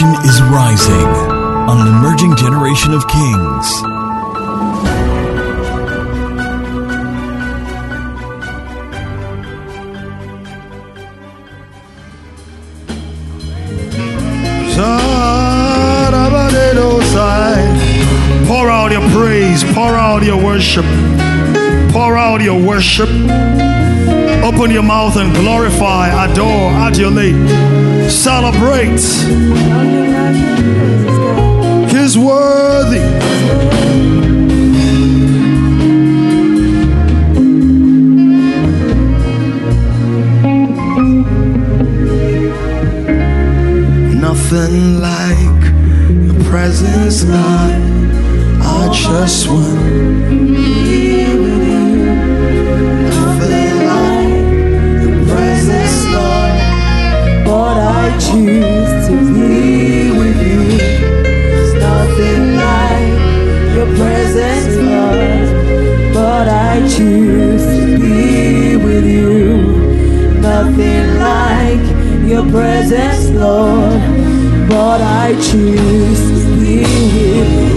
nation is rising on an emerging generation of kings. Pour out your praise, pour out your worship, pour out your worship. Open your mouth and glorify, adore, adulate, celebrate. He's worthy. Nothing like your presence, God. I just want. Lord, I choose to be with you. Nothing like your presence, Lord, but I choose to be with you.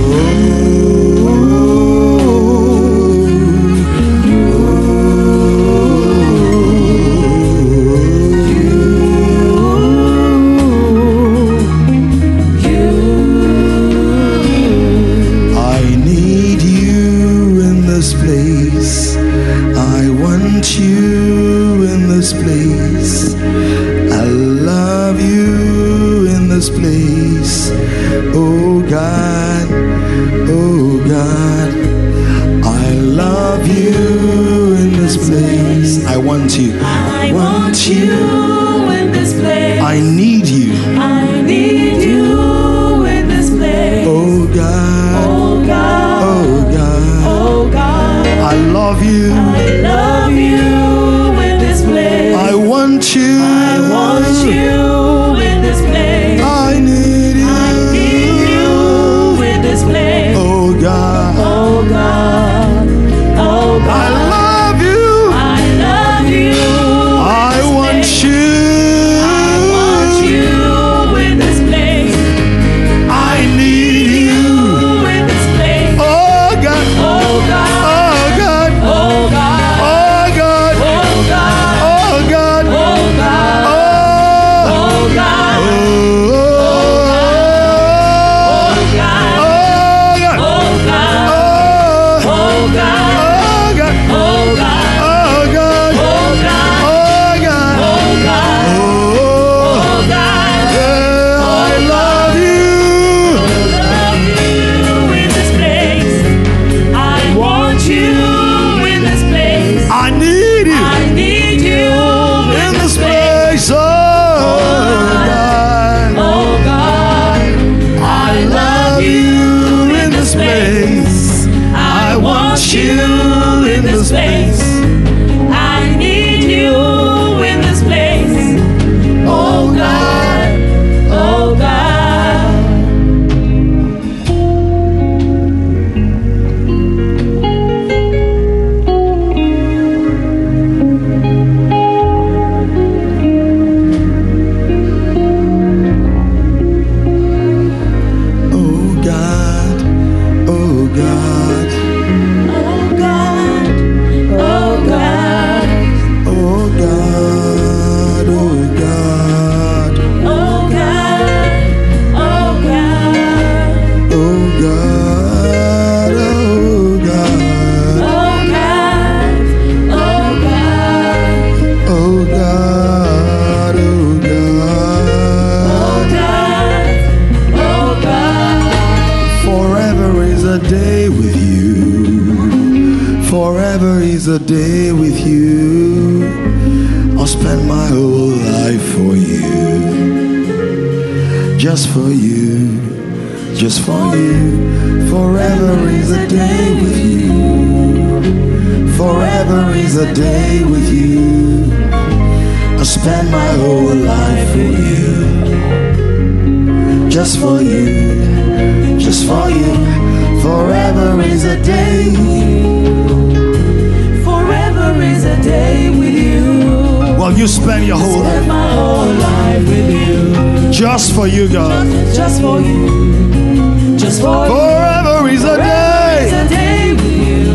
Well, you spend your whole Spend my whole life with you. just for you, God. Just for you. Just for you. Forever is a day a day with you.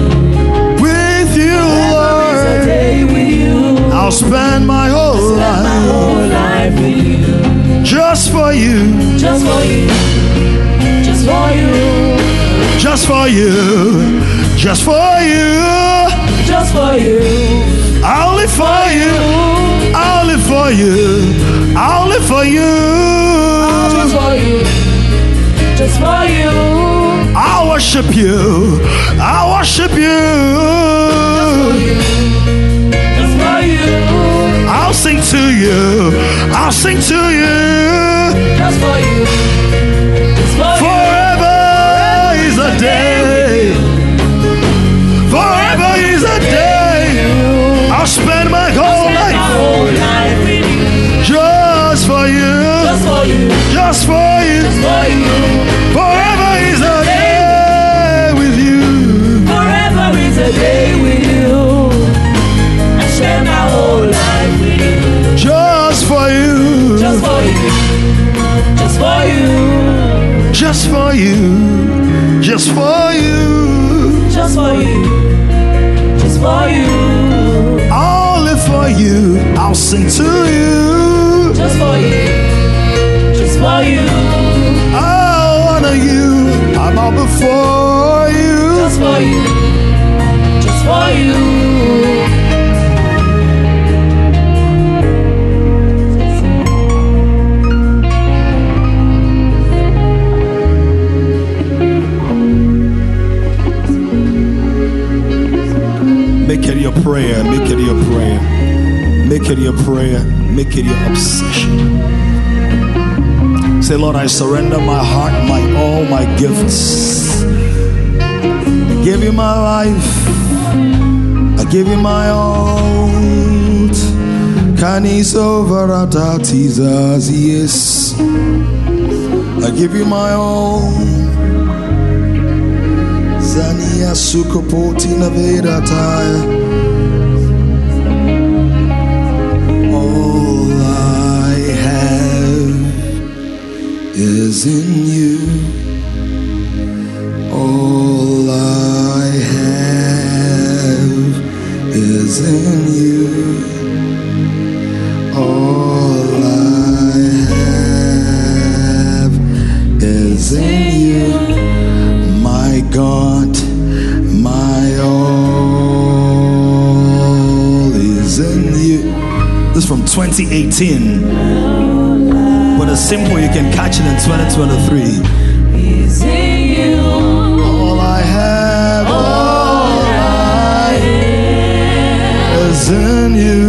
with you, Lord. with you. I'll spend my whole Spend my life whole life with you. just for you, Just for you. Just for you. just for you, just for you. Just for you. I'll live for you, I'll live for you, I'll live for you. Just for you. Just for you. I'll worship you, I'll worship you. Just for you. I'll sing to you, I'll sing to you. Just for you. You. Just for you. Just for you. Forever is a day with you. Forever is a day with you. I spend my whole life with you. Just for you. Just for you. Just for you. Just for you. Just for you. Just for you. Just for you. I'll for you. I'll sing to you. Just for you. For you. I'll honor you. I'm all before you. Just for you. Just for you. Make it your prayer. Make it your prayer. Make it your prayer. Make it your obsession. Say, Lord, I surrender my heart, my all, my gifts. I give you my life. I give you my all. Canis over Jesus, yes. I give you my all. Zania sukopoti na vedataya. Is in you. All I have is in you. All I have is in you. My God, my all is in you. This is from 2018. It's simple, you can catch it in 2023. Is in you. All I have, all I am. is in you.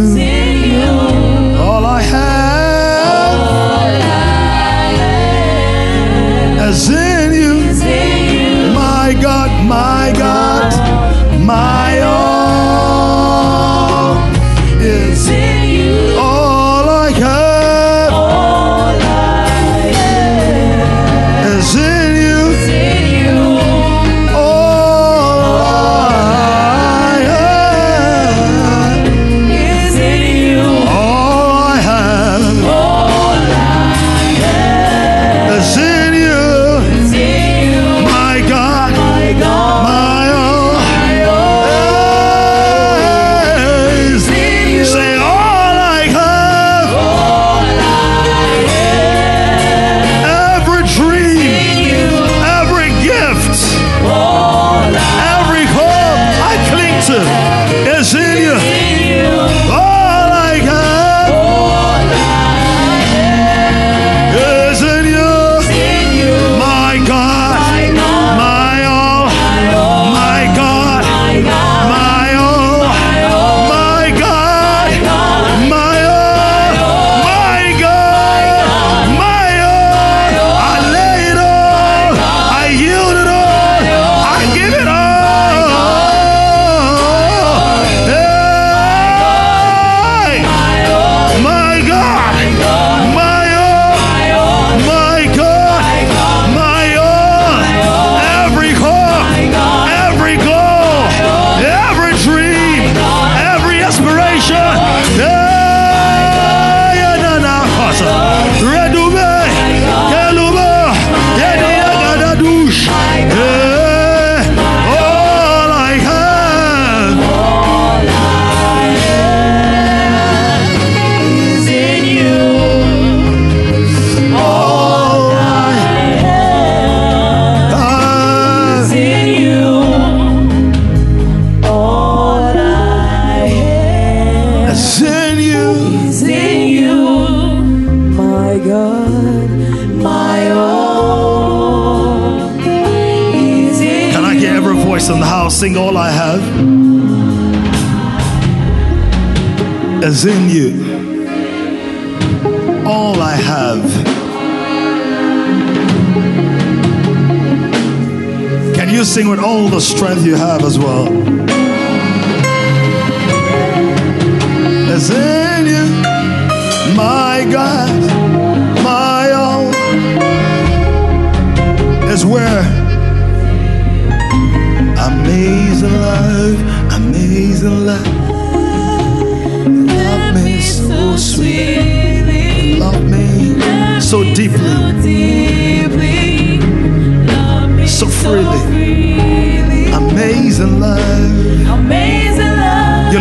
Sing with all the strength you have as well?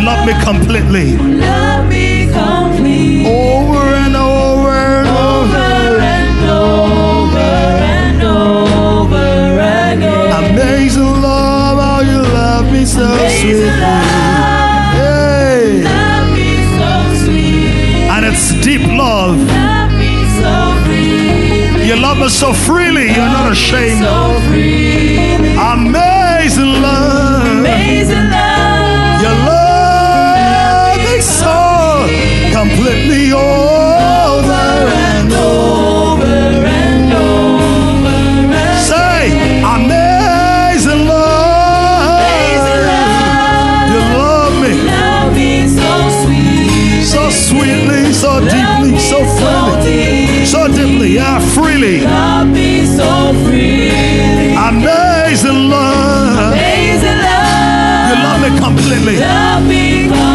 Love, me completely, love me complete. over and over and Over over. and over and over again. Amazing love, how you love me so Amazing sweetly. love, Hey. love me so sweet. And it's deep love. Love me so freely. You love me so freely, you're not ashamed. So freely. Amazing love. Amazing love. Completely over and over. And over again. Say, amazing love. Amazing love. You love me Love me so sweet. so sweetly, so deeply, so so freely, deep. so deeply, yeah, freely. Love me so freely. Amazing love. Amazing love. You love me completely, Love me complete.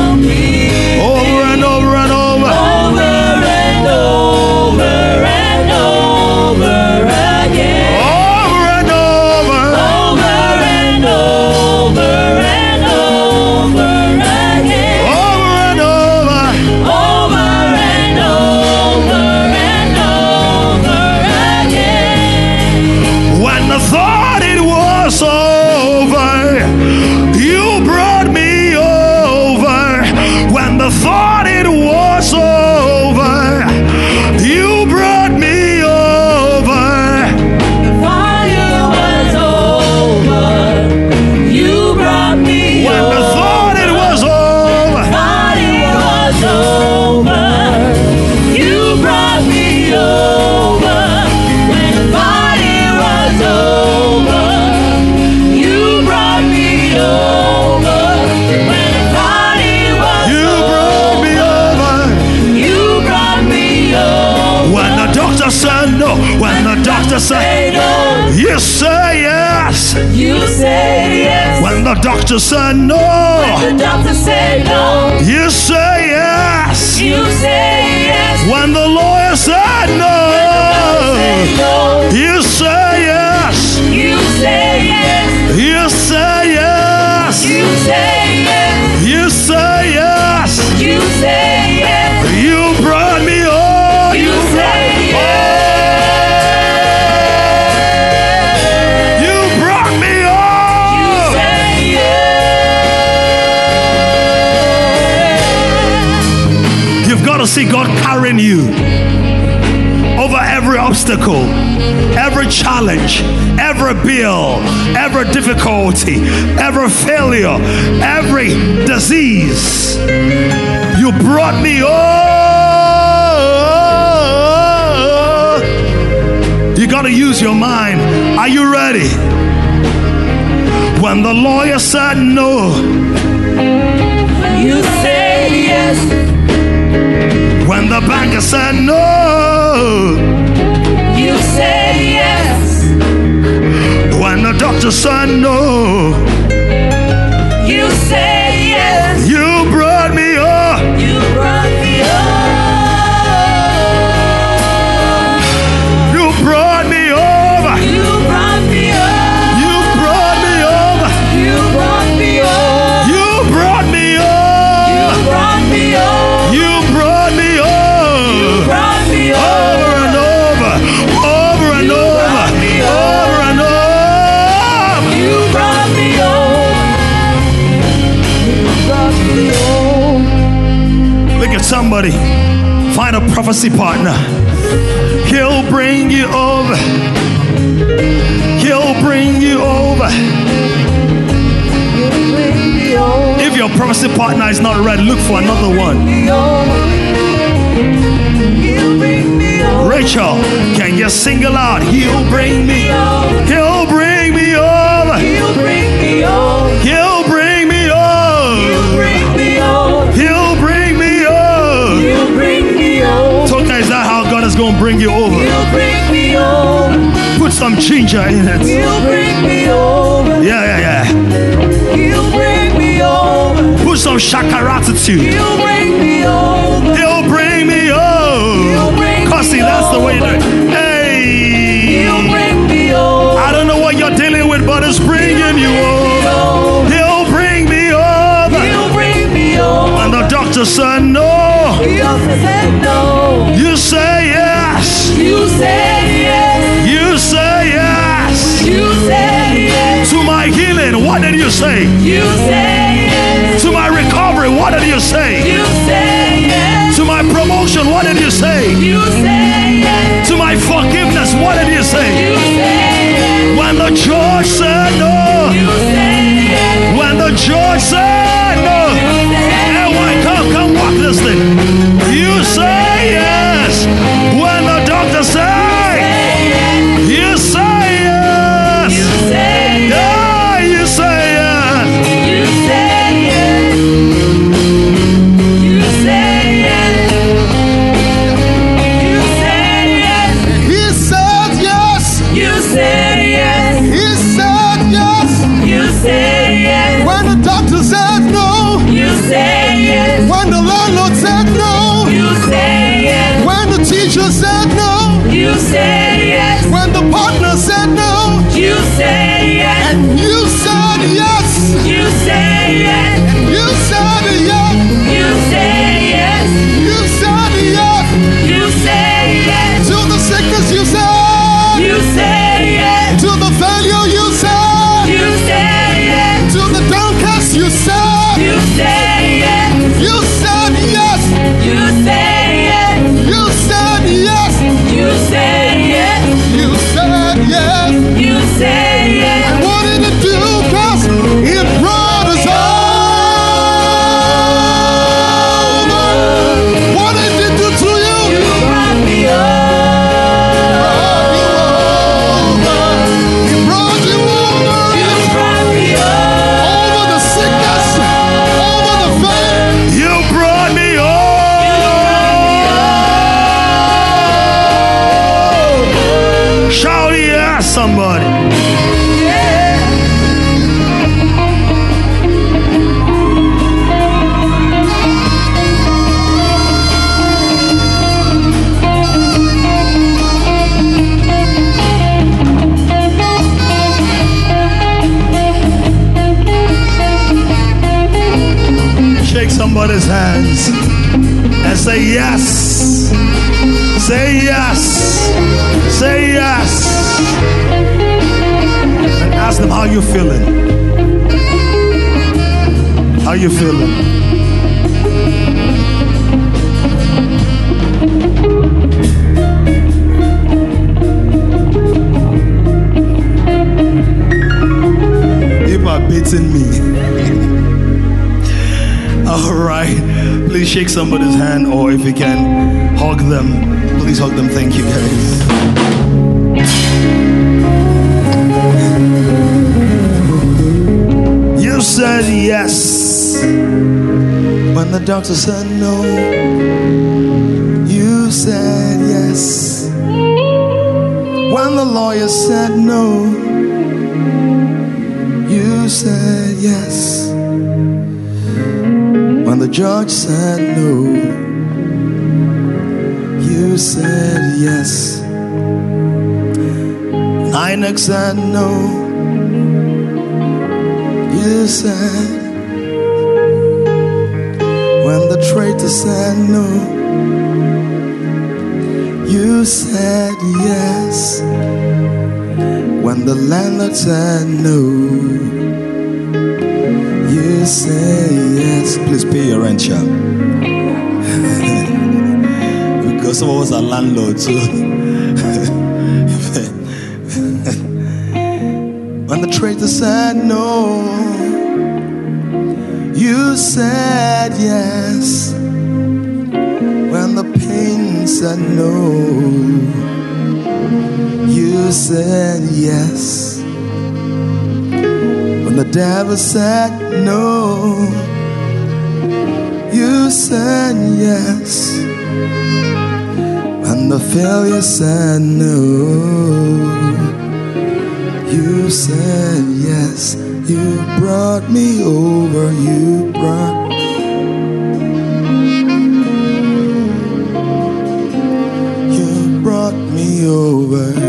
The doctor said no, The doctor said no. you say yes. You say yes. When the lawyer said no, no. you say yes. See God carrying you over every obstacle, every challenge, every bill, every difficulty, every failure, every disease. You brought me oh You got to use your mind. Are you ready? When the lawyer said no, You say yes. When the banker said no, You say yes. when the doctor said no, You say prophecy partner. He'll bring you over. He'll bring you over. If your prophecy partner is not ready, look for another one. Rachel, can you single out? He'll bring me. He'll Is bring you over? He'll bring me over. Put some ginger in it. He'll bring me over. Yeah, yeah, yeah. He'll bring me over. Put some shakaratitude. He'll bring me over. He'll bring me over. bring Cause see, that's the way. over. Hey. He'll bring me over. I don't know what you're dealing with, but it's bringing you over. He'll bring me over. He'll bring me over. And the doctor said no. He said no. You say healing, what did you say? You said yes. To my recovery, what did you say? You said yes. To my promotion, what did you say? You said yes. To my forgiveness, what did you say? You said yes. When the judge said no. You said yes. When the judge said no. Hey, why come, come walk this thing. You say yes. Yes. Hands and say yes. Say yes. Say yes. And ask them how you feeling. How you feeling? Beating me. All right. Please shake somebody's hand, or if you can, hug them. Please hug them. Thank you, guys. You said yes when the doctor said no. You said yes when the lawyer said no. You said yes the judge said no. You said yes. INEC said no. You said when the traitor said no. You said yes when the landlord said no. Say yes. Please pay your rent, child. because some of us are landlords. So when the traitor said no, You said yes when the pain said no. You said yes the devil said no. You said yes And the failure said no. You said yes. You brought me over. You brought. You brought me over.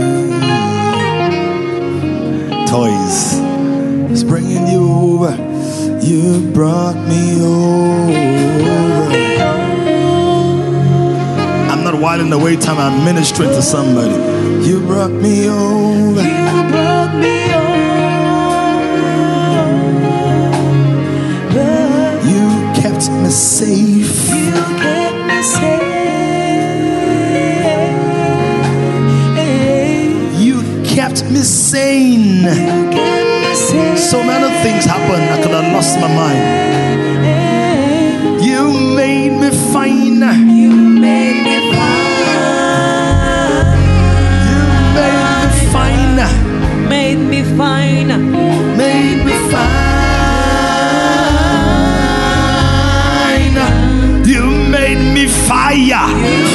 You brought me over. I'm not whiling away time. I'm ministering to somebody. You brought me over. You brought me over. You kept me safe. You kept me safe. You kept me sane. So many things happened. I could have lost my mind. You made me fine. You made me fine. You made me fine. Made me fine. Made me fine. You made me fire.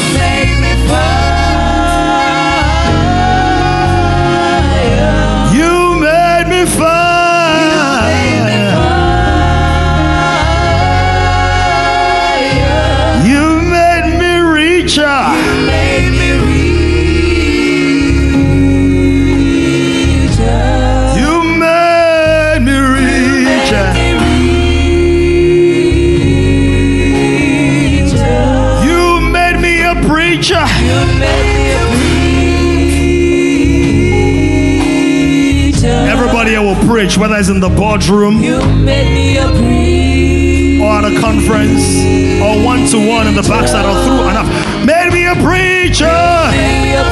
Preach, in the boardroom You made me a preacher. or at a conference or one to one in the backside or through enough. Made me a preacher. Made me a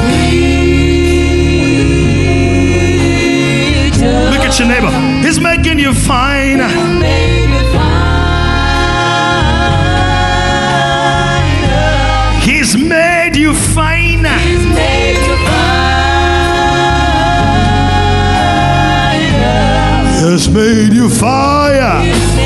preacher. Look at your neighbor. He's making you fine. He's made you fire.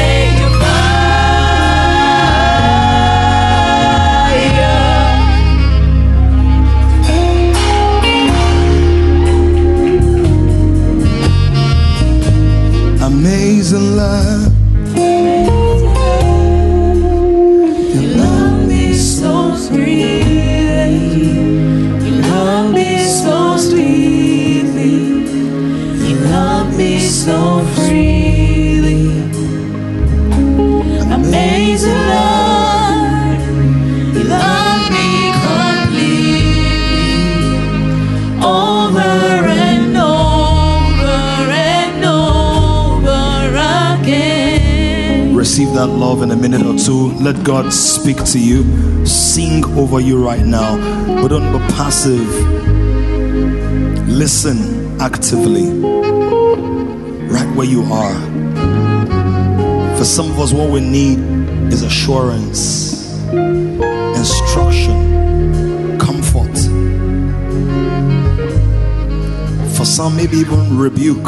That love in a minute or two. Let God speak to you, sing over you right now. But don't be passive. Listen actively, right where you are. For some of us, what we need is assurance, instruction, comfort. For some, maybe even rebuke.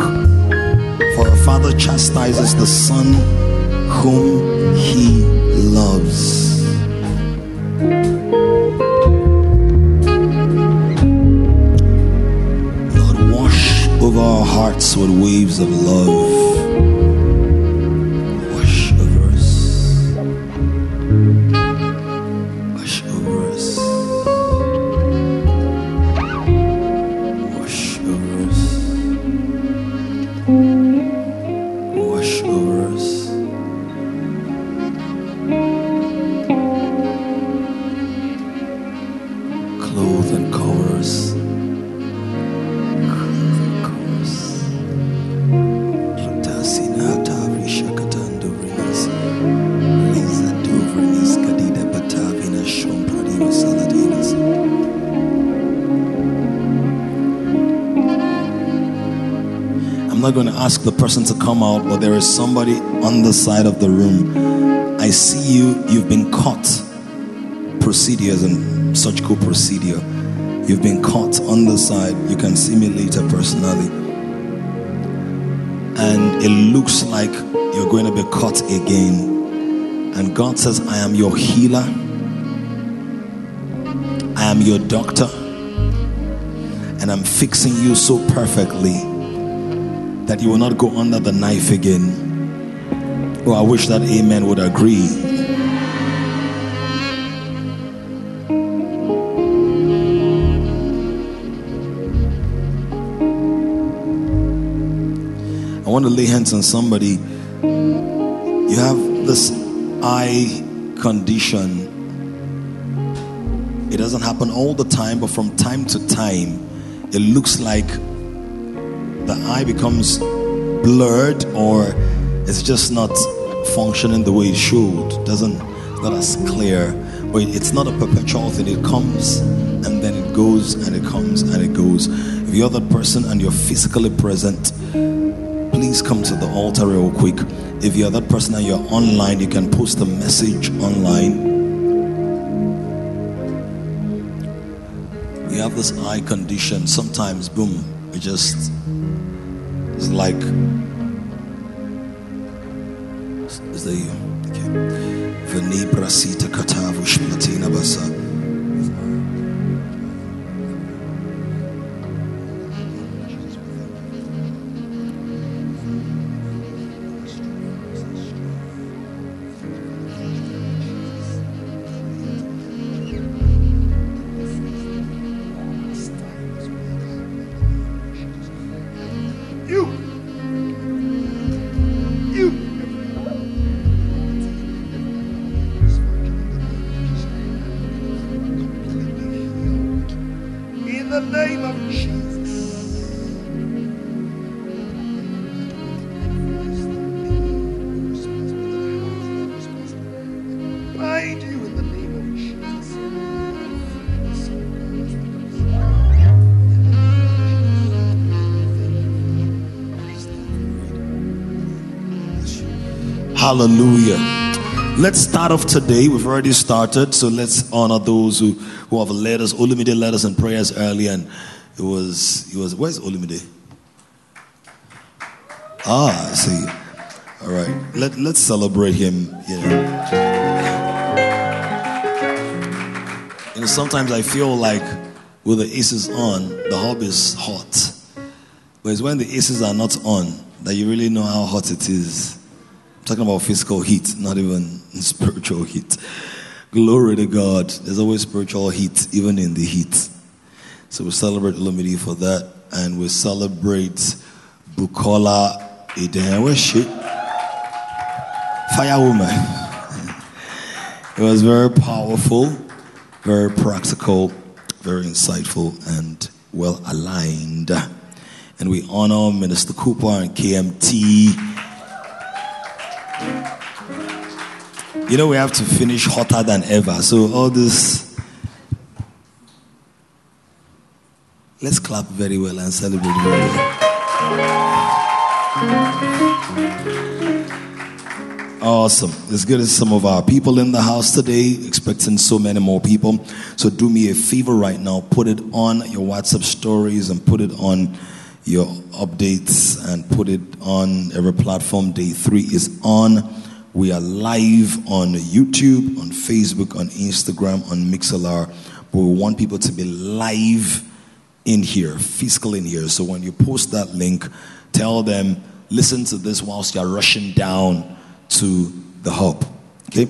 For a father chastises the son whom he loves. Lord, wash over our hearts with waves of love. Not going to ask the person to come out, but there is somebody on the side of the room. I see you, you've been caught. Procedures and cool procedure. You've been caught on the side. You can see me later personally. And it looks like you're going to be caught again. And God says, I am your healer. I am your doctor. And I'm fixing you so perfectly that you will not go under the knife again. Oh, I wish that amen would agree. I want to lay hands on somebody. You have this eye condition. It doesn't happen all the time, but from time to time, it looks like the eye becomes blurred or it's just not functioning the way it should. Doesn't it's not as clear. But it's not a perpetual thing. It comes and then it goes and it comes and it goes. If you're that person and you're physically present, please come to the altar real quick. If you're that person and you're online, you can post a message online. We have this eye condition. Sometimes, boom, we just it's like is the okay. Venibra sita katavu shplatina basa. Hallelujah. Let's start off today. We've already started, so let's honor those who, who have led us. Olumide led us in prayers earlier, and it was it was where's Olumide? Ah, I see. All right. Let let's celebrate him. Know. You know, sometimes I feel like with the aces on, the hub is hot. But it's when the aces are not on that you really know how hot it is. Talking about physical heat, not even spiritual heat. Glory to God. There's always spiritual heat, even in the heat. So we celebrate Olumide for that, and we celebrate Bukola Eden. Where's she? Firewoman. It was very powerful, very practical, very insightful, and well aligned. And we honor Minister Cooper and KMT. You know, we have to finish hotter than ever. So, all this. Let's clap very well and celebrate very well. Awesome. It's good see some of our people in the house today, expecting so many more people. So do me a favor right now, put it on your WhatsApp stories and put it on your updates and put it on every platform. Day three is on. We are live on YouTube, on Facebook, on Instagram, on Mixlr. But we want people to be live in here, physical in here. So when you post that link, tell them, listen to this whilst you're rushing down to the hub. Okay?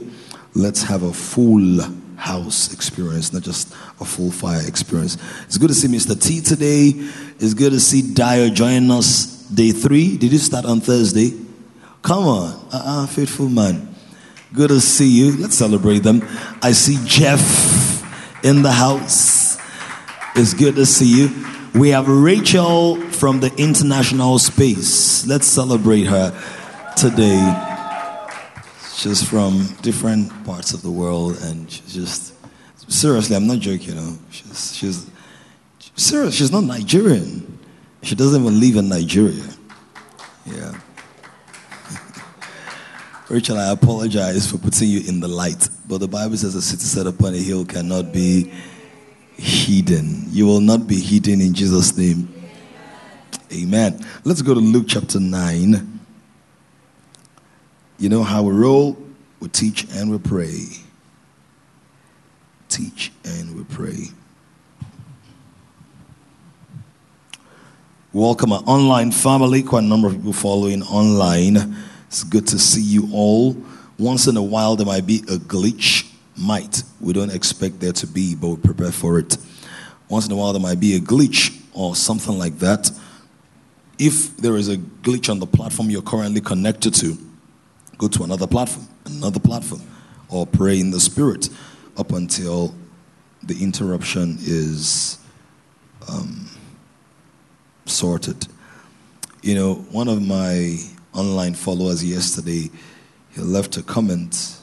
Let's have a full house experience, not just a full fire experience. It's good to see Mr. T today. It's good to see Dio joining us day three. Did you start on Thursday? Come on, uh-uh, faithful man. Good to see you. Let's celebrate them. I see Jeff in the house. It's good to see you. We have Rachel from the international space. Let's celebrate her today. She's from different parts of the world, and she's just seriously. I'm not joking. You know, she's she's serious. She's not Nigerian. She doesn't even live in Nigeria. Yeah. Rachel, I apologize for putting you in the light, but the Bible says a city set upon a hill cannot be hidden. You will not be hidden in Jesus' name. Amen. Let's go to Luke chapter 9. You know how we roll? We teach and we pray. Teach and we pray. Welcome our online family. Quite a number of people following online. It's good to see you all. Once in a while, there might be a glitch. Might. We don't expect there to be, but we prepare for it. Once in a while, there might be a glitch or something like that. If there is a glitch on the platform you're currently connected to, go to another platform, another platform, or pray in the spirit up until the interruption is um, sorted. You know, one of my online followers yesterday, he left a comment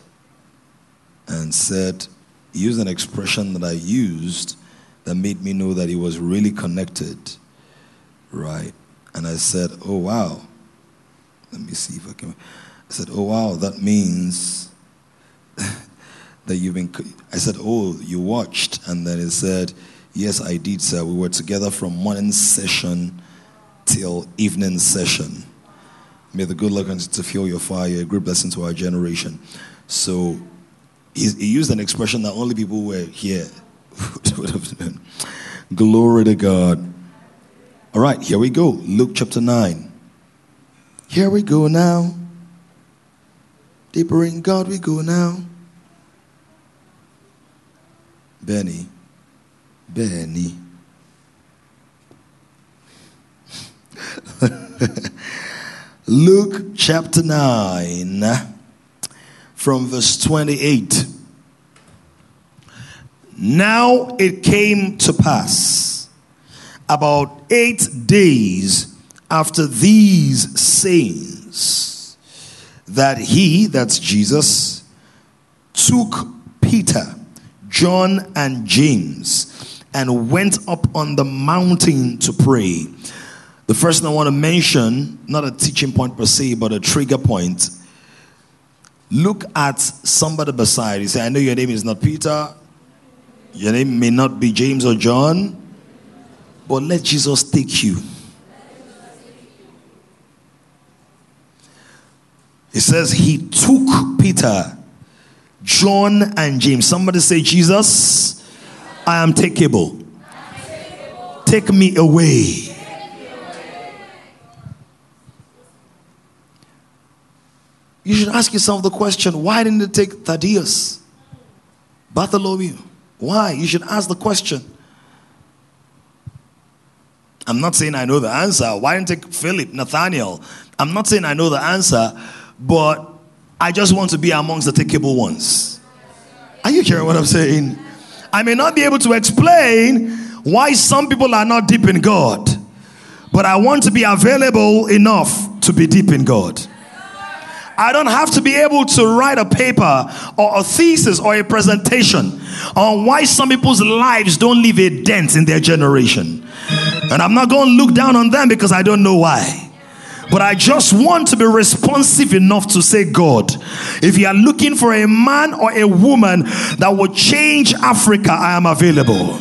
and said, he used an expression that I used that made me know that he was really connected, right? And I said, oh, wow. Let me see if I can. I said, oh, wow, that means that you've been. I said, oh, you watched. And then he said, yes, I did, sir. We were together from morning session till evening session. May the good Lord continue to fuel your fire, a great blessing to our generation. So he, he used an expression that only people who were here would have known. Glory to God. All right, here we go. Luke chapter 9. Here we go now. Deeper in God we go now. Benny. Benny. Luke chapter 9, from verse 28. Now it came to pass about eight days after these sayings that he, that's Jesus, took Peter, John, and James and went up on the mountain to pray. The first thing I want to mention, not a teaching point per se, but a trigger point. Look at somebody beside you. Say, I know your name is not Peter, your name may not be James or John, but let Jesus take you. It says he took Peter, John, and James. Somebody say, Jesus, I am takeable. Take me away. You should ask yourself the question why didn't it take Thaddeus, Bartholomew? Why? You should ask the question. I'm not saying I know the answer. Why didn't it take Philip, Nathaniel? I'm not saying I know the answer, but I just want to be amongst the takeable ones. Are you hearing what I'm saying? I may not be able to explain why some people are not deep in God, but I want to be available enough to be deep in God. I don't have to be able to write a paper or a thesis or a presentation on why some people's lives don't leave a dent in their generation. And I'm not going to look down on them because I don't know why. But I just want to be responsive enough to say, God, if you are looking for a man or a woman that will change Africa, I am available.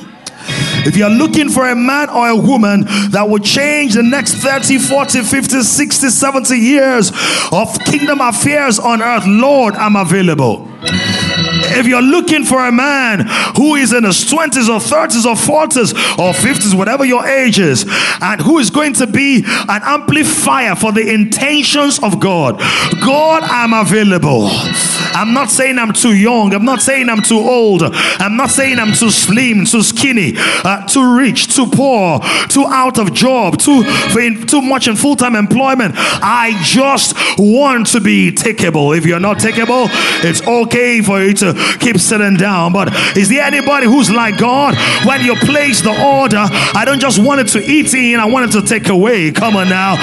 If you're looking for a man or a woman that will change the next 30, 40, 50, 60, 70 years of kingdom affairs on earth, Lord, I'm available. If you're looking for a man who is in his 20s or 30s or 40s or 50s, whatever your age is, and who is going to be an amplifier for the intentions of God, God, I'm available. I'm not saying I'm too young. I'm not saying I'm too old. I'm not saying I'm too slim, too skinny, uh, too rich, too poor, too out of job, too, too much in full time employment. I just want to be takeable. If you're not takeable, it's okay for you to keep sitting down. But is there anybody who's like God? When you place the order, I don't just want it to eat in, I want it to take away. Come on now.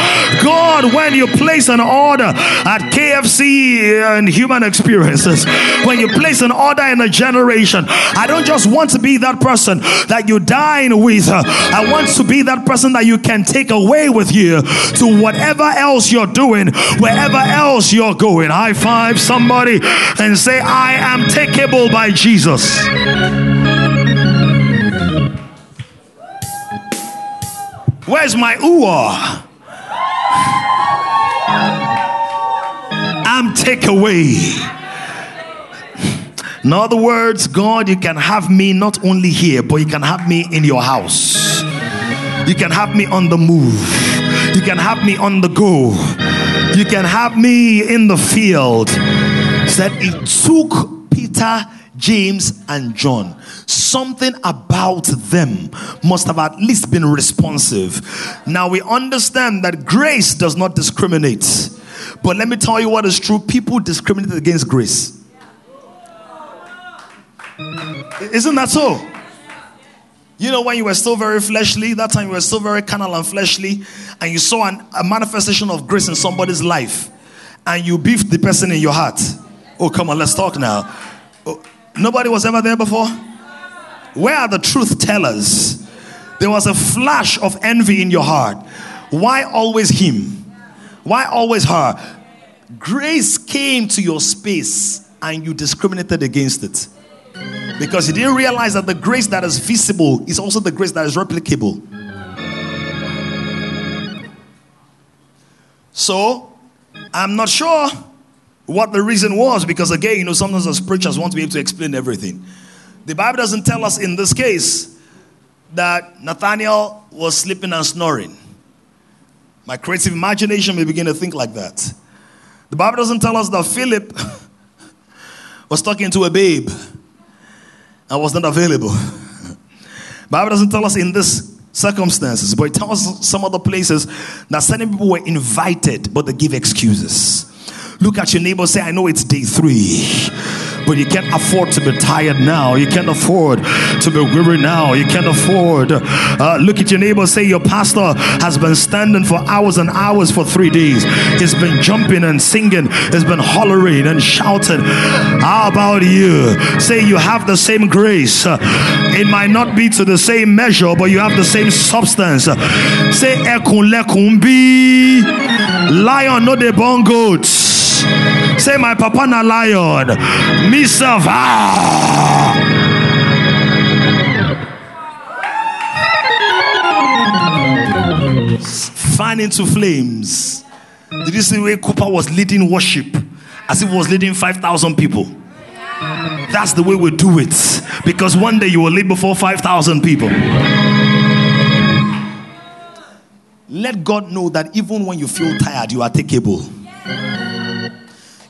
God, when you place an order at KFC and human experiences, when you place an order in a generation, I don't just want to be that person that you dine with. I want to be that person that you can take away with you to whatever else you're doing, wherever else you're going. High five somebody and say, I am takeable by Jesus. Where's my ooh? I'm takeaway. In other words, God, you can have me not only here, but you can have me in your house. You can have me on the move. You can have me on the go. You can have me in the field. Said it took Peter, James, and John. Something about them must have at least been responsive. Now we understand that grace does not discriminate. But let me tell you what is true people discriminate against grace. Isn't that so? You know, when you were still very fleshly, that time you were still very carnal and fleshly, and you saw an, a manifestation of grace in somebody's life, and you beefed the person in your heart. Oh, come on, let's talk now. Oh, nobody was ever there before? Where are the truth tellers? There was a flash of envy in your heart. Why always him? Why always her? Grace came to your space and you discriminated against it. Because you didn't realize that the grace that is visible is also the grace that is replicable. So, I'm not sure what the reason was because, again, you know, sometimes as preachers want to be able to explain everything. The Bible doesn't tell us in this case that Nathaniel was sleeping and snoring. My creative imagination may begin to think like that. The Bible doesn't tell us that Philip was talking to a babe and was not available. Bible doesn't tell us in this circumstances, but it tells us some other places that certain people were invited, but they give excuses. Look at your neighbor, say, I know it's day three, but you can't afford to be tired now. You can't afford to be weary now. You can't afford. Uh, look at your neighbor, say, Your pastor has been standing for hours and hours for three days. He's been jumping and singing, he's been hollering and shouting. How about you? Say, You have the same grace. Uh, It might not be to the same measure, but you have the same substance. Say, Ekun lekun bi. Lion, no the born goats. Say, my papa na lion. Myself, ah. Fan into flames. Did you see where Cooper was leading worship as if he was leading 5,000 people? That's the way we do it. Because one day you will lead before 5,000 people. Let God know that even when you feel tired, you are takeable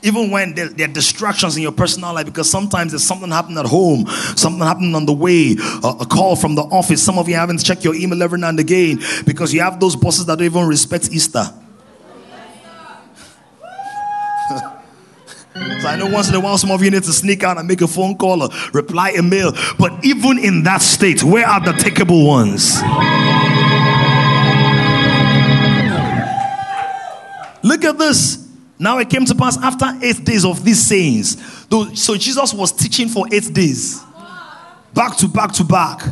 even when there, there, are distractions in your personal life because sometimes there's something happening at home something happening on the way a, a call from the office some of you haven't checked your email every now and again because you have those bosses that don't even respect easter So I know once in a while some of you need to sneak out and make a phone call or reply a mail. But even in that state, where are the takeable ones? Look at this. Now it came to pass after eight days of these sayings. So Jesus was teaching for eight days. Back to back to back.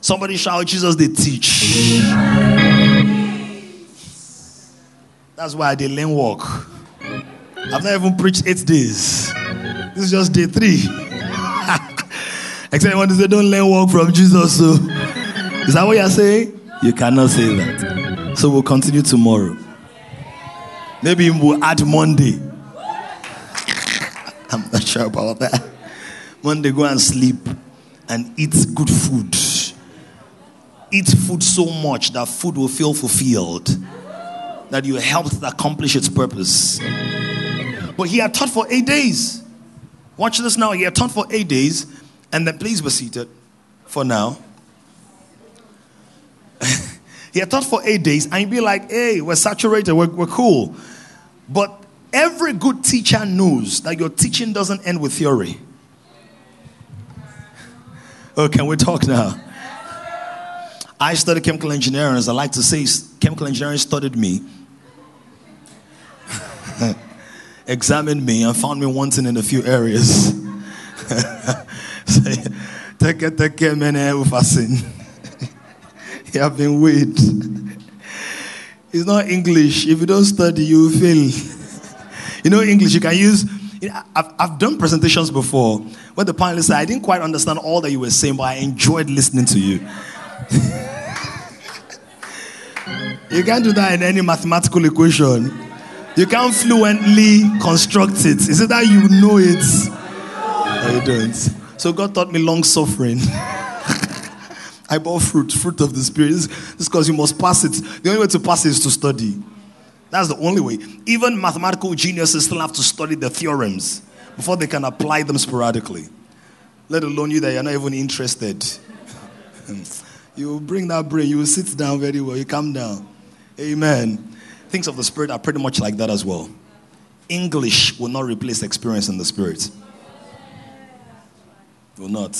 Somebody shout, Jesus, they teach. That's why they learn walk. I've never even preached eight days. This is just day three. Except when they say, don't learn walk from Jesus. So, is that what you're saying? You cannot say that. So we'll continue tomorrow. Maybe we'll add Monday. I'm not sure about that. Monday, go and sleep and eat good food. Eat food so much that food will feel fulfilled, that you helped accomplish its purpose. But he had taught for eight days. Watch this now. He had taught for eight days, and then please be seated for now. he had taught for eight days, and you'd be like, hey, we're saturated, we're, we're cool. But every good teacher knows that your teaching doesn't end with theory. Oh, can we talk now? I studied chemical engineering. As I like to say, chemical engineering studied me, examined me, and found me wanting in a few areas. Take care, take care, man. Eh, you have been weighed. It's not English. If you don't study, you fail. You know, English, you can use. I've, I've done presentations before where the panelists said, I didn't quite understand all that you were saying, but I enjoyed listening to you. you can't do that in any mathematical equation. You can't fluently construct it. Is it that you know it or you don't? So God taught me long suffering. I bore fruit, fruit of the Spirit. This because you must pass it. The only way to pass it is to study. That's the only way. Even mathematical geniuses still have to study the theorems before they can apply them sporadically. Let alone you that you're not even interested. you bring that brain, you sit down very well, you calm down. Amen. Things of the Spirit are pretty much like that as well. English will not replace experience in the Spirit. Will not.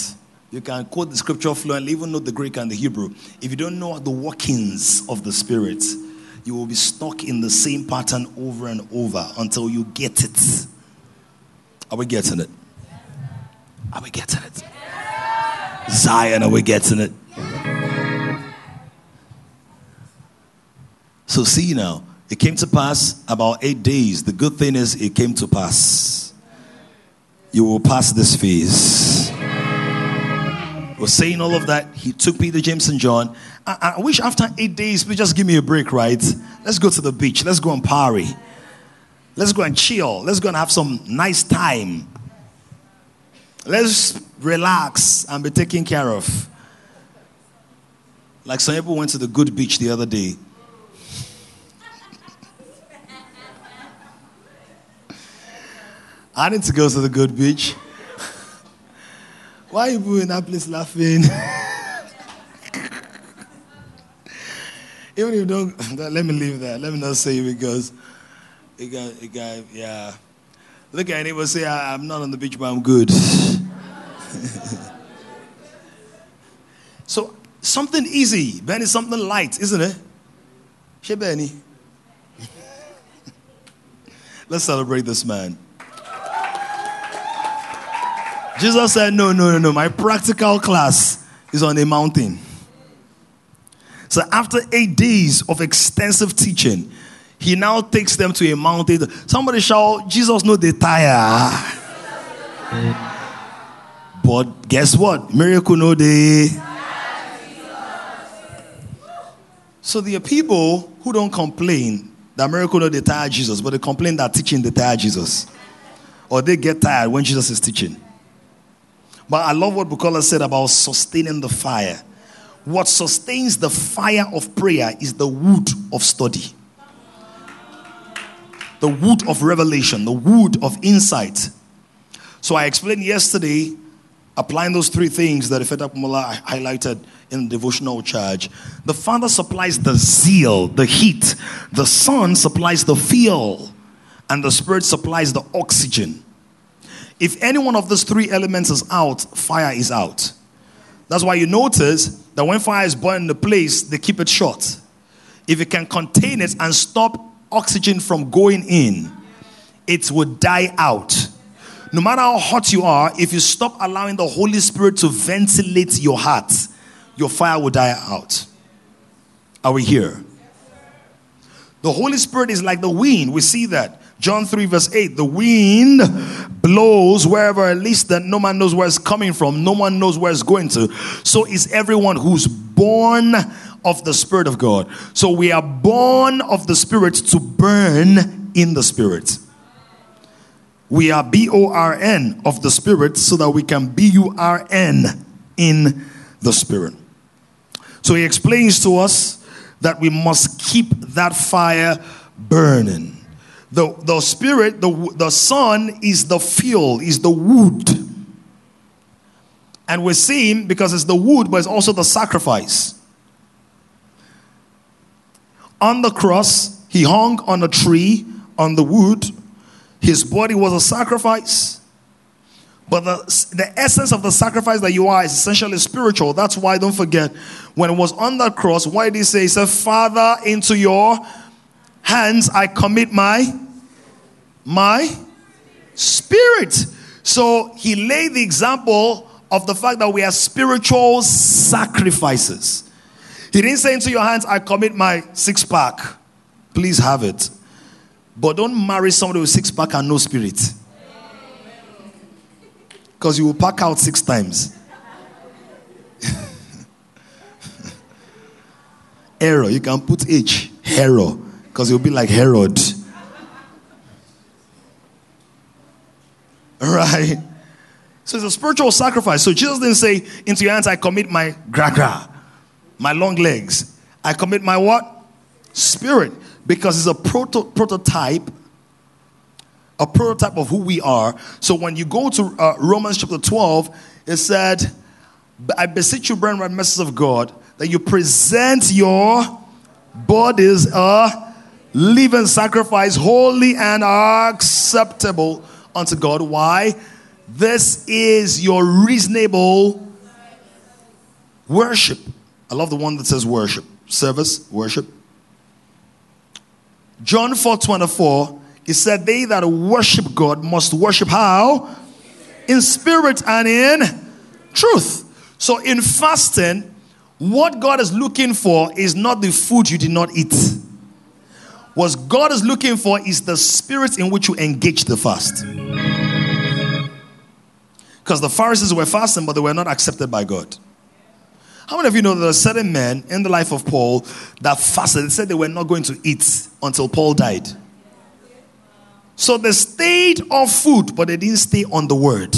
You can quote the scripture fluently, even know the Greek and the Hebrew. If you don't know the workings of the Spirit, you will be stuck in the same pattern over and over until you get it. Are we getting it? Are we getting it? Zion, are we getting it? So, see now, it came to pass about eight days. The good thing is, it came to pass. You will pass this phase was saying all of that. He took Peter, James, and John. I, I wish after eight days, please just give me a break, right? Let's go to the beach. Let's go and party. Let's go and chill. Let's go and have some nice time. Let's relax and be taken care of. Like some people went to the good beach the other day. I need to go to the good beach. Why you in that place laughing? Even if you don't, let me leave that. Let me not say it because it guy, a guy, yeah. Look at anyone say, I'm not on the beach, but I'm good. so, something easy. Benny, something light, isn't it? She Benny. Let's celebrate this man. Jesus said, No, no, no, no. My practical class is on a mountain. So after eight days of extensive teaching, he now takes them to a mountain. Somebody shout, Jesus no they tire. but guess what? Miracle no they. So there are people who don't complain that miracle no they tire Jesus, but they complain that teaching they tire Jesus. Or they get tired when Jesus is teaching. But I love what Bukola said about sustaining the fire. What sustains the fire of prayer is the wood of study, the wood of revelation, the wood of insight. So I explained yesterday, applying those three things that Ifeta Kumala highlighted in the devotional charge. The Father supplies the zeal, the heat, the Son supplies the fuel, and the Spirit supplies the oxygen. If any one of those three elements is out, fire is out. That's why you notice that when fire is burning the place, they keep it short. If it can contain it and stop oxygen from going in, it would die out. No matter how hot you are, if you stop allowing the Holy Spirit to ventilate your heart, your fire will die out. Are we here? The Holy Spirit is like the wind. We see that. John 3, verse 8 the wind blows wherever at least that no man knows where it's coming from, no one knows where it's going to. So is everyone who's born of the Spirit of God. So we are born of the Spirit to burn in the Spirit. We are B O R N of the Spirit so that we can B U R N in the Spirit. So he explains to us that we must keep that fire burning. The, the spirit, the, the son is the fuel, is the wood. And we're seeing because it's the wood, but it's also the sacrifice. On the cross, he hung on a tree on the wood. His body was a sacrifice. But the, the essence of the sacrifice that you are is essentially spiritual. That's why, don't forget, when it was on that cross, why did he say, he said, Father, into your hands I commit my, my spirit. So he laid the example of the fact that we are spiritual sacrifices. He didn't say, into your hands I commit my six pack. Please have it. But don't marry somebody with six pack and no spirit because you will pack out six times. Error, you can put H, Hero, because you'll be like Herod. Right? So it's a spiritual sacrifice. So Jesus didn't say, Into your hands I commit my gra gra, my long legs. I commit my what? Spirit. Because it's a proto- prototype a prototype of who we are. So when you go to uh, Romans chapter 12, it said, I beseech you, brethren, by the message of God, that you present your bodies a living sacrifice, holy and acceptable unto God. Why? This is your reasonable worship. I love the one that says worship. Service, worship. John 4 24 he said, They that worship God must worship how? In spirit and in truth. So in fasting, what God is looking for is not the food you did not eat. What God is looking for is the spirit in which you engage the fast. Because the Pharisees were fasting, but they were not accepted by God. How many of you know there are certain men in the life of Paul that fasted? They said they were not going to eat until Paul died. So they stayed off food, but they didn't stay on the word.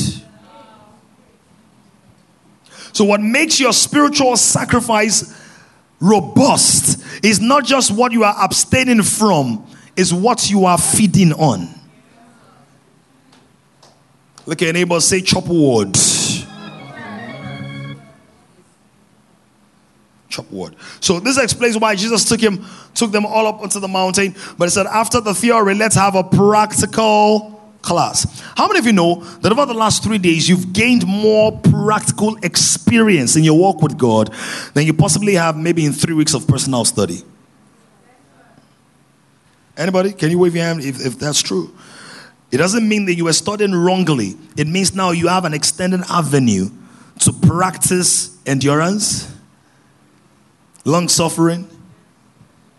So, what makes your spiritual sacrifice robust is not just what you are abstaining from, is what you are feeding on. Look at your neighbor, say chop wood. chop wood. So this explains why Jesus took him, took them all up onto the mountain. But he said, after the theory, let's have a practical class. How many of you know that over the last three days you've gained more practical experience in your walk with God than you possibly have maybe in three weeks of personal study? Anybody? Can you wave your hand if, if that's true? It doesn't mean that you were studying wrongly. It means now you have an extended avenue to practice endurance, long suffering,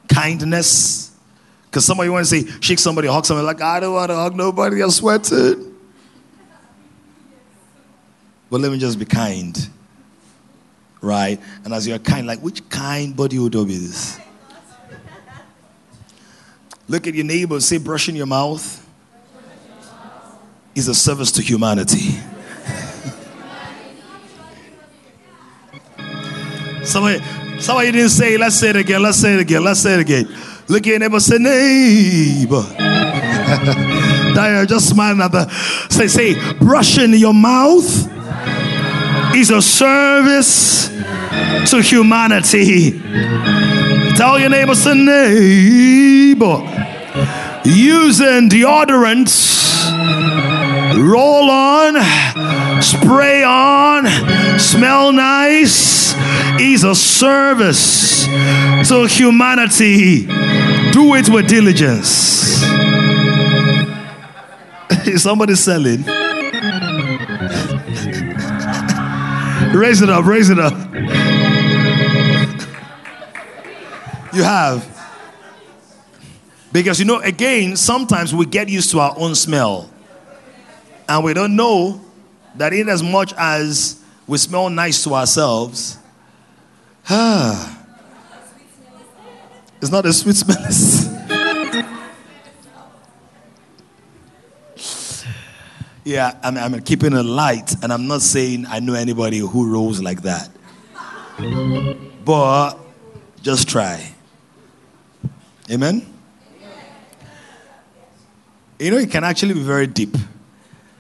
kindness. Because somebody want to say, shake somebody, hug somebody, like, I don't want to hug nobody, I'm sweating. But let me just be kind. Right? And as you're kind, like, which kind body odor is this? Look at your neighbor, say, brushing your mouth is a service to humanity. Somebody, Somebody didn't say. Let's say it again. Let's say it again. Let's say it again. Look at your neighbor. Say neighbor. Dyer, just smile at the. Say, say, brushing your mouth is a service to humanity. Tell your neighbor, say neighbor. Using deodorants roll on, spray on, smell nice is a service to humanity. Do it with diligence. Is somebody selling? raise it up, raise it up. You have. Because you know, again, sometimes we get used to our own smell. And we don't know that in as much as we smell nice to ourselves, it's not a sweet smell. yeah, I'm, I'm keeping it light, and I'm not saying I know anybody who rolls like that. But just try. Amen? You know, it can actually be very deep.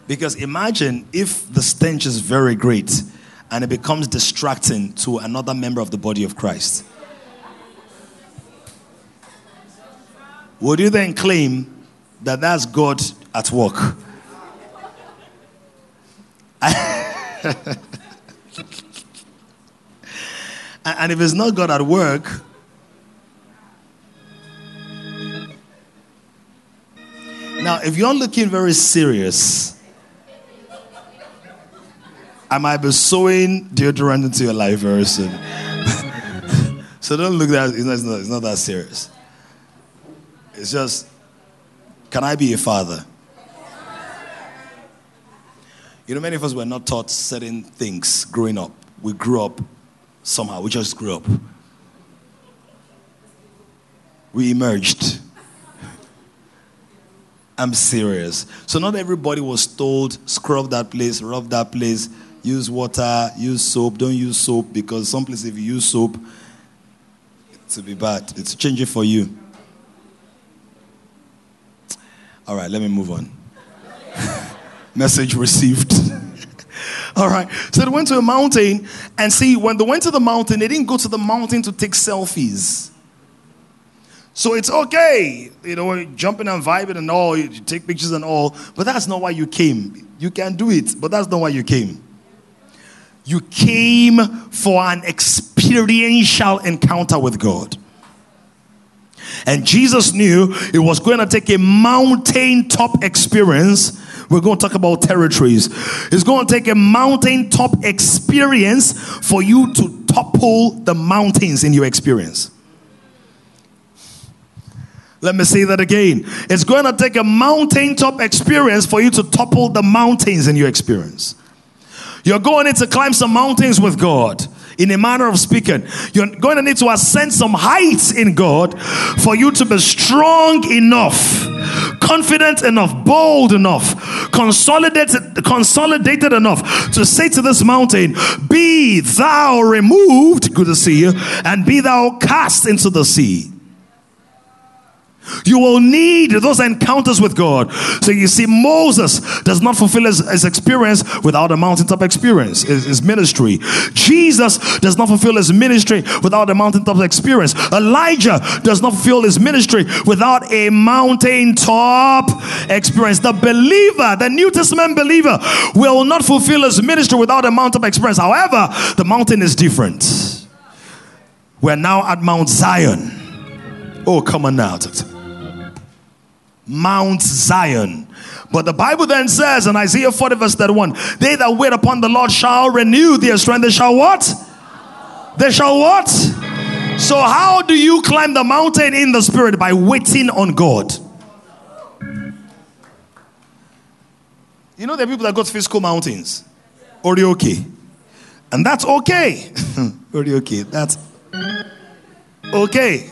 Because imagine if the stench is very great and it becomes distracting to another member of the body of Christ. Would you then claim that that's God at work? And if it's not God at work, now if you're looking very serious, I might be sowing deodorant into your life very soon. so don't look that it's not, it's not, it's not that serious. It's just, can I be a father? You know, many of us were not taught certain things growing up. We grew up somehow. We just grew up. We emerged. I'm serious. So not everybody was told scrub that place, rub that place, use water, use soap. Don't use soap because some places if you use soap, it's to be bad. It's changing for you. All right, let me move on. Message received. All right. So they went to a mountain, and see, when they went to the mountain, they didn't go to the mountain to take selfies. So it's okay, you know, jumping and vibing and all, you take pictures and all, but that's not why you came. You can do it, but that's not why you came. You came for an experiential encounter with God. And Jesus knew it was going to take a mountaintop experience. We're going to talk about territories. It's going to take a mountaintop experience for you to topple the mountains in your experience. Let me say that again. It's going to take a mountaintop experience for you to topple the mountains in your experience. You're going to need to climb some mountains with God in a manner of speaking. You're going to need to ascend some heights in God for you to be strong enough, confident enough, bold enough, consolidated, consolidated enough to say to this mountain, Be thou removed, good to see you, and be thou cast into the sea. You will need those encounters with God. So you see, Moses does not fulfill his, his experience without a mountaintop experience, his, his ministry. Jesus does not fulfill his ministry without a mountaintop experience. Elijah does not fulfill his ministry without a mountaintop experience. The believer, the New Testament believer, will not fulfill his ministry without a mountaintop experience. However, the mountain is different. We're now at Mount Zion. Oh, come on now. Mount Zion. But the Bible then says in Isaiah 40, verse 31, they that wait upon the Lord shall renew their strength. They shall what? They shall what? So, how do you climb the mountain in the spirit? By waiting on God. You know, there are people that go to physical mountains. okay, And that's okay. okay. That's okay.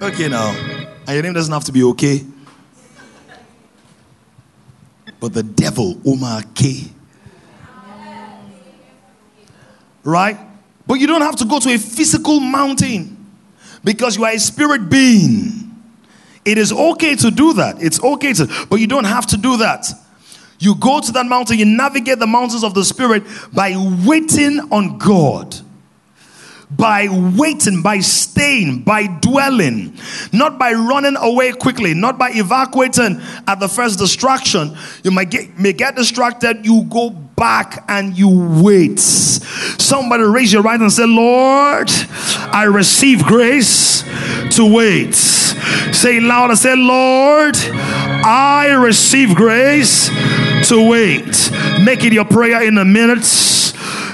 Okay now. And your name doesn't have to be okay. But the devil, Omar K. Right? But you don't have to go to a physical mountain because you are a spirit being. It is okay to do that. It's okay to, but you don't have to do that. You go to that mountain, you navigate the mountains of the spirit by waiting on God by waiting, by staying, by dwelling, not by running away quickly, not by evacuating at the first distraction. You might get, may get distracted, you go back and you wait. Somebody raise your right and say, Lord, I receive grace to wait. Say loud and say, Lord, I receive grace to wait. Make it your prayer in a minute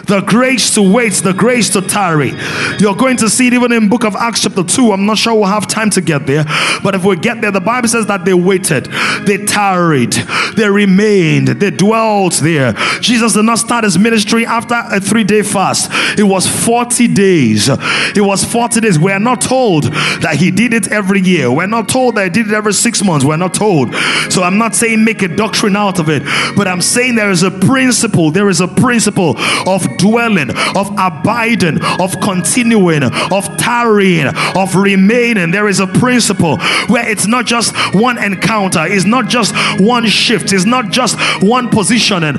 the grace to wait, the grace to tarry. You're going to see it even in book of Acts chapter 2. I'm not sure we'll have time to get there, but if we get there, the Bible says that they waited, they tarried, they remained, they dwelt there. Jesus did not start his ministry after a three day fast, it was 40 days. It was 40 days. We're not told that he did it every year, we're not told that he did it every six months. We're not told. So I'm not saying make a doctrine out of it, but I'm saying there is a principle, there is a principle of dwelling, of abiding, of continuing, of tarrying, of remaining. There is a principle where it's not just one encounter, it's not just one shift, it's not just one positioning.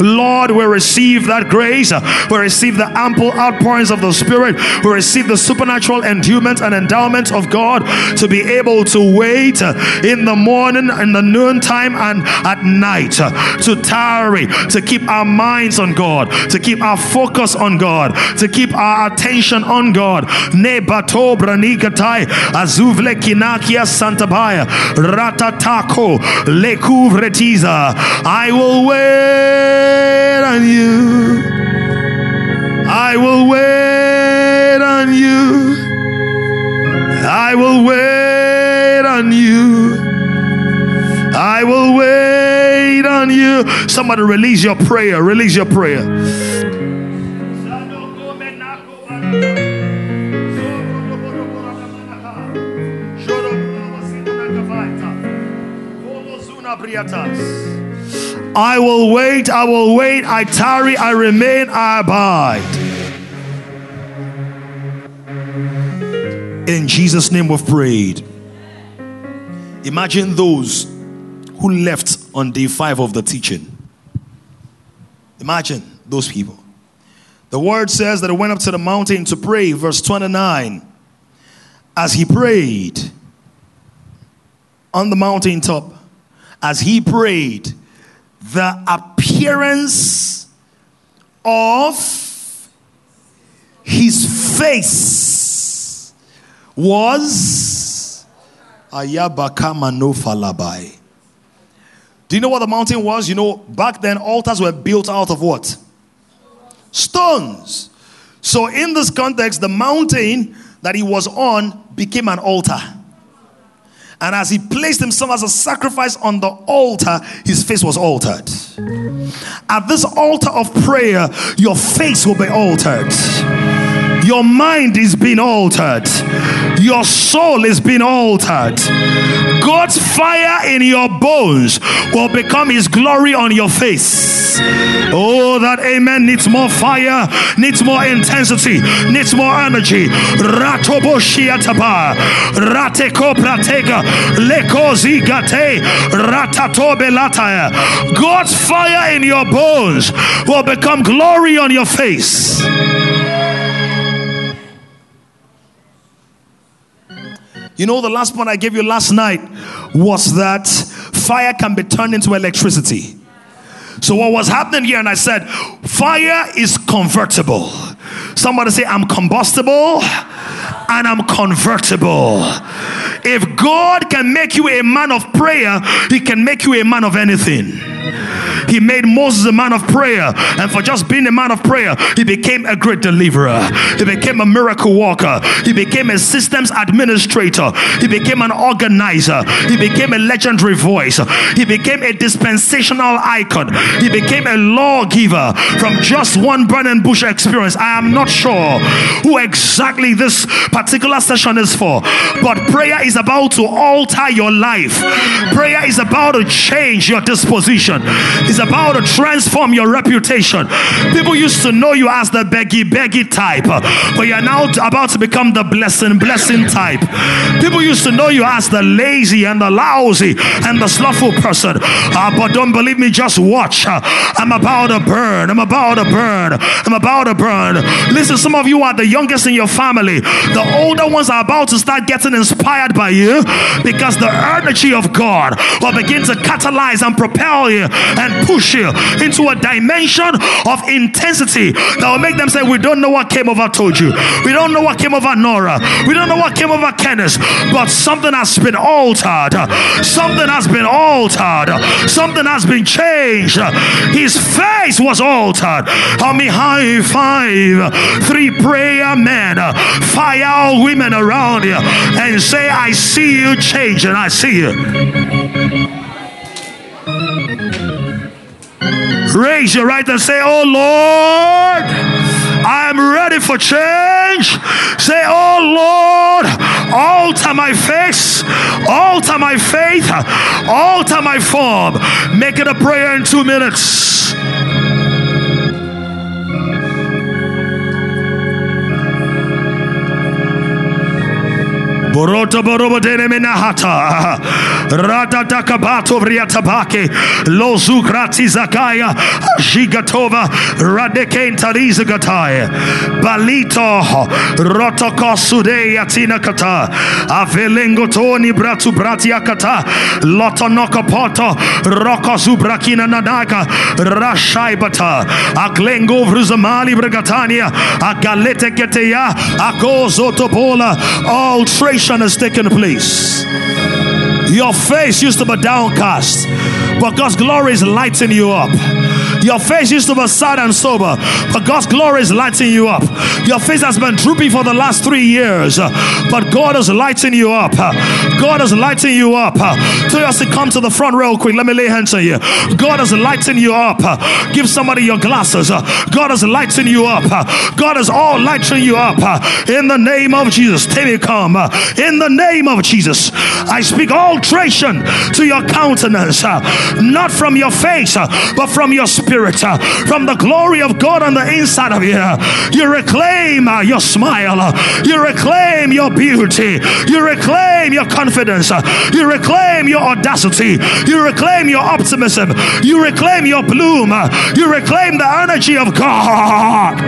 Lord, we receive that grace. We receive the ample outpourings of the Spirit. We receive the supernatural endowment and endowment of God to be able to wait uh, in the morning, in the noontime, and at night. Uh, to tarry, to keep our minds on God, to keep our focus on God, to keep our attention on God. Azuvle kinakia santabaya ratatako lekuvretiza. I will wait on you. I will wait on you. I will wait on you. I will wait on you. Somebody release your prayer. Release your prayer. I will wait, I will wait, I tarry, I remain, I abide. In Jesus' name we've prayed. Imagine those who left on day five of the teaching. Imagine those people. The word says that he went up to the mountain to pray, verse 29. As he prayed on the mountaintop, as he prayed, the appearance of his face was Ayabaka no falabai. Do you know what the mountain was? You know, back then altars were built out of what? Stones. So, in this context, the mountain that he was on became an altar. And as he placed himself as a sacrifice on the altar, his face was altered. At this altar of prayer, your face will be altered. Your mind is being altered. Your soul is being altered. God's fire in your bones will become his glory on your face. Oh, that amen needs more fire, needs more intensity, needs more energy. Ratoboshiataba, rateko pratega, lekozi gate, ratatobe. God's fire in your bones will become glory on your face. You know, the last point I gave you last night was that fire can be turned into electricity. So, what was happening here, and I said, fire is convertible. Somebody say, I'm combustible and I'm convertible. If God can make you a man of prayer, He can make you a man of anything. He made Moses a man of prayer, and for just being a man of prayer, he became a great deliverer. He became a miracle worker. He became a systems administrator. He became an organizer. He became a legendary voice. He became a dispensational icon. He became a lawgiver from just one burning bush experience. I am not sure who exactly this particular session is for, but prayer is about to alter your life. Prayer is about to change your disposition. It's about to transform your reputation. People used to know you as the beggy beggy type, but you're now about to become the blessing blessing type. People used to know you as the lazy and the lousy and the slothful person. Uh, but don't believe me, just watch. Uh, I'm about to burn. I'm about to burn. I'm about to burn. Listen, some of you are the youngest in your family. The older ones are about to start getting inspired by you because the energy of God will begin to catalyze and propel you and push you into a dimension of intensity that will make them say, We don't know what came over Tolu. We don't know what came over Nora. We don't know what came over Kenneth, but something has been altered. Something has been altered. Something has been changed. His face was altered. Help me high five. Three prayer men, uh, fire all women around you, and say, I see you change, and I see you. Raise your right and say, Oh Lord, I am ready for change. Say, Oh Lord, Alter my face, alter my faith, alter my form. Make it a prayer in two minutes. Boroto borobo dene menahata. Rata takabato vriatabake. Lozu grati zakaya. Gigatova. Radekenta rizagataya. Balito. Kata. Avelengo toni bratu bratia kata. Lotonoko poto. Roko zubrakina nadaka. Rashaibata. Aglengo vruzamali bragatania. Agalete keteya. Akozo topola. Alteration has taken place. Your face used to be downcast, but God's glory is lighting you up. Your face used to be sad and sober, but God's glory is lighting you up. Your face has been droopy for the last three years, but God is lighting you up. God is lighting you up. Tell us to come to the front real quick. Let me lay hands on you. God is lighting you up. Give somebody your glasses. God is lighting you up. God is all lighting you up. In the name of Jesus. Tell me come. In the name of Jesus. I speak alteration to your countenance, not from your face, but from your spirit, Uh, from the glory of God on the inside of you. You reclaim uh, your smile, uh, you reclaim your beauty, you reclaim your confidence, uh, you reclaim your audacity, you reclaim your optimism, you reclaim your bloom, you reclaim the energy of God.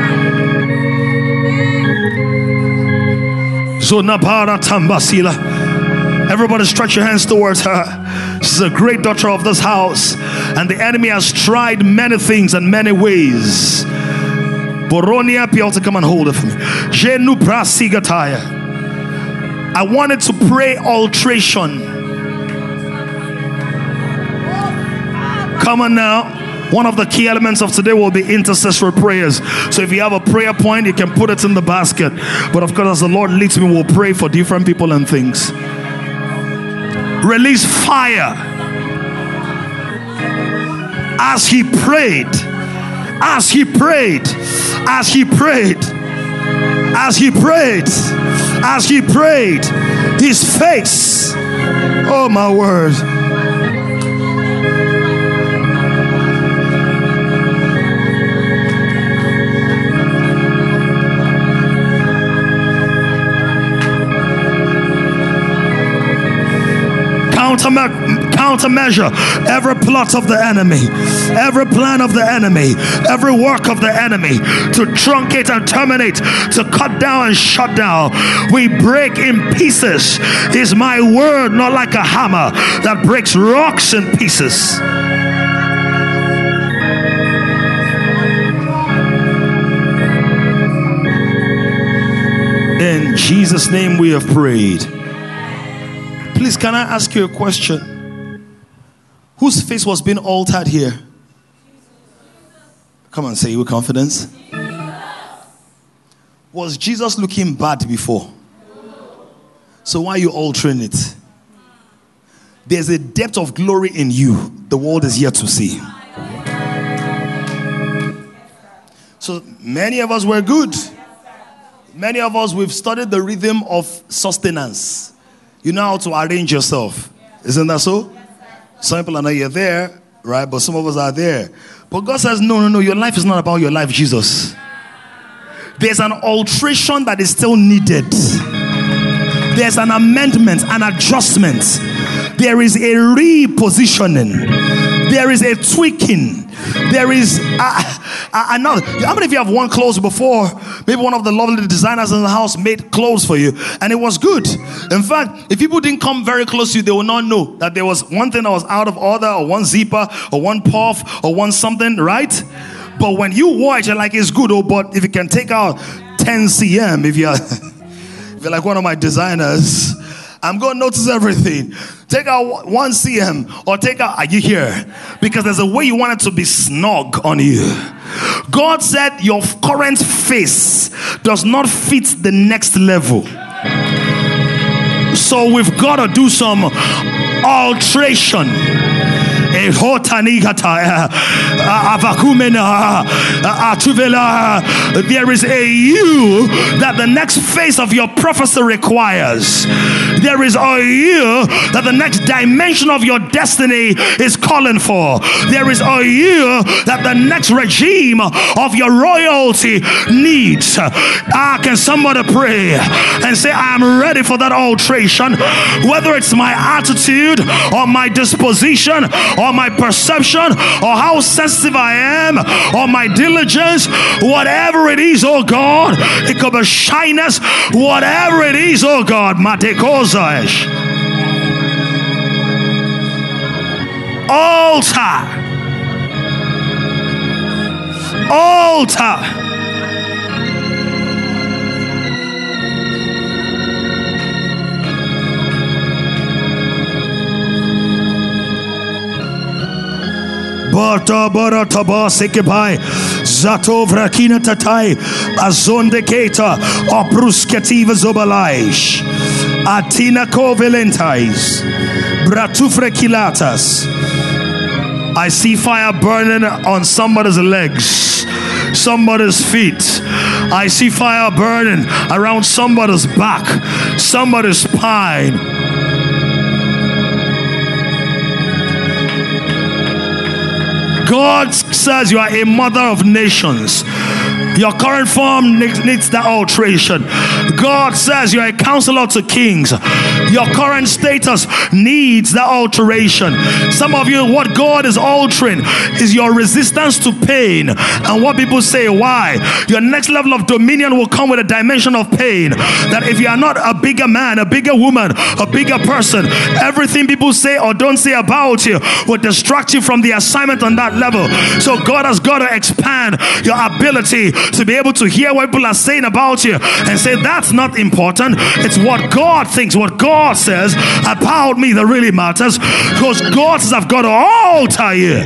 Zonabara Tambasila. Everybody stretch your hands towards her. She's a great daughter of this house, and the enemy has tried many things and many ways. Boronia Piota, come and hold it for me. Jenu Brasigataya. I wanted to pray alteration. Come on now. One of the key elements of today will be intercessory prayers. So if you have a prayer point, you can put it in the basket. But of course, as the Lord leads me, we'll pray for different people and things. Release fire. As he prayed, as he prayed, as he prayed, as he prayed, as he prayed, his face. Oh, my word. Counterme- countermeasure every plot of the enemy, every plan of the enemy, every work of the enemy to truncate and terminate, to cut down and shut down. We break in pieces. Is my word not like a hammer that breaks rocks in pieces? In Jesus' name we have prayed. Please, can I ask you a question? Whose face was being altered here? Come on, say it with confidence. Was Jesus looking bad before? So why are you altering it? There's a depth of glory in you the world is yet to see. So many of us were good. Many of us we've studied the rhythm of sustenance. You know how to arrange yourself. Isn't that so? Some people are not yet there, right? But some of us are there. But God says, no, no, no, your life is not about your life, Jesus. There's an alteration that is still needed. There's an amendment, an adjustment. There is a repositioning. There is a tweaking. There is another. How many of you have worn clothes before? Maybe one of the lovely designers in the house made clothes for you, and it was good. In fact, if people didn't come very close to you, they will not know that there was one thing that was out of order, or one zipper, or one puff, or one something, right? But when you wore it, you're like, it's good, oh, but if you can take out 10 cm, if you're, if you're like one of my designers, I'm going to notice everything. Take out one CM or take out, are you here? Because there's a way you want it to be snug on you. God said your current face does not fit the next level. So we've got to do some alteration There is a you that the next phase of your prophecy requires. There is a you that the next dimension of your destiny is calling for. There is a you that the next regime of your royalty needs. Ah, can somebody pray and say, I am ready for that alteration? Whether it's my attitude or my disposition or my perception or how sensitive I am or my diligence, whatever it is, oh God, it could be shyness, whatever it is, oh God, matekozash. Altar. Altar. Bata bara taba sekebai zato vrakina tatai. Azonde keta. Obrusketiva zobalaish. Atina kovelentais. Bratufre kilatas I see fire burning on somebody's legs, somebody's feet. I see fire burning around somebody's back, somebody's spine. God says you are a mother of nations. Your current form needs that alteration. God says you're a counselor to kings. Your current status needs that alteration. Some of you, what God is altering is your resistance to pain. And what people say, why? Your next level of dominion will come with a dimension of pain. That if you are not a bigger man, a bigger woman, a bigger person, everything people say or don't say about you will distract you from the assignment on that level. So God has got to expand your ability to be able to hear what people are saying about you and say that's not important. It's what God thinks, what God says about me that really matters. Because God says I've got to alter you.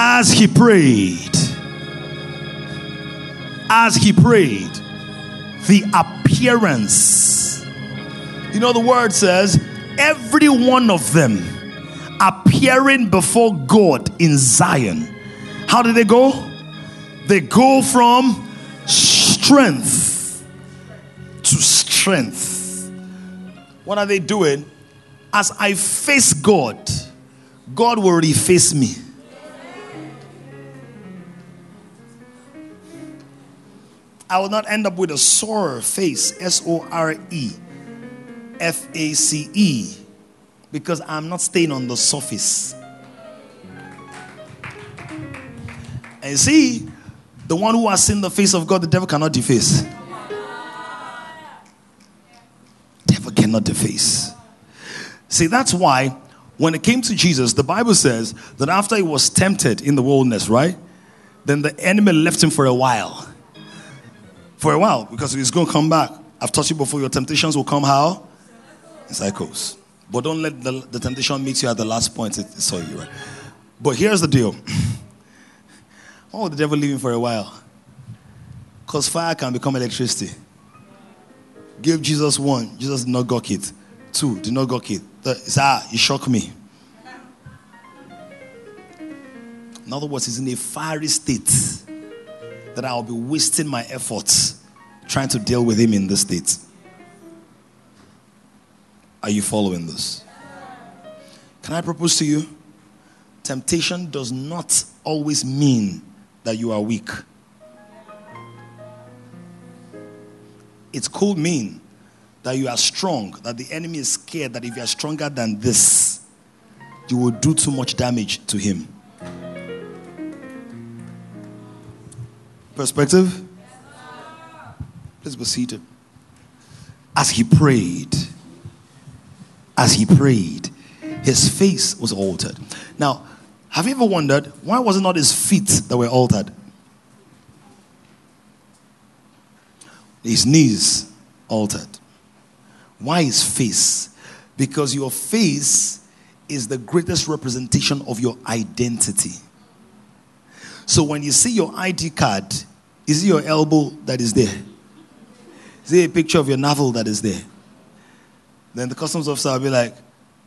As he prayed, as he prayed, the appearance. You know, the word says, every one of them appearing before God in Zion. How did they go? They go from strength to strength. What are they doing? As I face God, God will reface me. I will not end up with a sore face, S O R E F A C E, because I'm not staying on the surface. And see, the one who has seen the face of God, the devil cannot deface. Devil cannot deface. See, that's why when it came to Jesus, the Bible says that after he was tempted in the wilderness, right? Then the enemy left him for a while. For a while, because he's going to come back. I've taught you before, your temptations will come how? In cycles. But don't let the, the temptation meet you at the last point. It, saw you, right? But here's the deal. Would the devil leave him for a while? Because fire can become electricity. Give Jesus one, Jesus did not gawk it. Two, did not gawk it. Third, ah, you shock me. In other words, he's in a fiery state that I'll be wasting my efforts trying to deal with him in this state. Are you following this? Can I propose to you? Temptation does not always mean that you are weak. It could mean that you are strong, that the enemy is scared that if you are stronger than this, you will do too much damage to him. Perspective? Please be seated. As he prayed, as he prayed, his face was altered. Now, have you ever wondered why was it not his feet that were altered? His knees altered. Why his face? Because your face is the greatest representation of your identity. So when you see your ID card, is it your elbow that is it Is there a picture of your navel that is there? Then the customs officer will be like,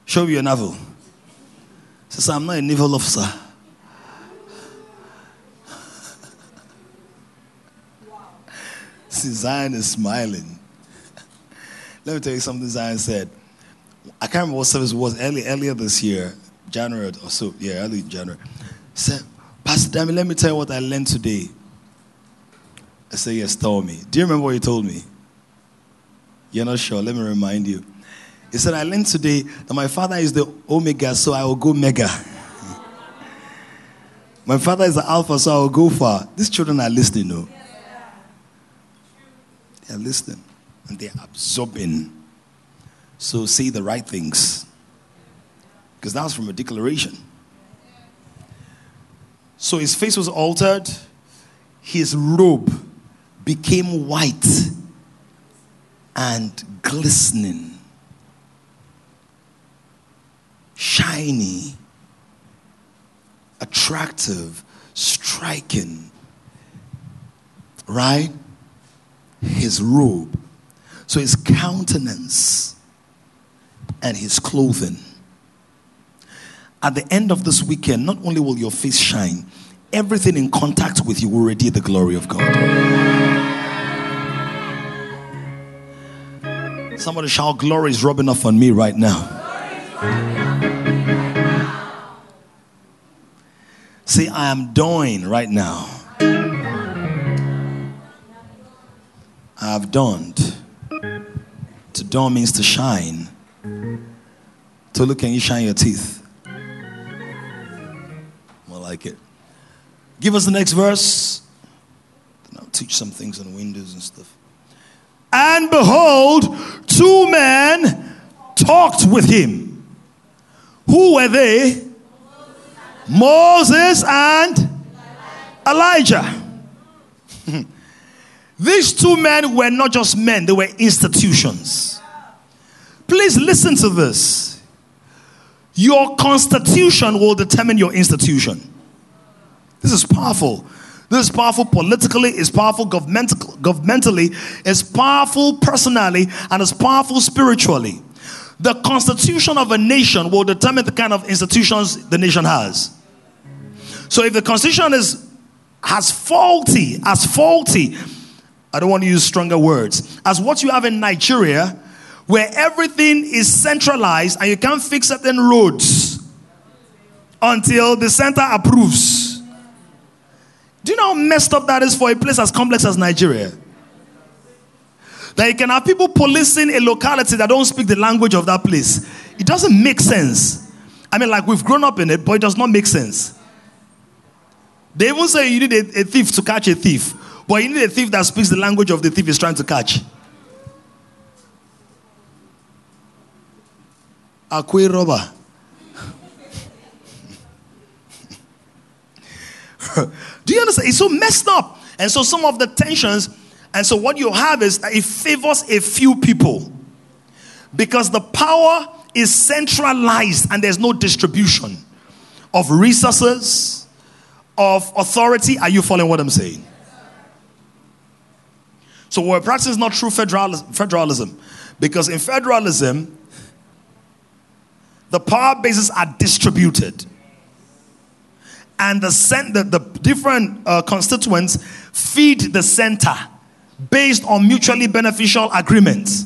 Show me your navel. Says, I'm not a naval officer. See, Zion is smiling. Let me tell you something Zion said. I can't remember what service it was early, earlier this year, January or so. Yeah, early January. Said, Pastor Dami, let me tell you what I learned today. I said, Yes, tell me. Do you remember what you told me? You're not sure. Let me remind you. He said, I learned today that my father is the Omega, so I will go mega. my father is the Alpha, so I will go far. These children are listening, though. They're listening and they're absorbing. So say the right things. Because that was from a declaration. So his face was altered, his robe became white and glistening, shiny, attractive, striking. Right? His robe. So his countenance and his clothing. At the end of this weekend, not only will your face shine, everything in contact with you will radiate the glory of God. Somebody shout, Glory is rubbing off on me right now. See, I am doing right now. I have dawned. To dawn means to shine. To look, can you shine your teeth? More like it. Give us the next verse. Then I'll teach some things on windows and stuff. And behold, two men talked with him. Who were they? Moses and Elijah. These two men were not just men, they were institutions. Please listen to this. Your constitution will determine your institution. This is powerful. This is powerful politically, it's powerful government, governmentally, it's powerful personally, and it's powerful spiritually. The constitution of a nation will determine the kind of institutions the nation has. So if the constitution is has faulty, as faulty, I don't want to use stronger words, as what you have in Nigeria, where everything is centralized and you can't fix certain roads until the center approves. Do you know how messed up that is for a place as complex as Nigeria? That you can have people policing a locality that don't speak the language of that place. It doesn't make sense. I mean, like we've grown up in it, but it does not make sense. They even say you need a, a thief to catch a thief, but you need a thief that speaks the language of the thief is trying to catch. Akwe robber. Do you understand? It's so messed up. And so some of the tensions, and so what you have is it favors a few people because the power is centralized and there's no distribution of resources, of authority. Are you following what I'm saying? So we're practicing not true federalism, because in federalism, the power bases are distributed and the, cent- the, the different uh, constituents feed the center based on mutually beneficial agreements.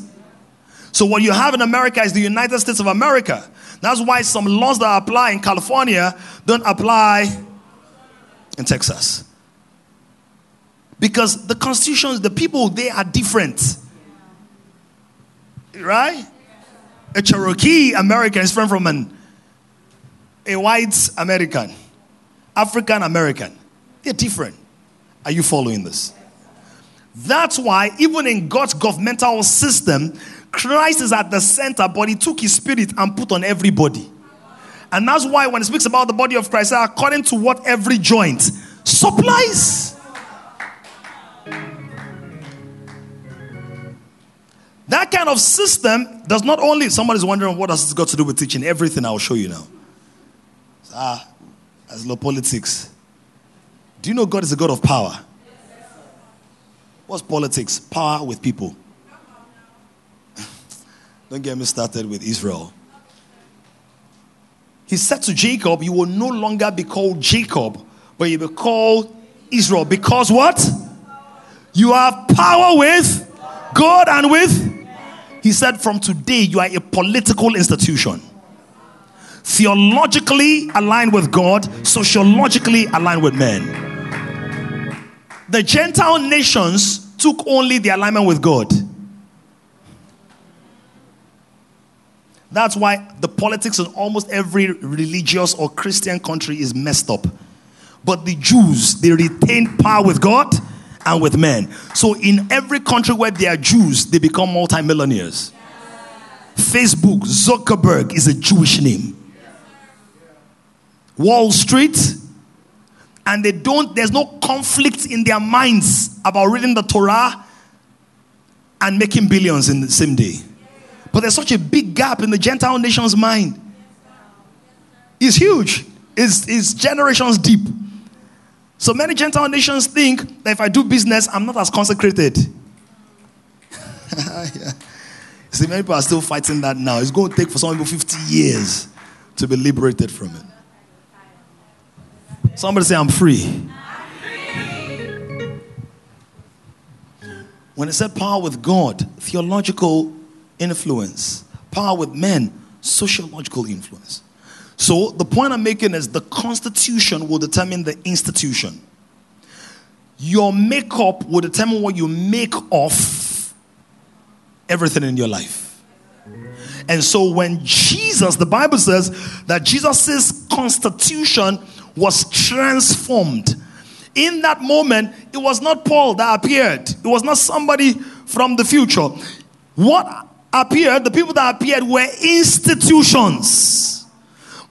So, what you have in America is the United States of America. That's why some laws that apply in California don't apply in Texas. Because the constitutions, the people, they are different. Right? A Cherokee American is different from an, a white American. African American. They're different. Are you following this? That's why, even in God's governmental system, Christ is at the center, but He took His Spirit and put on everybody. And that's why, when He speaks about the body of Christ, according to what every joint supplies. That kind of system does not only, somebody's wondering what has got to do with teaching? Everything I'll show you now. Ah, as low politics. Do you know God is a God of power? What's politics? Power with people. Don't get me started with Israel. He said to Jacob, You will no longer be called Jacob, but you will be called Israel. Because what? You have power with God and with. He said, From today, you are a political institution. Theologically aligned with God, sociologically aligned with men. The Gentile nations took only the alignment with God. That's why the politics in almost every religious or Christian country is messed up. But the Jews, they retain power with God and with men. So in every country where they are Jews, they become multimillionaires. Facebook, Zuckerberg is a Jewish name. Wall Street, and they don't, there's no conflict in their minds about reading the Torah and making billions in the same day. But there's such a big gap in the Gentile nation's mind. It's huge, it's, it's generations deep. So many Gentile nations think that if I do business, I'm not as consecrated. yeah. See, many people are still fighting that now. It's going to take for some people 50 years to be liberated from it. Somebody say, I'm free. When it said power with God, theological influence, power with men, sociological influence. So the point I'm making is the constitution will determine the institution. Your makeup will determine what you make of everything in your life. And so when Jesus, the Bible says that Jesus' constitution was transformed. In that moment, it was not Paul that appeared, it was not somebody from the future. What appeared, the people that appeared were institutions.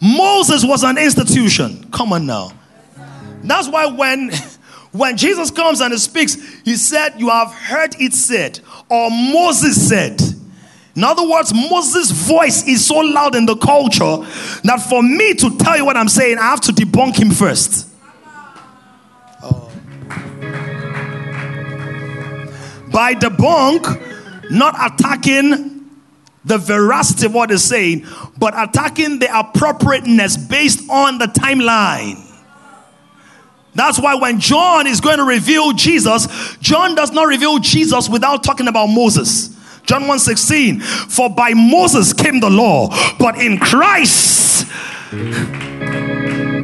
Moses was an institution. Come on now. That's why when when Jesus comes and he speaks, he said, You have heard it said, or Moses said. In other words, Moses' voice is so loud in the culture that for me to tell you what I'm saying, I have to debunk him first. Oh. By debunk, not attacking the veracity of what he's saying, but attacking the appropriateness based on the timeline. That's why when John is going to reveal Jesus, John does not reveal Jesus without talking about Moses. John 1:16 For by Moses came the law but in Christ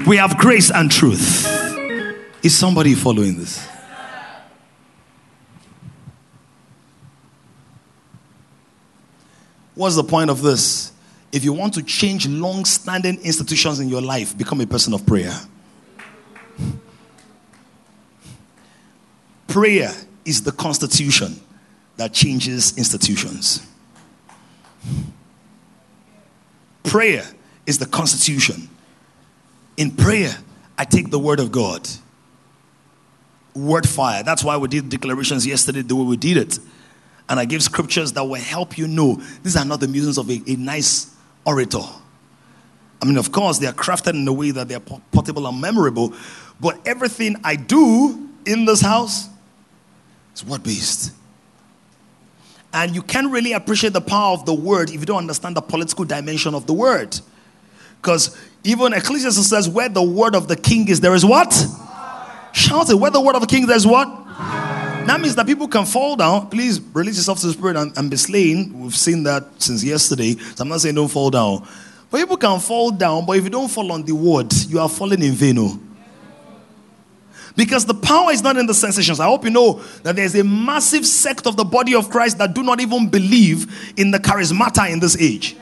we have grace and truth. Is somebody following this? What's the point of this? If you want to change long standing institutions in your life, become a person of prayer. Prayer is the constitution that changes institutions. Prayer is the constitution. In prayer, I take the word of God. Word fire. That's why we did declarations yesterday the way we did it. And I give scriptures that will help you know these are not the musings of a, a nice orator. I mean, of course, they are crafted in a way that they are portable and memorable, but everything I do in this house is word based. And you can't really appreciate the power of the word if you don't understand the political dimension of the word. Because even Ecclesiastes says, where the word of the king is, there is what? Shout it. Where the word of the king, there's what? That means that people can fall down. Please release yourself to the spirit and, and be slain. We've seen that since yesterday. So I'm not saying don't fall down. But people can fall down, but if you don't fall on the word, you are falling in vain. Oh. Because the power is not in the sensations. I hope you know that there's a massive sect of the body of Christ that do not even believe in the charismata in this age.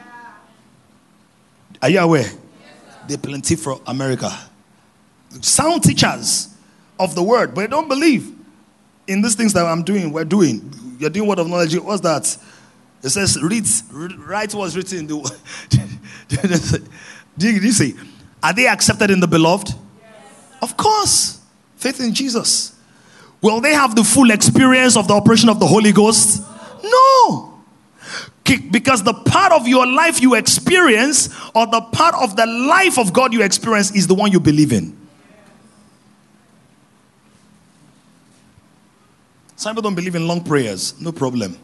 Are you aware? They're plenty for America. Sound teachers of the word, but they don't believe in these things that I'm doing, we're doing. You're doing word of knowledge. What's that? It says, read, write was written. Did you see? Are they accepted in the beloved? Yes. Of course. Faith in Jesus. Will they have the full experience of the operation of the Holy Ghost? No. Because the part of your life you experience, or the part of the life of God you experience, is the one you believe in. Some people don't believe in long prayers. No problem.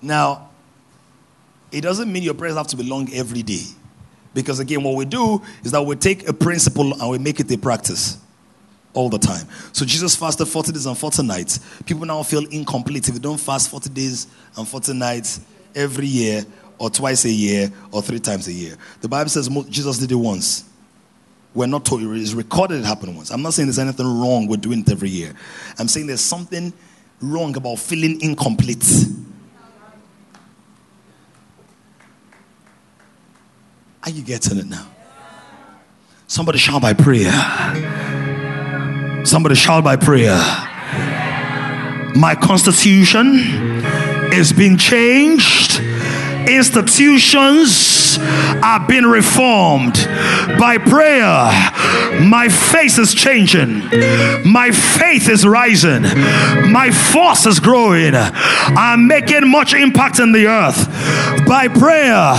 Now, it doesn't mean your prayers have to be long every day. Because again, what we do is that we take a principle and we make it a practice all the time. So Jesus fasted 40 days and 40 nights. People now feel incomplete if you don't fast 40 days and 40 nights every year, or twice a year, or three times a year. The Bible says Jesus did it once. We're not told, it's recorded it happened once. I'm not saying there's anything wrong with doing it every year. I'm saying there's something wrong about feeling incomplete. Are you getting it now? Somebody shout by prayer. Somebody shout by prayer. My constitution is being changed. Institutions are being reformed by prayer. My face is changing. My faith is rising. My force is growing. I'm making much impact in the earth by prayer.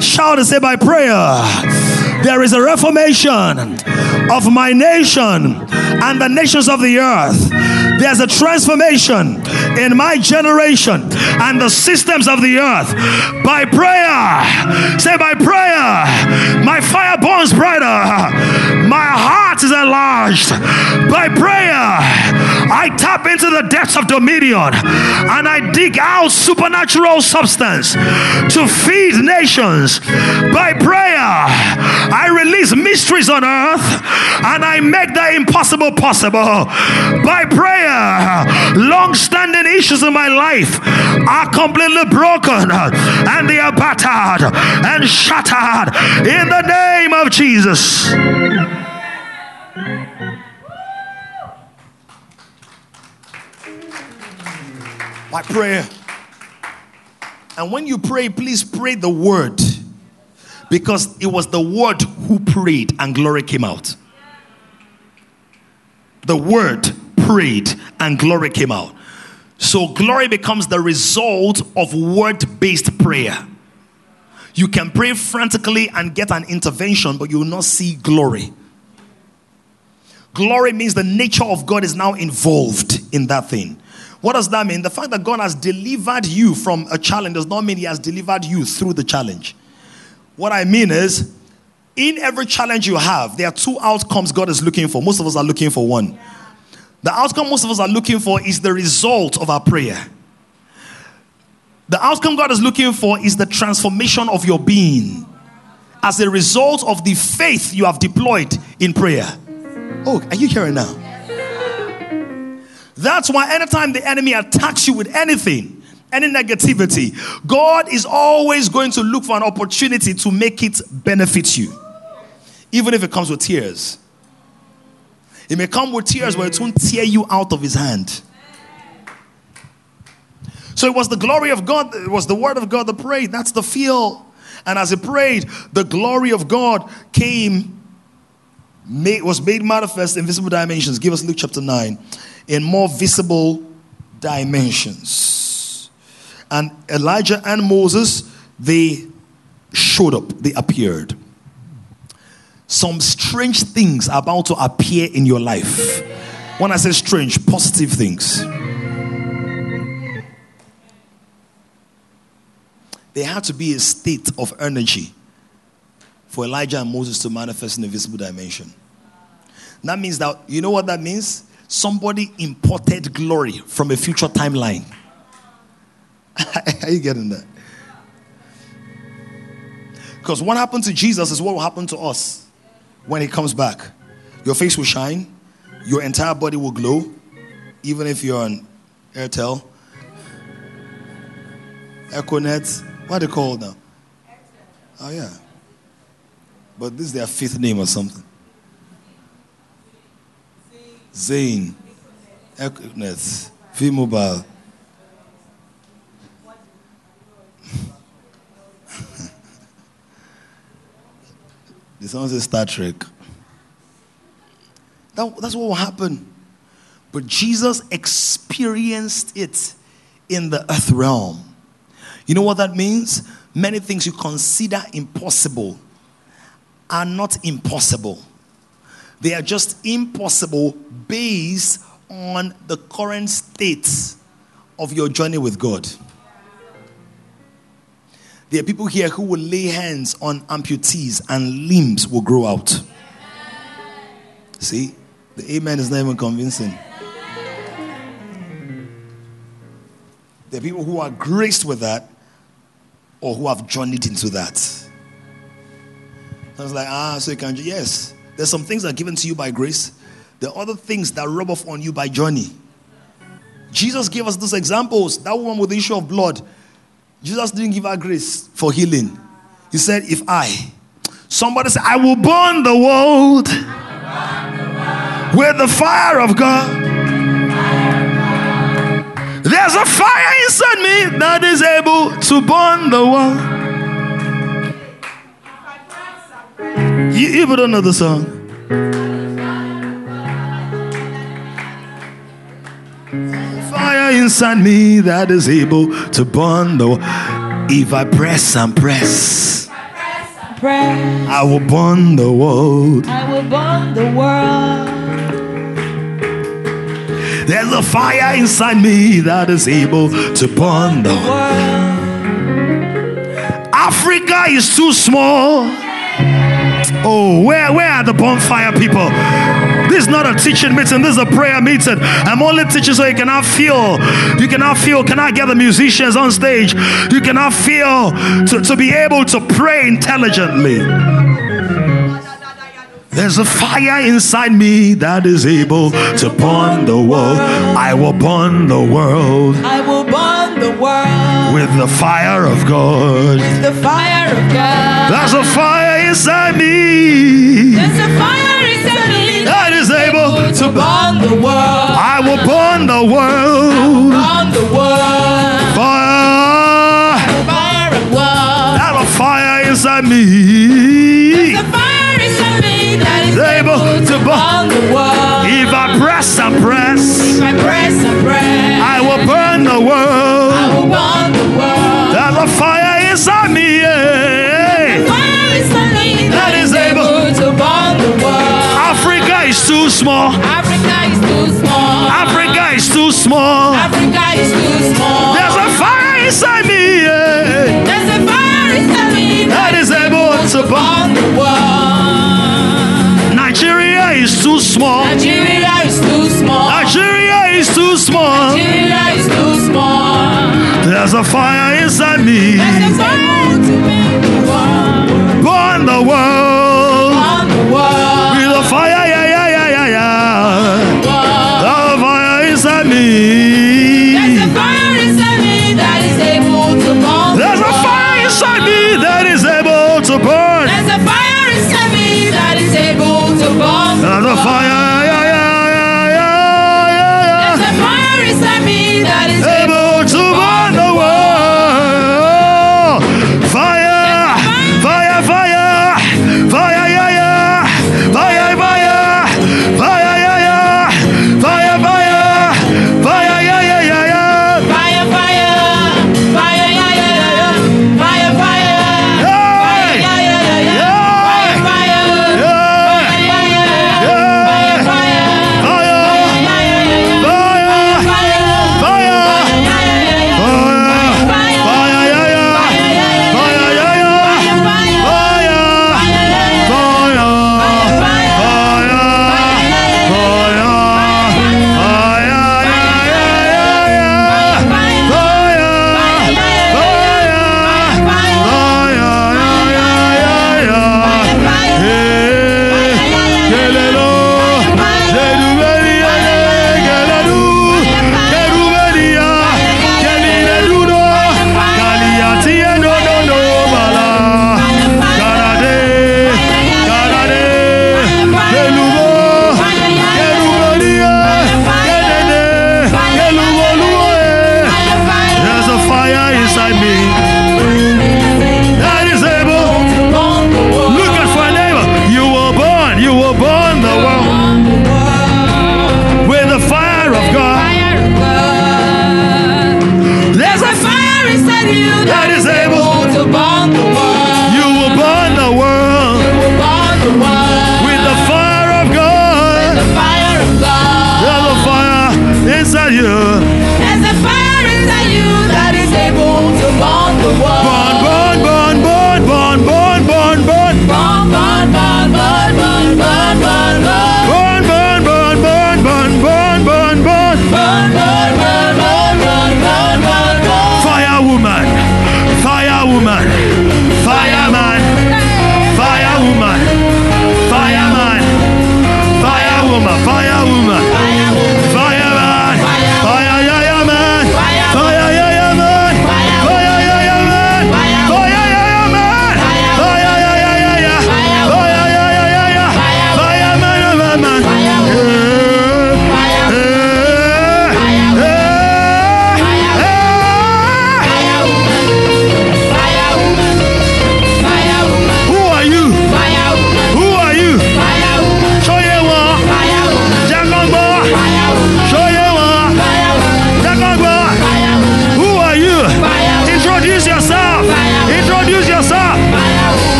Shout and say, by prayer. There is a reformation of my nation and the nations of the earth. There's a transformation in my generation and the systems of the earth by prayer. Say, by prayer, my fire burns brighter, my heart is enlarged. By prayer, I tap into the depths of dominion and I dig out supernatural substance to feed nations. By prayer, Release mysteries on earth and I make the impossible possible. By prayer, long standing issues in my life are completely broken and they are battered and shattered in the name of Jesus. By prayer. And when you pray, please pray the word because it was the word who prayed and glory came out. The word prayed and glory came out. So glory becomes the result of word based prayer. You can pray frantically and get an intervention, but you will not see glory. Glory means the nature of God is now involved in that thing. What does that mean? The fact that God has delivered you from a challenge does not mean He has delivered you through the challenge. What I mean is, in every challenge you have, there are two outcomes God is looking for. Most of us are looking for one. The outcome most of us are looking for is the result of our prayer. The outcome God is looking for is the transformation of your being as a result of the faith you have deployed in prayer. Oh, are you hearing now? That's why anytime the enemy attacks you with anything, any negativity, God is always going to look for an opportunity to make it benefit you, even if it comes with tears. It may come with tears, but it won't tear you out of his hand. So it was the glory of God, it was the word of God that prayed. That's the feel. And as he prayed, the glory of God came, made, was made manifest in visible dimensions. Give us Luke chapter 9. In more visible dimensions. And Elijah and Moses, they showed up, they appeared. Some strange things are about to appear in your life. When I say strange, positive things. There had to be a state of energy for Elijah and Moses to manifest in a visible dimension. That means that, you know what that means? Somebody imported glory from a future timeline. Are you getting that? Because what happened to Jesus is what will happen to us when he comes back. Your face will shine, your entire body will glow, even if you're on Airtel, Econet, what are they called now? Oh, yeah. But this is their fifth name or something. Zain, Econet, V-Mobile. The song says Star Trek. That, that's what will happen. But Jesus experienced it in the earth realm. You know what that means? Many things you consider impossible are not impossible. They are just impossible based on the current state of your journey with God. There are people here who will lay hands on amputees and limbs will grow out. See, the amen is not even convincing. There are people who are graced with that or who have journeyed into that. Was like, ah, so you can, yes. There's some things that are given to you by grace. There are other things that rub off on you by journey. Jesus gave us those examples. That woman with the issue of blood, Jesus didn't give her grace for healing. He said, If I, somebody said, I will burn the world with the fire of God. There's a fire inside me that is able to burn the world. You even don't know the song. Fire inside me that is able to burn the. If I press and press, Press, I will burn the world. I will burn the world. There's a fire inside me that is able to burn the world. World. Africa is too small. Oh, where where are the bonfire people? This is not a teaching meeting, this is a prayer meeting. I'm only teaching so you cannot feel. You cannot feel. cannot get the musicians on stage? You cannot feel to, to be able to pray intelligently. There's a fire inside me that is able to burn the world. I will burn the world I will burn the world with the fire of God. with the fire of God. There's a fire inside me There's a fire able to burn the world. I will burn the world. Burn the world. Fire. Fire of world. There's a fire inside me There's a fire inside me that is able to the world. If I press and press, If I press and press, I will burn the I world. will burn the world. There's a fire inside me yeah. Small. Africa is too small. Africa is too small. Africa is too small. There's a fire inside me yeah. There's a fire inside me that is able to burn. burn the world. Nigeria is too small. Nigeria is too small. Nigeria is too small. Nigeria is too small. There's a fire inside me. There's a fire to make the world. Burn the world me. There's a fire inside me that is able to burn There's a fire inside me that is able to burn. There's a fire inside me that is able to burn There's a fire. Yeah, yeah, yeah, yeah, yeah, There's a fire inside me that is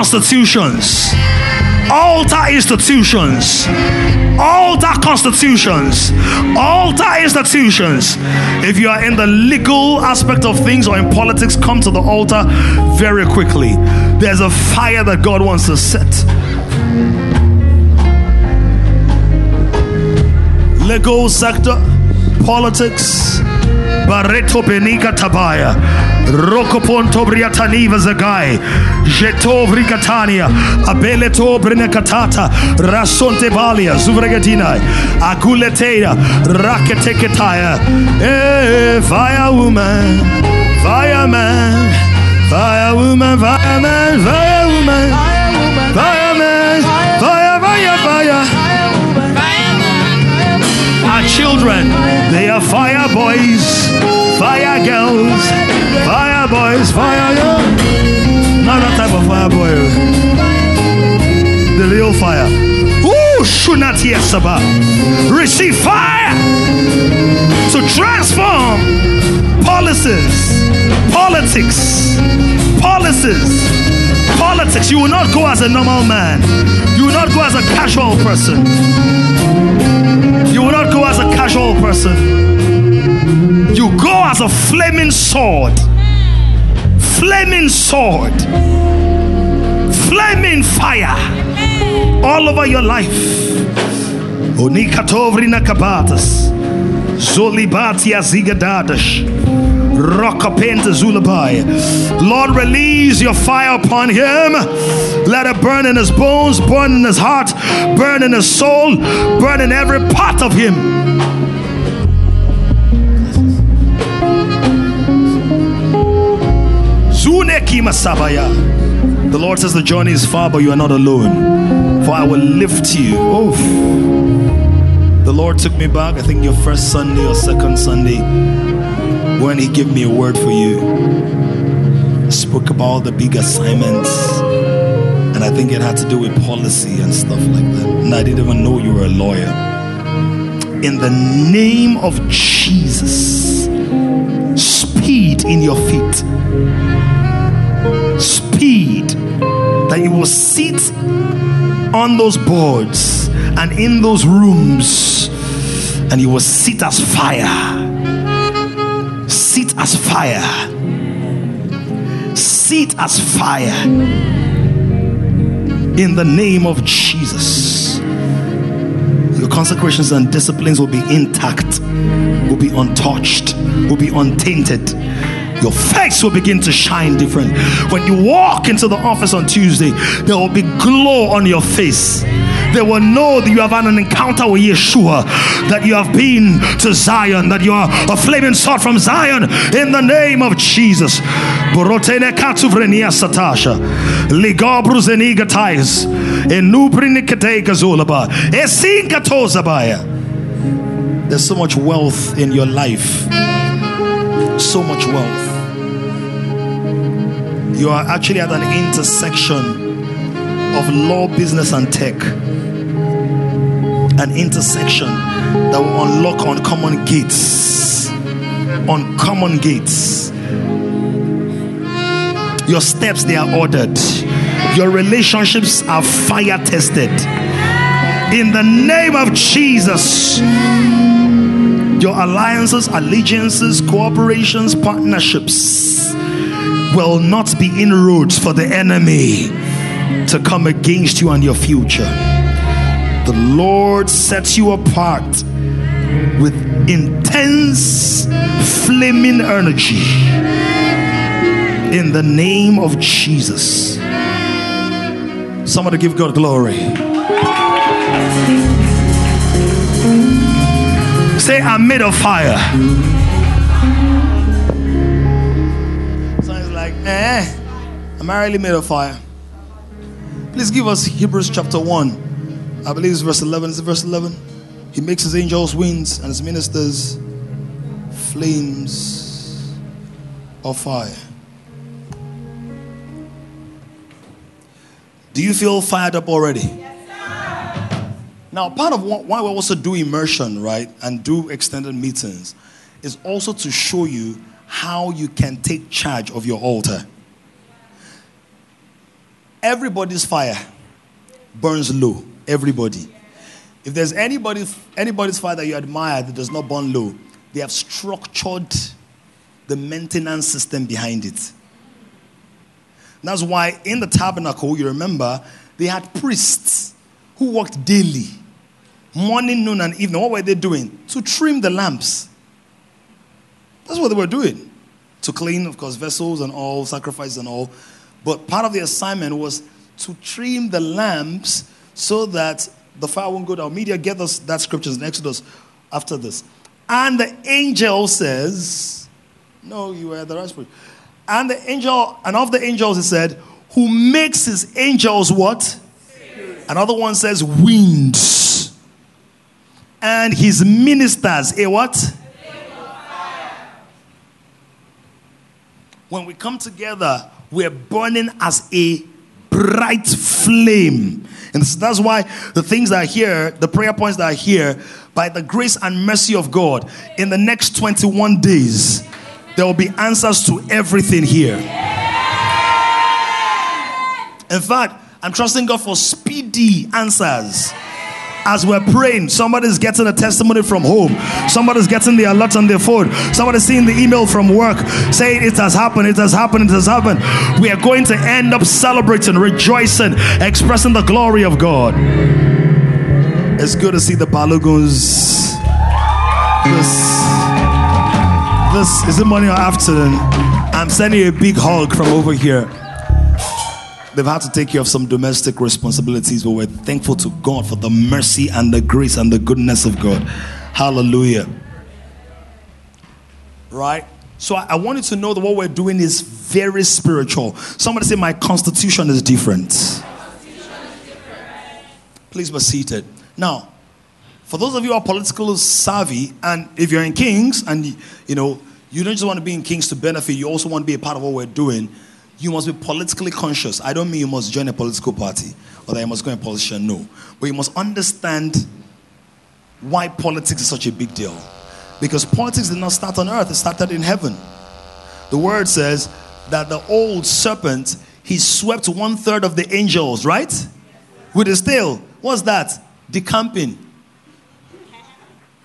constitutions, alter institutions, alter constitutions, alter institutions. If you are in the legal aspect of things or in politics, come to the altar very quickly. There's a fire that God wants to set. legal sector, politics, Barreto Benika Tabaya, Rokoponto Briataniva Zagai, Jeto Vrikatania, Abeleto Brinakatata, Rasonte Balia, Zuvregatina, Aguletea, Raketeketaya, eh, fire woman, fire woman, fireman, fire woman, fireman, fire, fire, fire. Our children, they are fire boys, fire girls, fire boys, fire girls. Not that type of fire boy. The real fire. Ooh. Receive fire to transform policies, politics, policies, politics. You will not go as a normal man. You will not go as a casual person. You will not go as a casual person. You go as a flaming sword. Flaming sword. Flaming fire. All over your life. Onikatovri nakabatas. Zolibatia zigadadas. Rockapenta Zulabai. Lord, release your fire upon him. Let it burn in his bones, burn in his heart, burn in his soul, burn in every part of him. The Lord says the journey is far, but you are not alone. For I will lift you. Oh. The Lord took me back, I think your first Sunday or second Sunday, when He gave me a word for you. Spoke about the big assignments, and I think it had to do with policy and stuff like that. And I didn't even know you were a lawyer. In the name of Jesus, speed in your feet, speed that you will sit on those boards and in those rooms, and you will sit as fire. Sit as fire. Sit as fire. In the name of Jesus. Your consecrations and disciplines will be intact, will be untouched, will be untainted. Your face will begin to shine different. When you walk into the office on Tuesday, there will be glow on your face. They will know that you have had an encounter with Yeshua, that you have been to Zion, that you are a flaming sword from Zion in the name of Jesus. There's so much wealth in your life. So much wealth. You are actually at an intersection of law, business, and tech. An intersection that will unlock uncommon gates. Uncommon gates. Your steps, they are ordered. Your relationships are fire tested. In the name of Jesus. Your alliances, allegiances, cooperations, partnerships will not be inroads for the enemy to come against you and your future. The Lord sets you apart with intense, flaming energy in the name of Jesus. Somebody give God glory. Say, I'm made of fire. Sounds like, eh, Am I really made of fire? Please give us Hebrews chapter 1. I believe it's verse 11. Is it verse 11? He makes his angels winds and his ministers flames of fire. Do you feel fired up already? Now, part of wh- why we also do immersion, right, and do extended meetings is also to show you how you can take charge of your altar. Everybody's fire burns low. Everybody. If there's anybody, anybody's fire that you admire that does not burn low, they have structured the maintenance system behind it. That's why in the tabernacle, you remember, they had priests who worked daily, morning, noon, and evening. What were they doing? To trim the lamps. That's what they were doing. To clean, of course, vessels and all, sacrifices and all. But part of the assignment was to trim the lamps so that the fire won't go down. Media, get us that scriptures in Exodus after this. And the angel says, No, you were the right spirit. And the angel, and of the angels, he said, Who makes his angels what? Another one says, Winds. And his ministers, a what? When we come together, we're burning as a bright flame. And that's why the things that are here, the prayer points that are here, by the grace and mercy of God, in the next 21 days, there will be answers to everything here. In fact, I'm trusting God for speedy answers. As we're praying, somebody's getting a testimony from home. Somebody's getting the alert on their phone. Somebody's seeing the email from work saying it has happened, it has happened, it has happened. We are going to end up celebrating, rejoicing, expressing the glory of God. It's good to see the Baloguns. This, this is the morning or afternoon? I'm sending you a big hug from over here. They've had to take care of some domestic responsibilities, but we're thankful to God for the mercy and the grace and the goodness of God. Hallelujah. Right? So I, I want you to know that what we're doing is very spiritual. Somebody say, My constitution is different. Please be seated. Now, for those of you who are political savvy, and if you're in Kings, and you know, you don't just want to be in Kings to benefit, you also want to be a part of what we're doing you must be politically conscious. I don't mean you must join a political party or that you must go a politician, no. But you must understand why politics is such a big deal. Because politics did not start on earth, it started in heaven. The word says that the old serpent, he swept one third of the angels, right? With his tail. What's that? Decamping.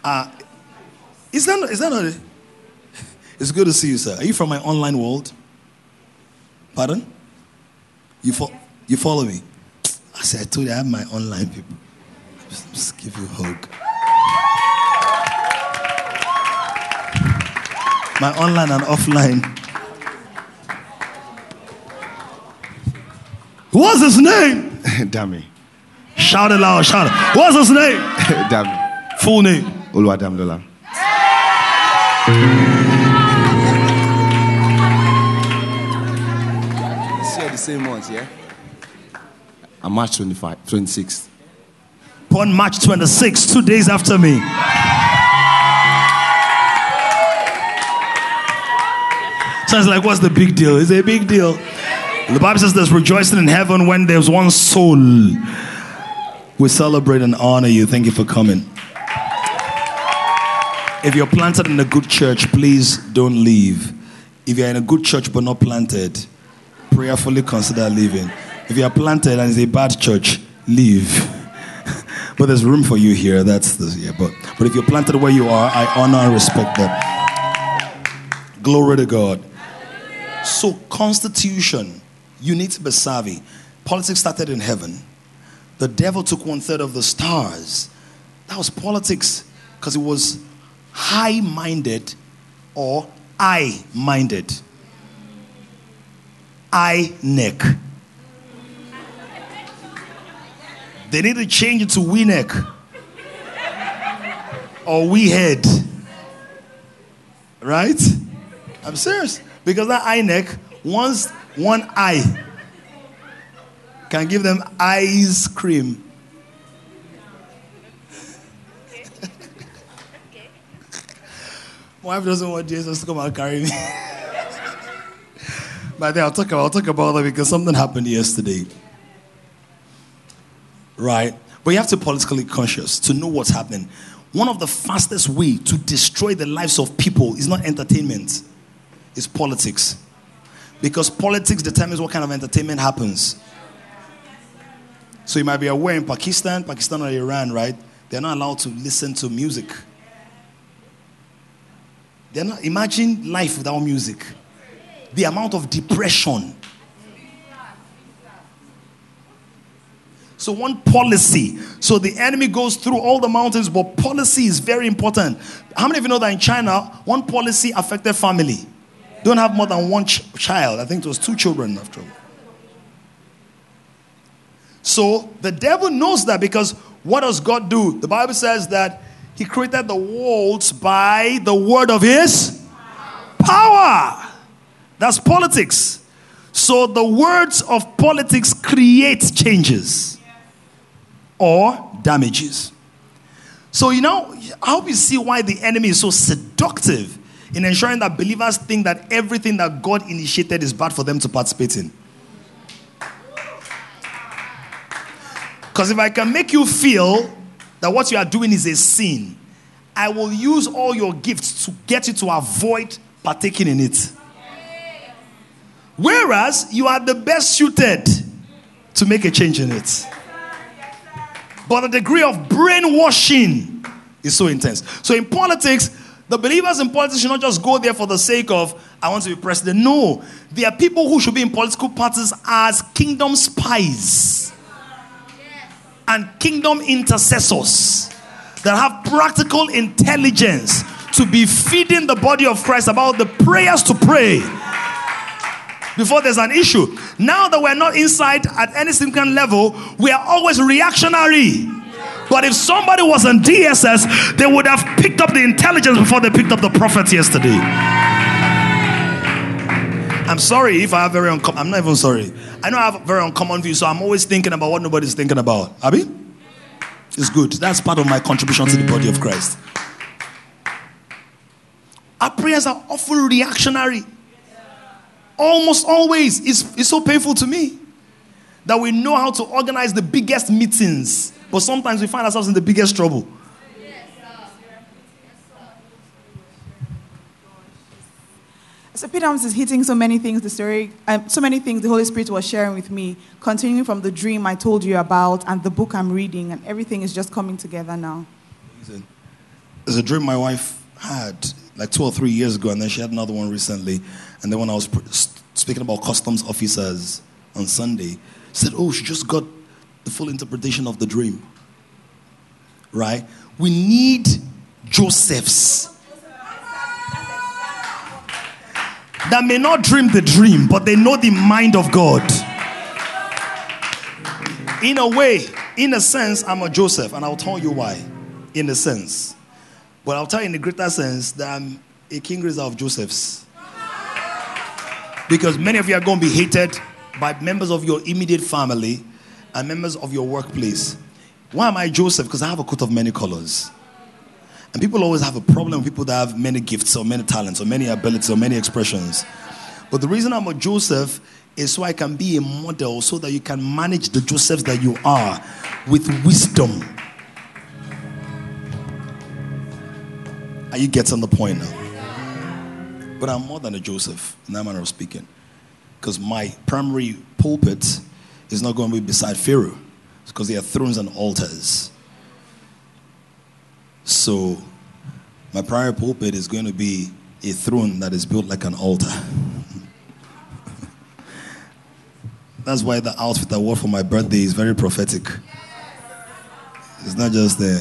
Uh, is that, is that not it? It's good to see you, sir. Are you from my online world? Pardon? You, fo- you follow me? I said, I told you I have my online people. Just, just give you a hug. My online and offline. What's his name? Dami. Shout it loud, shout it. What's his name? Dami. Full name. Oluwadam same month, yeah? On March 25, 26th. Born March 26, two days after me. So it's like, what's the big deal? It's a big deal. The Bible says there's rejoicing in heaven when there's one soul. We celebrate and honor you. Thank you for coming. If you're planted in a good church, please don't leave. If you're in a good church but not planted, prayerfully consider leaving. If you are planted and it's a bad church, leave. but there's room for you here. That's the yeah. But but if you're planted where you are, I honor and respect that. Glory to God. So constitution, you need to be savvy. Politics started in heaven. The devil took one third of the stars. That was politics because it was high minded or I minded. I neck. They need to change it to we neck or we head. Right? I'm serious. Because that eye neck, once one eye can give them ice cream. My wife doesn't want Jesus to come and carry me. but I'll talk about, I'll talk about that because something happened yesterday. Right? But you have to be politically conscious to know what's happening. One of the fastest way to destroy the lives of people is not entertainment, it's politics. Because politics determines what kind of entertainment happens. So you might be aware in Pakistan, Pakistan or Iran, right? They're not allowed to listen to music. They're not imagine life without music. The amount of depression. So one policy. So the enemy goes through all the mountains, but policy is very important. How many of you know that in China, one policy affected family? Don't have more than one ch- child. I think it was two children after all. So the devil knows that because what does God do? The Bible says that he created the worlds by the word of his power. That's politics. So the words of politics create changes or damages. So, you know, I hope you see why the enemy is so seductive in ensuring that believers think that everything that God initiated is bad for them to participate in. Because if I can make you feel that what you are doing is a sin, I will use all your gifts to get you to avoid partaking in it. Whereas you are the best suited to make a change in it. But the degree of brainwashing is so intense. So in politics, the believers in politics should not just go there for the sake of, I want to be president. No. There are people who should be in political parties as kingdom spies and kingdom intercessors that have practical intelligence to be feeding the body of Christ about the prayers to pray before there's an issue. Now that we're not inside at any significant level, we are always reactionary. But if somebody was on DSS, they would have picked up the intelligence before they picked up the prophet yesterday. I'm sorry if I have very uncommon. I'm not even sorry. I know I have very uncommon views, so I'm always thinking about what nobody's thinking about. Abby, it's good. That's part of my contribution to the body of Christ. Our prayers are often reactionary. Almost always. It's, it's so painful to me that we know how to organize the biggest meetings, but sometimes we find ourselves in the biggest trouble. So Peter is hitting so many things, the story, um, so many things the Holy Spirit was sharing with me, continuing from the dream I told you about and the book I'm reading, and everything is just coming together now. There's a dream my wife had like two or three years ago, and then she had another one recently. And then when I was speaking about customs officers on Sunday, said, "Oh, she just got the full interpretation of the dream." Right? We need Josephs that may not dream the dream, but they know the mind of God. In a way, in a sense, I'm a Joseph, and I'll tell you why. In a sense. But I'll tell you in a greater sense that I'm a king raiser of Josephs. Because many of you are going to be hated by members of your immediate family and members of your workplace. Why am I Joseph? Because I have a coat of many colors. And people always have a problem with people that have many gifts or many talents or many abilities or many expressions. But the reason I'm a Joseph is so I can be a model so that you can manage the Josephs that you are with wisdom. Are you getting the point now? But I'm more than a Joseph in that manner of speaking. Because my primary pulpit is not going to be beside Pharaoh. Because there are thrones and altars. So my primary pulpit is going to be a throne that is built like an altar. That's why the outfit I wore for my birthday is very prophetic. It's not just the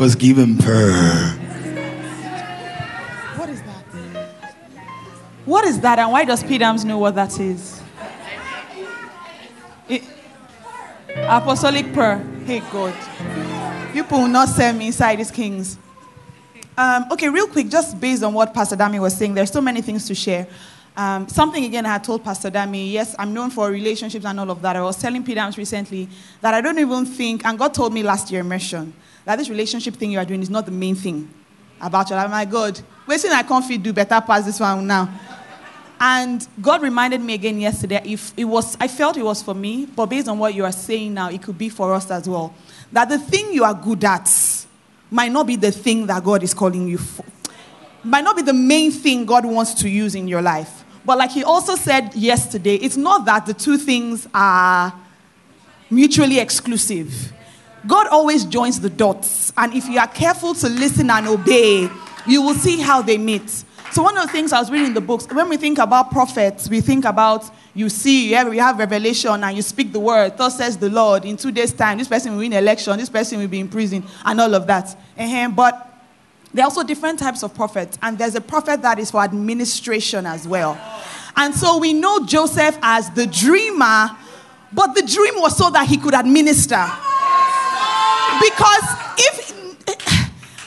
Was given purr. What is that? What is that, and why does Pedams know what that is? It- apostolic prayer. Hey God, people will not sell me inside these kings. Um, okay, real quick, just based on what Pastor Dami was saying, there's so many things to share. Um, something again I had told Pastor Dami, yes, I'm known for relationships and all of that. I was telling Pedams recently that I don't even think, and God told me last year, mention, that this relationship thing you are doing is not the main thing about your life. My God, waiting I can't fit do better past this one now. And God reminded me again yesterday, if it was, I felt it was for me, but based on what you are saying now, it could be for us as well. That the thing you are good at might not be the thing that God is calling you for. Might not be the main thing God wants to use in your life. But like he also said yesterday, it's not that the two things are mutually exclusive. God always joins the dots. And if you are careful to listen and obey, you will see how they meet. So, one of the things I was reading in the books, when we think about prophets, we think about you see, you have, revelation and you speak the word. Thus says the Lord, in two days' time, this person will win election, this person will be in prison, and all of that. Uh-huh. But there are also different types of prophets, and there's a prophet that is for administration as well. And so we know Joseph as the dreamer, but the dream was so that he could administer. Because if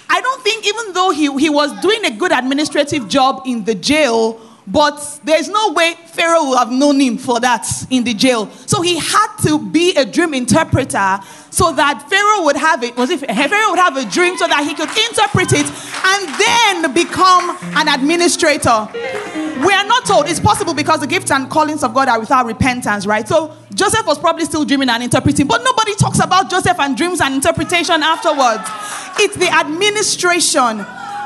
I don't think, even though he, he was doing a good administrative job in the jail, but there's no way Pharaoh would have known him for that in the jail. So he had to be a dream interpreter so that Pharaoh would have it. Was it Pharaoh would have a dream so that he could interpret it and then become an administrator. We are not told. It's possible because the gifts and callings of God are without repentance, right? So Joseph was probably still dreaming and interpreting, but nobody talks about Joseph and dreams and interpretation afterwards. It's the administration.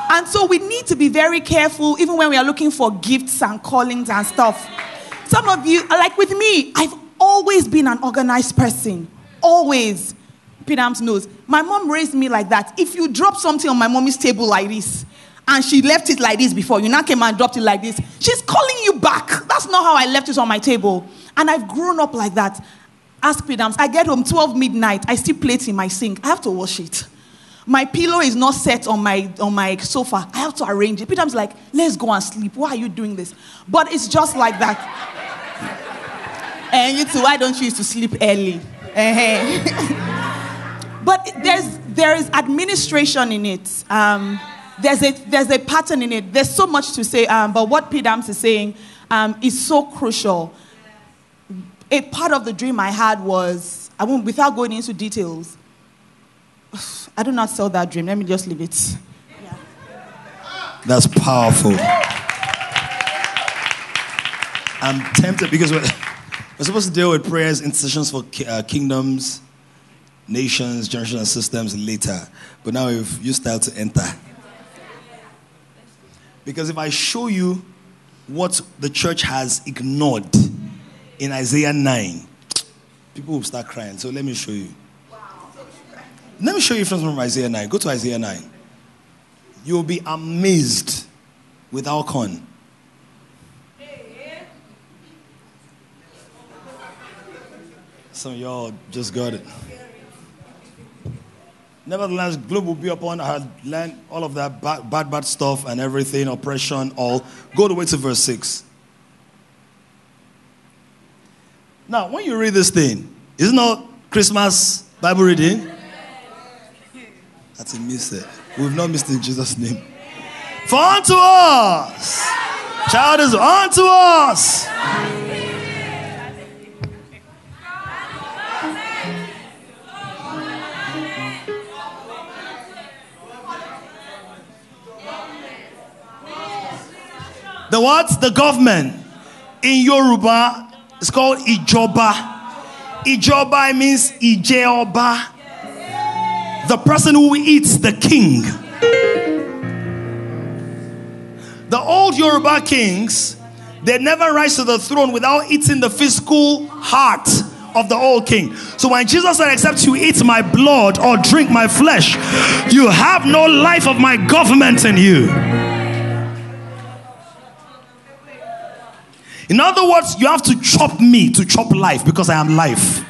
And so we need to be very careful, even when we are looking for gifts and callings and stuff. Some of you, like with me, I've always been an organized person. Always. Pedams knows. My mom raised me like that. If you drop something on my mommy's table like this, and she left it like this before, you now came and dropped it like this, she's calling you back. That's not how I left it on my table. And I've grown up like that. Ask Pedams. I get home 12 midnight, I see plates in my sink. I have to wash it. My pillow is not set on my on my sofa. I have to arrange it. Pedams like, let's go and sleep. Why are you doing this? But it's just like that. and you too, why don't you used to sleep early? But there's there is administration in it. Um, there's a there's a pattern in it. There's so much to say. Um, but what Pedams is saying um, is so crucial. A part of the dream I had was I won't without going into details. I do not sell that dream. Let me just leave it. That's powerful. I'm tempted because we're, we're supposed to deal with prayers, intercessions for uh, kingdoms, nations, generations, and systems later. But now we've style to enter. Because if I show you what the church has ignored in Isaiah 9, people will start crying. So let me show you. Let me show you from Isaiah 9. Go to Isaiah 9. You'll be amazed with Alcon. Some of y'all just got it. Nevertheless, globe will be upon her land, all of that bad, bad, bad stuff and everything, oppression, all. Go the way to verse 6. Now, when you read this thing, is it not Christmas Bible reading? That's a miss. Eh? We've not missed in Jesus' name. For unto us, child is unto us. The what? The government. In Yoruba, it's called Ijoba. Ijoba means Ijeoba the person who eats the king. The old Yoruba kings, they never rise to the throne without eating the physical heart of the old king. So when Jesus said, Except you eat my blood or drink my flesh, you have no life of my government in you. In other words, you have to chop me to chop life because I am life.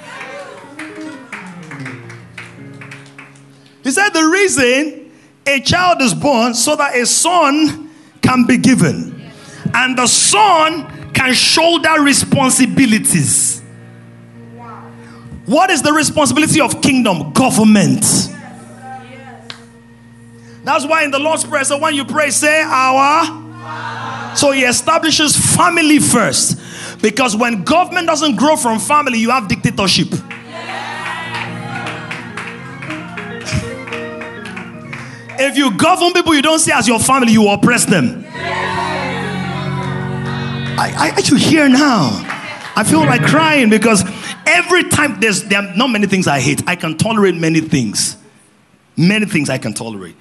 He said the reason a child is born so that a son can be given, and the son can shoulder responsibilities. What is the responsibility of kingdom? Government. That's why in the Lord's Prayer, so when you pray, say our. So he establishes family first. Because when government doesn't grow from family, you have dictatorship. If you govern people you don't see as your family, you oppress them. I, I, I hear now. I feel like crying because every time there's there are not many things I hate. I can tolerate many things. Many things I can tolerate.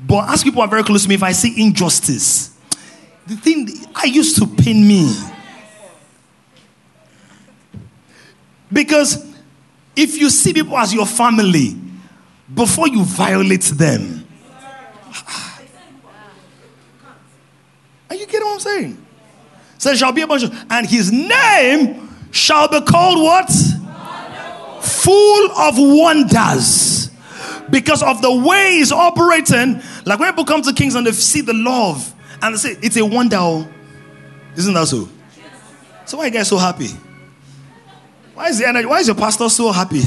But ask people are very close to me if I see injustice. The thing I used to pain me. Because if you see people as your family, before you violate them, are you getting what I'm saying? So shall be a bunch of, and his name shall be called what? Full of wonders. Because of the way he's operating, like when people come to kings and they see the love and they say, it's a wonder. oh." Isn't that so? So why are you guys so happy? Why is the energy, why is your pastor so happy?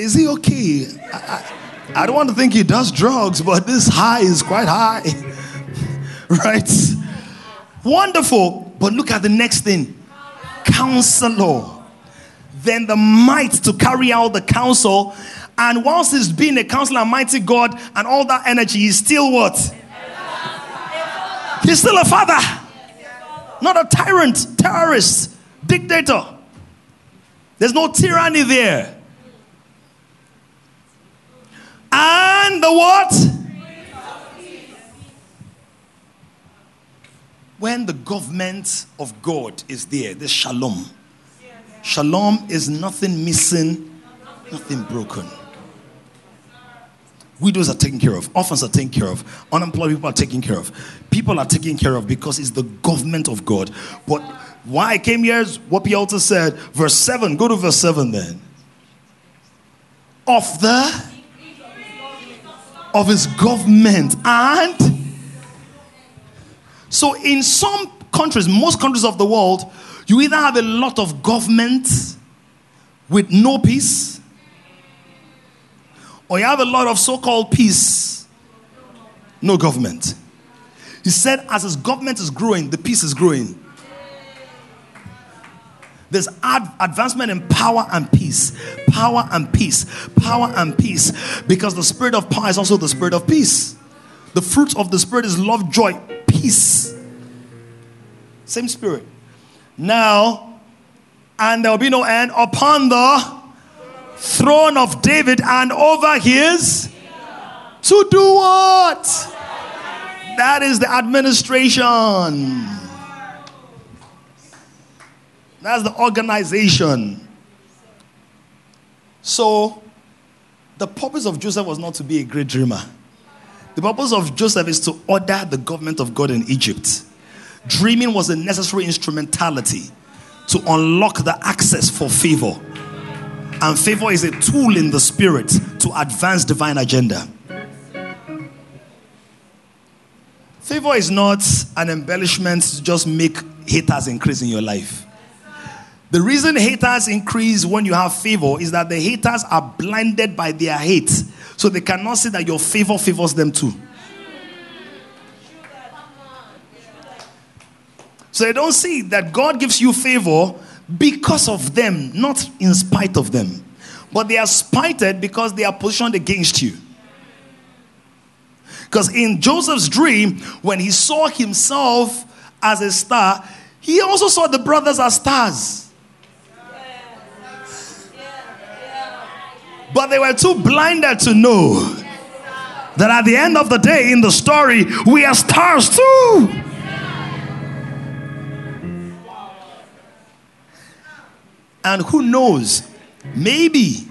Is he okay? I, I, I don't want to think he does drugs, but this high is quite high. right? Wonderful. But look at the next thing counselor. Then the might to carry out the counsel. And whilst he's being a counselor, mighty God, and all that energy, he's still what? He's still a father, not a tyrant, terrorist, dictator. There's no tyranny there. And the what? When the government of God is there, there's shalom. Shalom is nothing missing, nothing broken. Widows are taken care of, orphans are taken care of, unemployed people are taken care of. People are taken care of because it's the government of God. But why I came here is what also said, verse 7. Go to verse 7 then. Of the of his government. And so in some countries most countries of the world you either have a lot of government with no peace or you have a lot of so-called peace no government. He said as his government is growing the peace is growing there's ad- advancement in power and peace. Power and peace. Power and peace. Because the spirit of power is also the spirit of peace. The fruit of the spirit is love, joy, peace. Same spirit. Now, and there will be no end upon the throne of David and over his. To do what? That is the administration. That's the organization. So, the purpose of Joseph was not to be a great dreamer. The purpose of Joseph is to order the government of God in Egypt. Dreaming was a necessary instrumentality to unlock the access for favor. And favor is a tool in the spirit to advance divine agenda. Favor is not an embellishment to just make haters increase in your life. The reason haters increase when you have favor is that the haters are blinded by their hate. So they cannot see that your favor favors them too. So they don't see that God gives you favor because of them, not in spite of them. But they are spited because they are positioned against you. Because in Joseph's dream, when he saw himself as a star, he also saw the brothers as stars. But they were too blinded to know that at the end of the day, in the story, we are stars too. And who knows, maybe,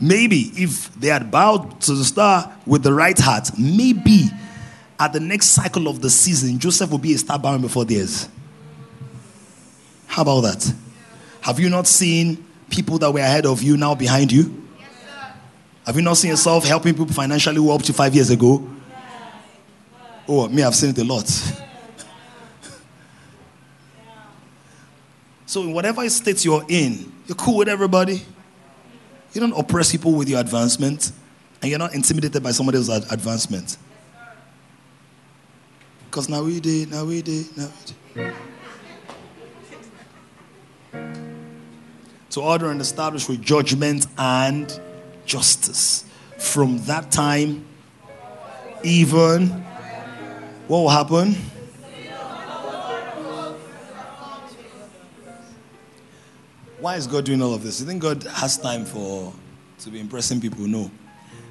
maybe if they had bowed to the star with the right heart, maybe at the next cycle of the season, Joseph will be a star bowing before theirs. How about that? Have you not seen people that were ahead of you now behind you? Have you not seen yourself helping people financially who up to five years ago? Oh, me, I've seen it a lot. so, in whatever state you're in, you're cool with everybody. You don't oppress people with your advancement. and you're not intimidated by somebody else's advancement. Because now we did, now we did, now we did. To order and establish with judgment and justice. From that time, even what will happen? Why is God doing all of this? You think God has time for to be impressing people? No.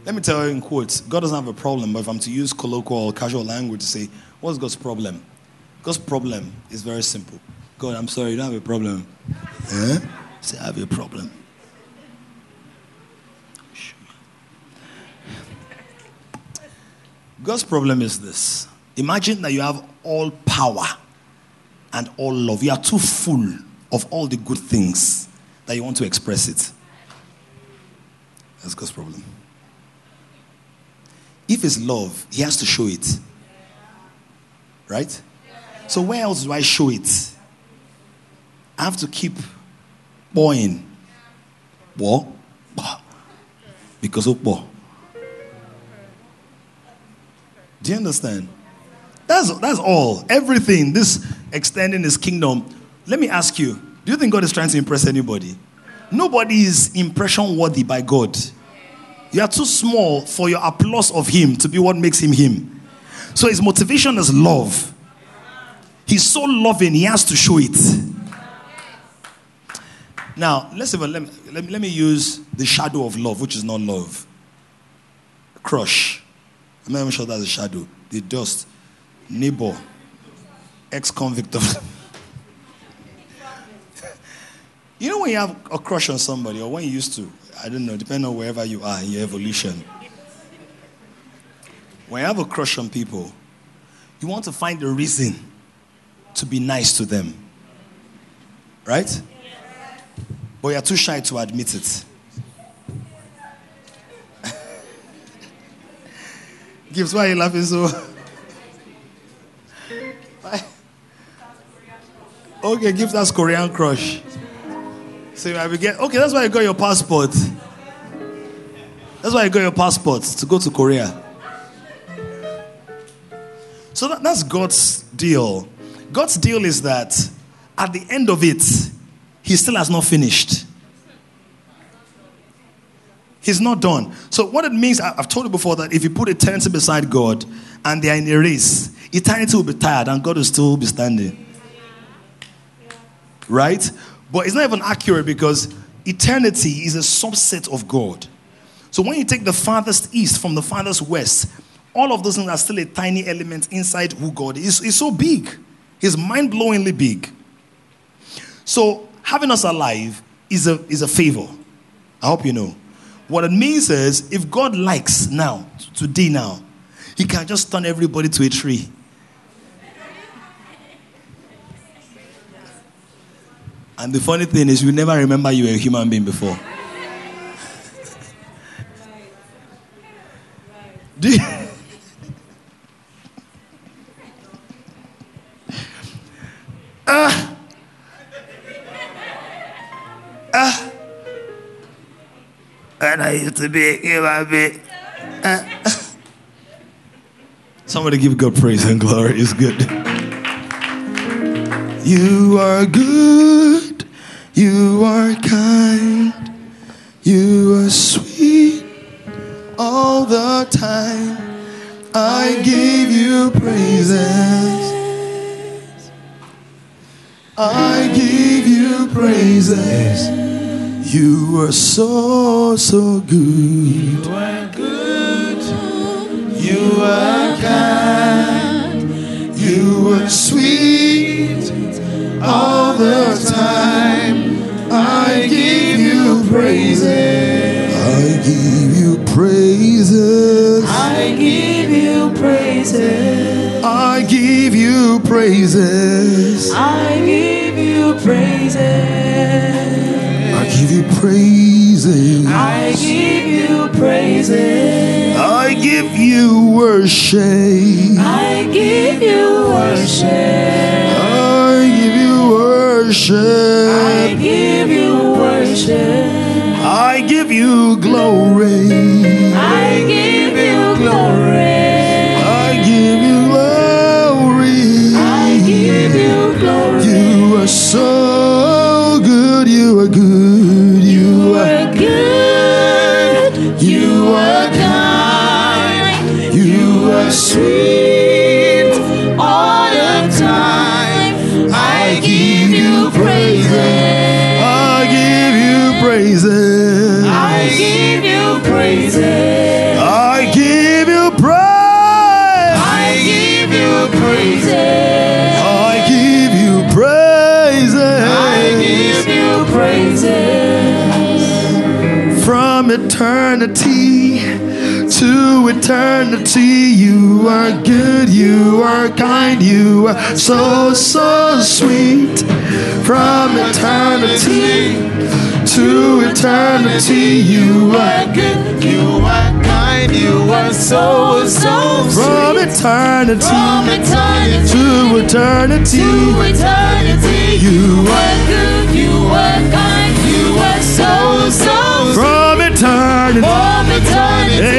Let me tell you in quotes, God doesn't have a problem, but if I'm to use colloquial casual language to say, what's God's problem? God's problem is very simple. God, I'm sorry, you don't have a problem. Eh? Say, I have a problem. God's problem is this. Imagine that you have all power and all love. You are too full of all the good things that you want to express it. That's God's problem. If it's love, He has to show it. Right? So, where else do I show it? I have to keep pouring. What? Because of what? Do you understand? That's, that's all. Everything. This extending his kingdom. Let me ask you do you think God is trying to impress anybody? Nobody is impression worthy by God. You are too small for your applause of him to be what makes him him. So his motivation is love. He's so loving, he has to show it. Now, let's even, let, me, let, me, let me use the shadow of love, which is not love. Crush. I'm not even sure that's a shadow. The dust. Neighbor. Ex convict of. you know when you have a crush on somebody, or when you used to, I don't know, depending on wherever you are in your evolution. When you have a crush on people, you want to find a reason to be nice to them. Right? But you're too shy to admit it. Gibbs, why are you laughing so? Okay, Gibbs has Korean crush. So I get okay, that's why you got your passport. That's why you got your passport to go to Korea. So that, that's God's deal. God's deal is that at the end of it, He still has not finished. He's not done. So, what it means, I've told you before that if you put eternity beside God and they are in a race, eternity will be tired and God will still be standing. Right? But it's not even accurate because eternity is a subset of God. So, when you take the farthest east from the farthest west, all of those things are still a tiny element inside who God is. He's so big, He's mind blowingly big. So, having us alive is a, is a favor. I hope you know. What it means is, if God likes now, today now, He can just turn everybody to a tree. And the funny thing is, you never remember you were a human being before. Do you- ah. Ah. And I used to be a. Uh, Somebody give God praise and glory. It's good. You are good. You are kind. You are sweet all the time. I give you praises. I give you praises. You are so, so good. You are good. You are kind. You are sweet all the time. I give you praises. I give you praises. I give you praises. I give you praises. I give you praises. I give you praises. I give you praises. I give you worship. I give you worship. I give you worship. I give you worship. I give you glory. Eternity, you are good, you are kind, you are so, so sweet. From eternity to eternity, you are good, you are kind, you are so, so from sweet. eternity From eternity to eternity. to eternity, You are good, you are kind, you are so, so sweet. From eternity, From eternity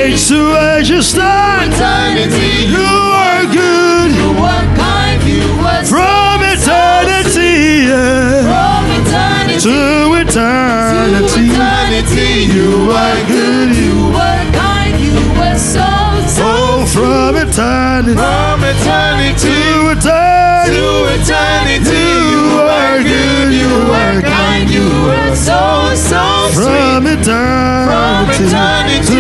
age to age, you stand. eternity, You are good. you are kind, you so From eternity yeah, From eternity. To eternity, eternity, you are good. you are kind, you are so, so Oh, from eternity. From eternity. To eternity, to eternity, you are good. You are kind, you are so, so From sweet. From eternity. eternity to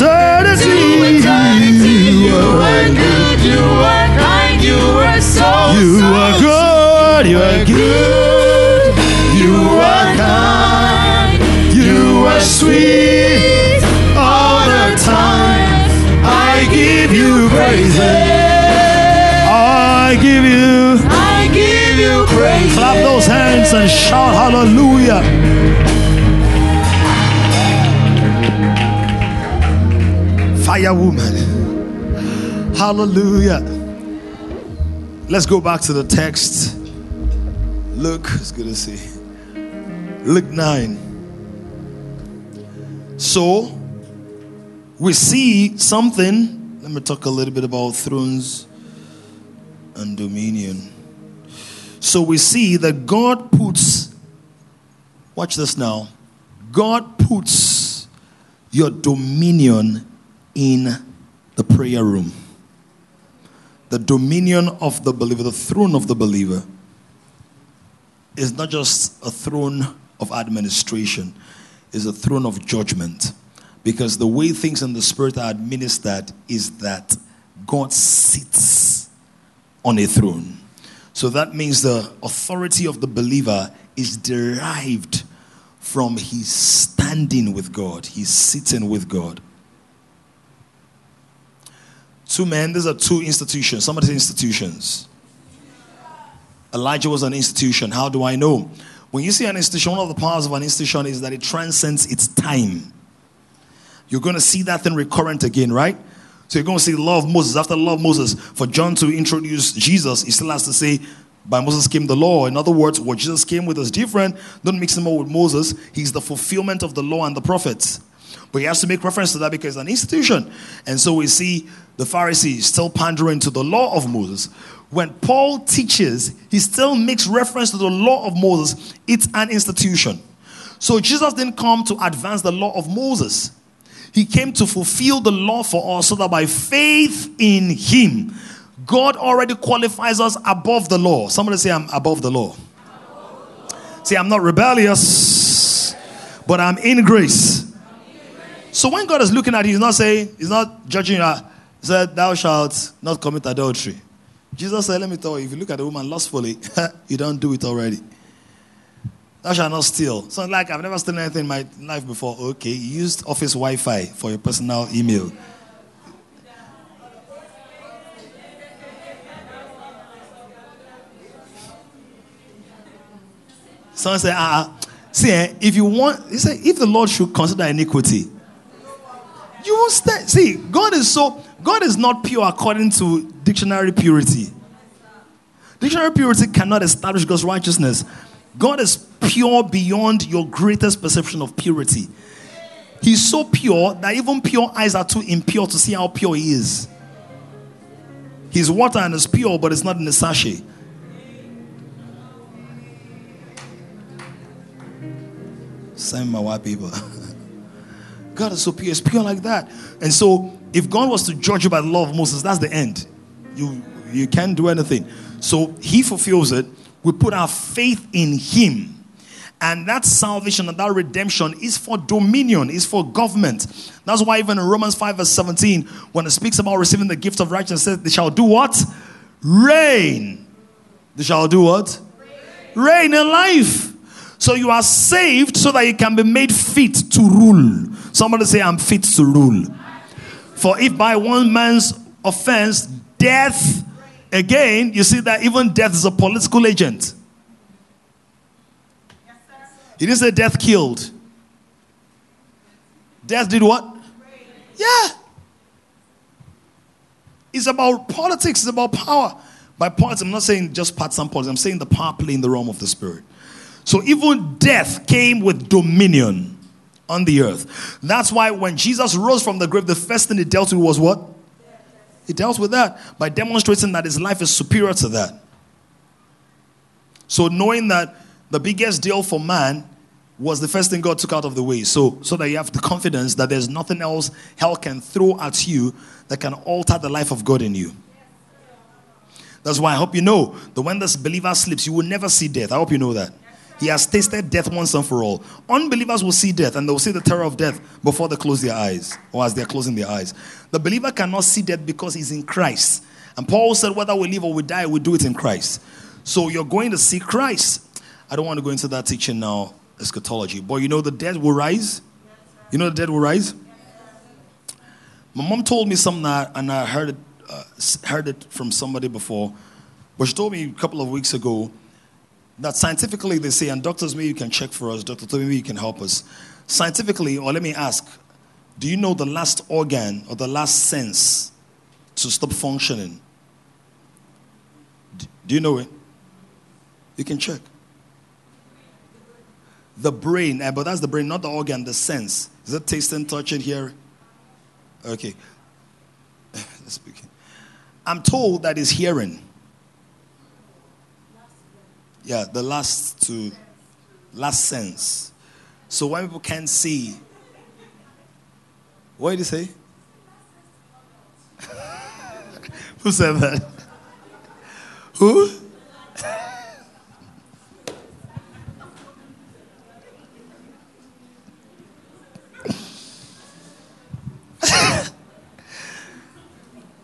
eternity, To eternity, you are good, you are kind, you are so, You so are good. You are good. You are kind. You are sweet all the time. I give you praises. I give you. I give you praise. Clap those hands and shout hallelujah. Fire woman. Hallelujah. Let's go back to the text. Look, it's good to see. Luke 9. So, we see something. Let me talk a little bit about thrones and dominion. So we see that God puts, watch this now, God puts your dominion in the prayer room. The dominion of the believer, the throne of the believer, is not just a throne of administration, it's a throne of judgment. Because the way things in the spirit are administered is that God sits on a throne. So that means the authority of the believer is derived from his standing with God, his sitting with God. Two men, these are two institutions. Some of the institutions. Elijah was an institution. How do I know? When you see an institution, one of the powers of an institution is that it transcends its time. You're going to see that thing recurrent again, right? So you're going to see the law of Moses. After the law of Moses, for John to introduce Jesus, he still has to say, by Moses came the law. In other words, what Jesus came with is different. Don't mix him up with Moses. He's the fulfillment of the law and the prophets. But he has to make reference to that because it's an institution. And so we see the Pharisees still pandering to the law of Moses. When Paul teaches, he still makes reference to the law of Moses. It's an institution. So Jesus didn't come to advance the law of Moses. He came to fulfill the law for us so that by faith in him, God already qualifies us above the law. Somebody say, I'm above the law. Say, I'm not rebellious, but I'm in grace. So when God is looking at you, He's not saying, He's not judging you. He said, Thou shalt not commit adultery. Jesus said, Let me tell you, if you look at a woman lustfully, you don't do it already. Thou shalt not steal. So, like, I've never stolen anything in my life before. Okay, you used office Wi Fi for your personal email. Someone said, ah, ah, see, eh, if you want, he said, if the Lord should consider iniquity, you will stand. See, God is so, God is not pure according to dictionary purity. Dictionary purity cannot establish God's righteousness. God is pure beyond your greatest perception of purity. He's so pure that even pure eyes are too impure to see how pure he is. His water and is pure, but it's not in the sachet. Same my white people. God is so pure, it's pure like that. And so, if God was to judge you by the law of Moses, that's the end. You you can't do anything. So he fulfills it. We put our faith in him. And that salvation and that redemption is for dominion, is for government. That's why even in Romans 5, verse 17, when it speaks about receiving the gift of righteousness, they shall do what? Reign. They shall do what? Reign in life. So you are saved so that you can be made fit to rule. Somebody say, I'm fit to rule. For if by one man's offense, death, again, you see that even death is a political agent. It didn't say death killed. Death did what? Yeah. It's about politics, it's about power. By politics, I'm not saying just partisan politics, I'm saying the power play in the realm of the spirit. So even death came with dominion on the earth. That's why when Jesus rose from the grave, the first thing he dealt with was what? He dealt with that by demonstrating that his life is superior to that. So knowing that the biggest deal for man was the first thing God took out of the way. So so that you have the confidence that there's nothing else hell can throw at you that can alter the life of God in you. That's why I hope you know that when this believer sleeps, you will never see death. I hope you know that. He has tasted death once and for all. Unbelievers will see death and they will see the terror of death before they close their eyes or as they're closing their eyes. The believer cannot see death because he's in Christ. And Paul said, whether we live or we die, we do it in Christ. So you're going to see Christ. I don't want to go into that teaching now, eschatology. But you know the dead will rise? You know the dead will rise? My mom told me something that, and I heard it, uh, heard it from somebody before. But she told me a couple of weeks ago that scientifically they say, and doctors, maybe you can check for us, Dr. Toby, maybe you can help us. Scientifically, or let me ask, do you know the last organ or the last sense to stop functioning? Do you know it? You can check. The brain, eh, but that's the brain, not the organ, the sense. Is it tasting, touching, hearing? Okay. Let's begin. I'm told that is hearing. Yeah, the last to last sense. So when people can't see, what did he say? Who said that? Who?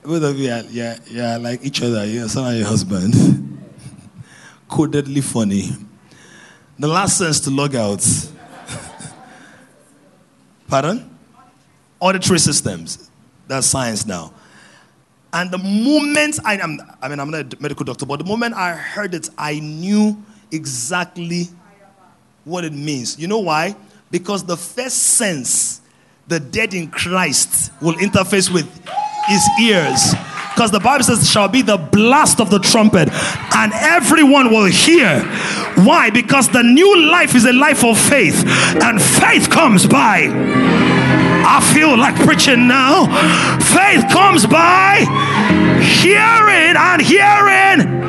Both of you are, yeah, yeah, like each other. You're some your husband. Codedly funny. The last sense to log out. Pardon? Auditory systems. That's science now. And the moment I am, I mean, I'm not a medical doctor, but the moment I heard it, I knew exactly what it means. You know why? Because the first sense the dead in Christ will interface with his ears. Because the Bible says, shall be the blast of the trumpet, and everyone will hear. Why? Because the new life is a life of faith, and faith comes by. I feel like preaching now. Faith comes by hearing and hearing.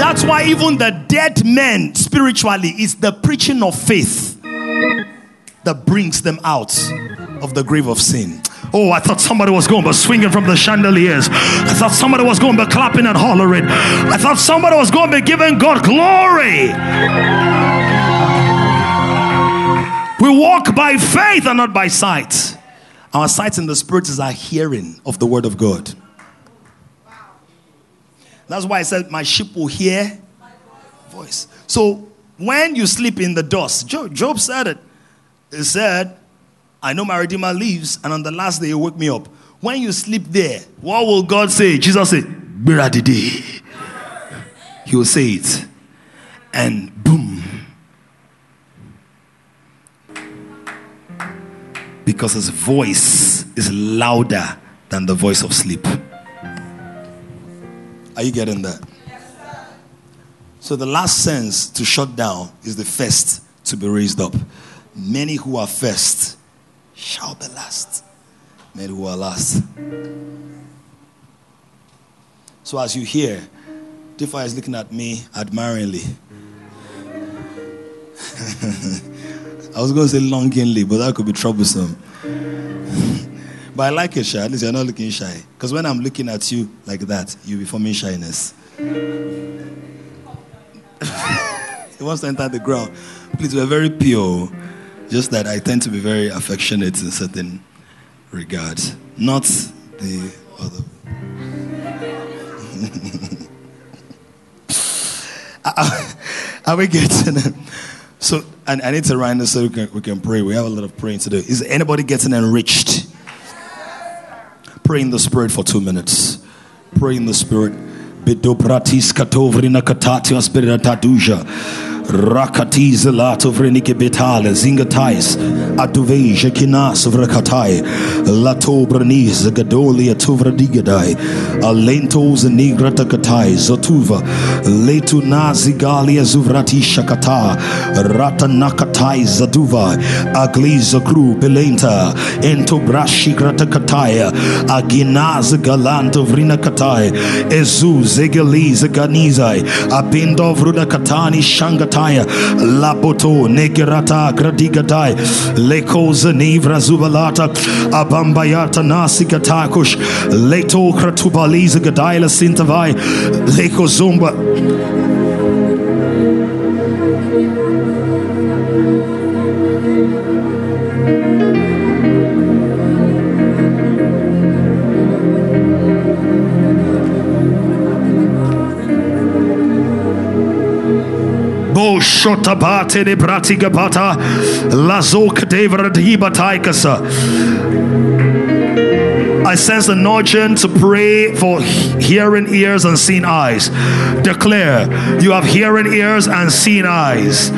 That's why even the dead men spiritually is the preaching of faith that brings them out of the grave of sin. Oh, I thought somebody was going but swinging from the chandeliers. I thought somebody was going but clapping and hollering. I thought somebody was going to be giving God glory. We walk by faith and not by sight. Our sight in the spirit is our hearing of the word of God. That's why I said, My sheep will hear voice. So when you sleep in the dust, Job, Job said it. He said, I know my Redeemer lives, and on the last day, he'll wake me up. When you sleep there, what will God say? Jesus said, Biradidi. He will say it. And boom. Because his voice is louder than the voice of sleep. Are you getting that? So the last sense to shut down is the first to be raised up. Many who are first shall be last. Many who are last. So as you hear, Tifa is looking at me admiringly. I was going to say longingly, but that could be troublesome. but I like it, shy. At least you're not looking shy. Because when I'm looking at you like that, you'll be forming shyness. he wants to enter the ground. Please, we're very pure. Just that I tend to be very affectionate in certain regards. Not the other. Are we getting it? So, and I need to run this so we can, we can pray. We have a lot of praying to do. Is anybody getting enriched? Pray in the spirit for two minutes. Pray in the spirit. Katovrina. Rakatiz lato vrenike betale zingatais aduveja kinas vrakatai lato braniz gadolia tuvradigadai alentos nigrata katai zotuva letu nazigalia zuvrati shakata rata nakatai zaduva agliza kru belenta ento brashi grata kataya aginaz galanto vrina katai ezu zegeliza ganizai abindo vruda katani shangataya laboto negerata gradigadai lekoza nivra zuvalata abambayata nasikatakush leto kratubaliza gadaila sintavai leko zumba shotabate de bratigapata lazok devra dibataikasa. I sense the nudging to pray for hearing ears and seeing eyes. Declare you have hearing ears and seeing eyes.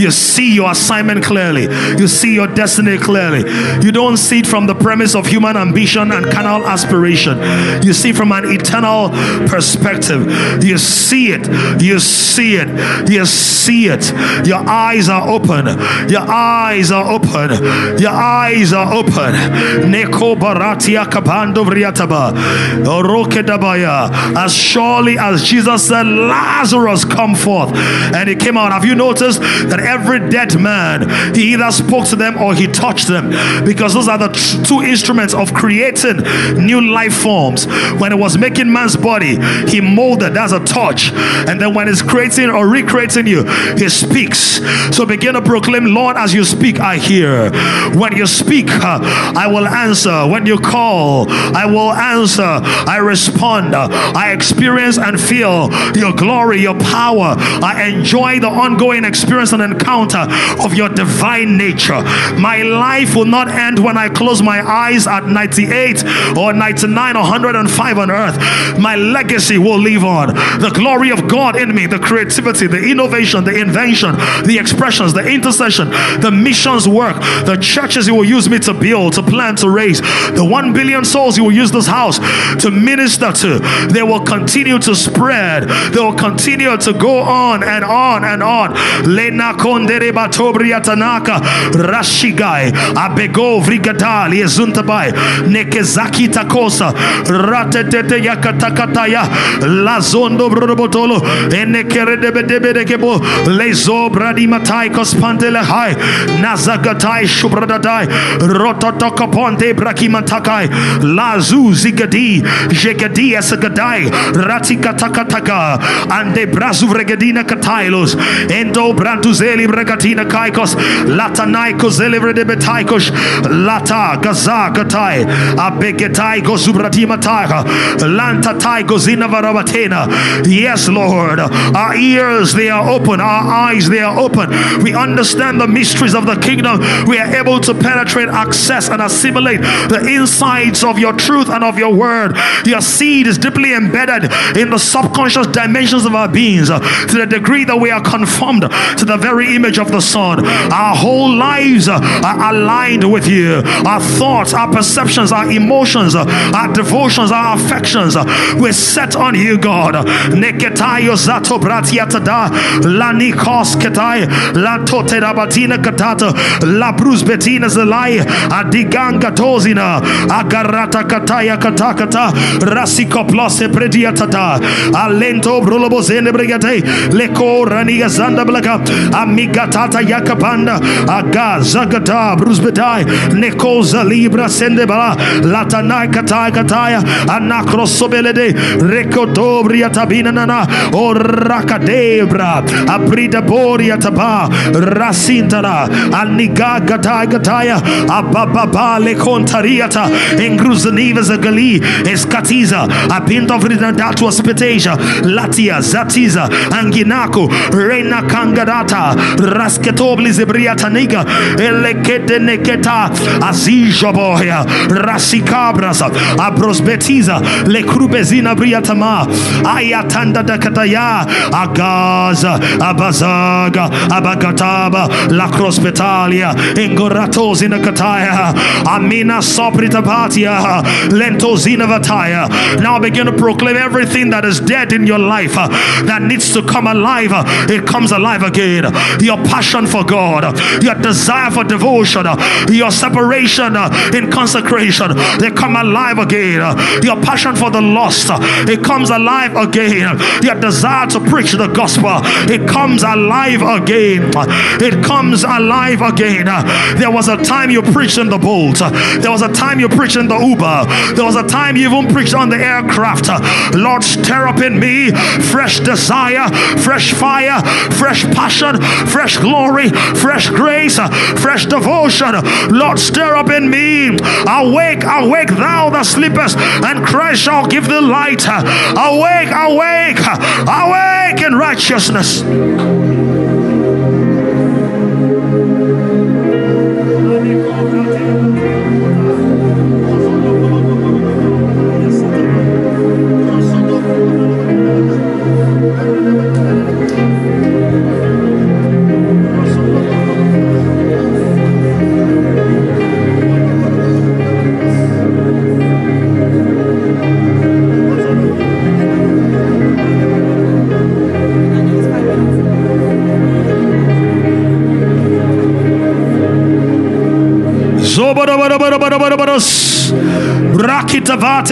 You see your assignment clearly. You see your destiny clearly. You don't see it from the premise of human ambition and carnal aspiration. You see from an eternal perspective. You see it. You see it. You see it. Your eyes are open. Your eyes are open. Your eyes are open. Neko baratia. As surely as Jesus said, Lazarus come forth. And he came out. Have you noticed that every dead man, he either spoke to them or he touched them? Because those are the two instruments of creating new life forms. When it was making man's body, he molded, that's a touch. And then when it's creating or recreating you, he speaks. So begin to proclaim, Lord, as you speak, I hear. When you speak, uh, I will answer. When you call, I will answer. I respond. I experience and feel your glory, your power. I enjoy the ongoing experience and encounter of your divine nature. My life will not end when I close my eyes at 98 or 99 or 105 on earth. My legacy will live on. The glory of God in me, the creativity, the innovation, the invention, the expressions, the intercession, the missions work, the churches you will use me to build, to plan, to raise, the one billion souls He will use this house to minister to. They will continue to spread. They will continue to go on and on and on. Lena kondere batobria tanaka rashigai abego vrigadal yezuntabai nekezaki takosa ratetete yakatakataya lazondo brobotolo enekeredebedebedekebo lezo bradimatai kospantele hai nazagatai shubradadai rototokoponte brakimantakai lazu zigadi jegadi esagadai ratikatakataka ande brazu vregedina katailos endo branduzeli bregatina kaikos latanai kozeli vredebetaikos lata gaza gatai abegetai gozubratima taika lantatai gozina varabatena yes lord our ears they are open our eyes they are open. We understand the mysteries of the kingdom. We are able to penetrate access and assimilate the insights of your truth and of your word your seed is deeply embedded in the subconscious dimensions of our beings uh, to the degree that we are conformed to the very image of the Son. Our whole lives uh, are aligned with you. Our thoughts, our perceptions, our emotions, uh, our devotions, our affections, we're set on you, God. Neketayo zato bratiatada, la nikos ketai, la tote katata, betina zelai, adiganga tozina, rata kataya katakata. Rasiko plose prediatata. Alento brulobo zene brigate leko raniga zanda blaka. Amiga tata yakapanda. Aga zagata brusbetai neko zalibra sende bala. Latanai kataya kataya. Anakrosobelede rekotobria tabina nana o rakadebra abrida boria taba rasintara. Aniga gataya abababa le engruzaniva zagali eskatiza apinto vridandatu aspetasia latia zatiza anginako reina kangadata rasketobli zebriata niga elekete neketa azijoboya rasikabras abrosbetiza le krubezina briatama ayatanda dakataya agaza abazaga abagataba la crospetalia ingoratosi kataya amina soprita vataya now begin to proclaim everything that is dead in your life uh, that needs to come alive. Uh, it comes alive again. Your passion for god your desire for devotion uh, your separation in consecration they come alive again. Your passion for the lost it comes alive again. Your desire to preach the gospel it comes alive again. It comes alive again. There was a time you preached in the boat. There was a time you preached in the uber. There was a time you even preached on the aircraft. Lord stir up in me fresh desire fresh fire fresh passion fresh glory fresh grace fresh devotion. Lord stir up in me. Awake awake thou that sleepest and christ shall give thee light. Awake awake awake in righteousness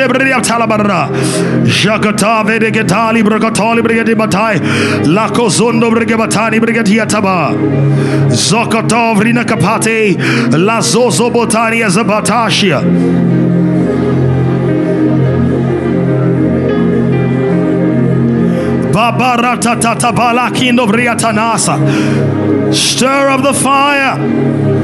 Rakitavate Bria Talabara. Jakatave de Getali Bragatali Brigadi Batai. Lakozondo Brigabatani Brigadiataba. Zokotov Rina Kapate. Lazozo Botania Zabatashia. Babarata Tatabalakindo Briatanasa. Stir up the fire.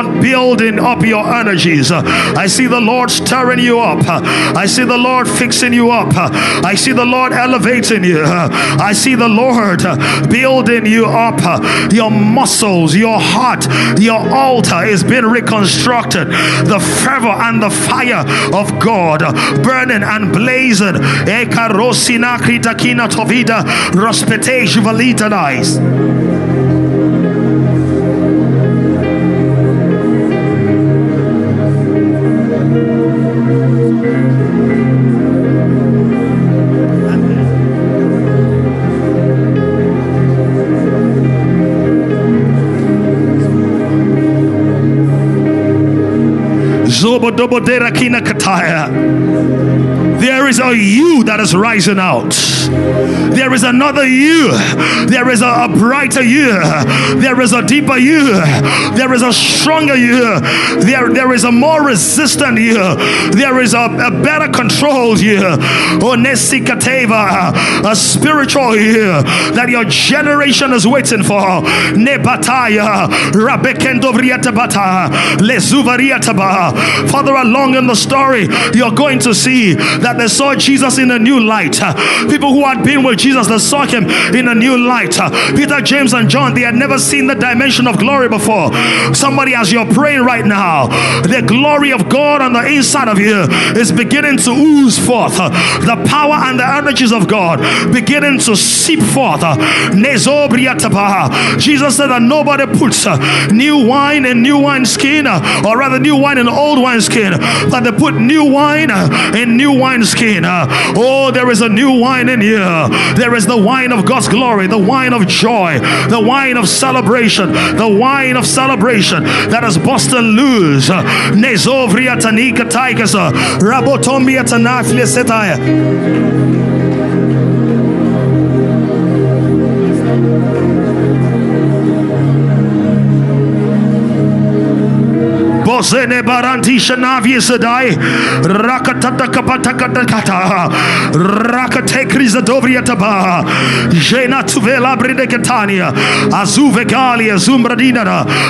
building up your energies. I see the Lord stirring you up. I see the Lord fixing you up. I see the Lord elevating you. I see the Lord building you up. Your muscles, your heart, your altar is being reconstructed. The fervor and the fire of God burning and blazing. Ekarosina kritakina tovida rospete juvalita There is a you that is rising out. There is another you. There is a, a brighter you. There is a deeper you. There is a stronger you. There, there is a more resistant you. There is a, a better controlled you. Oh, Onesikateva, a spiritual you that your generation is waiting for. Nebataya, Rabekendovriatabata, Lezuvariataba. Further along in the story, you're going to see that they saw Jesus in a new light. People who had been with Jesus, they saw him in a new light. Peter, James, and John, they had never seen the dimension of glory before. Somebody, as you're praying right now, the glory of God on the inside of you is beginning to ooze forth. The power and the energies of God beginning to seep forth. Jesus said that nobody puts new wine in new wine skin, or rather, new wine in old wine skin, but they put new wine uh, in new wine skin. Uh, oh, there is a new wine in here. There is the wine of God's glory, the wine of joy, the wine of celebration, the wine of celebration that is busted loose. Nezovria tanika tigers, rabotombia setaya. Bozene baranti shanavi sadai. Rakatata kapata kata kata rakate kriza dovria taba jena tuvela bride ketania azuve galia zumbradina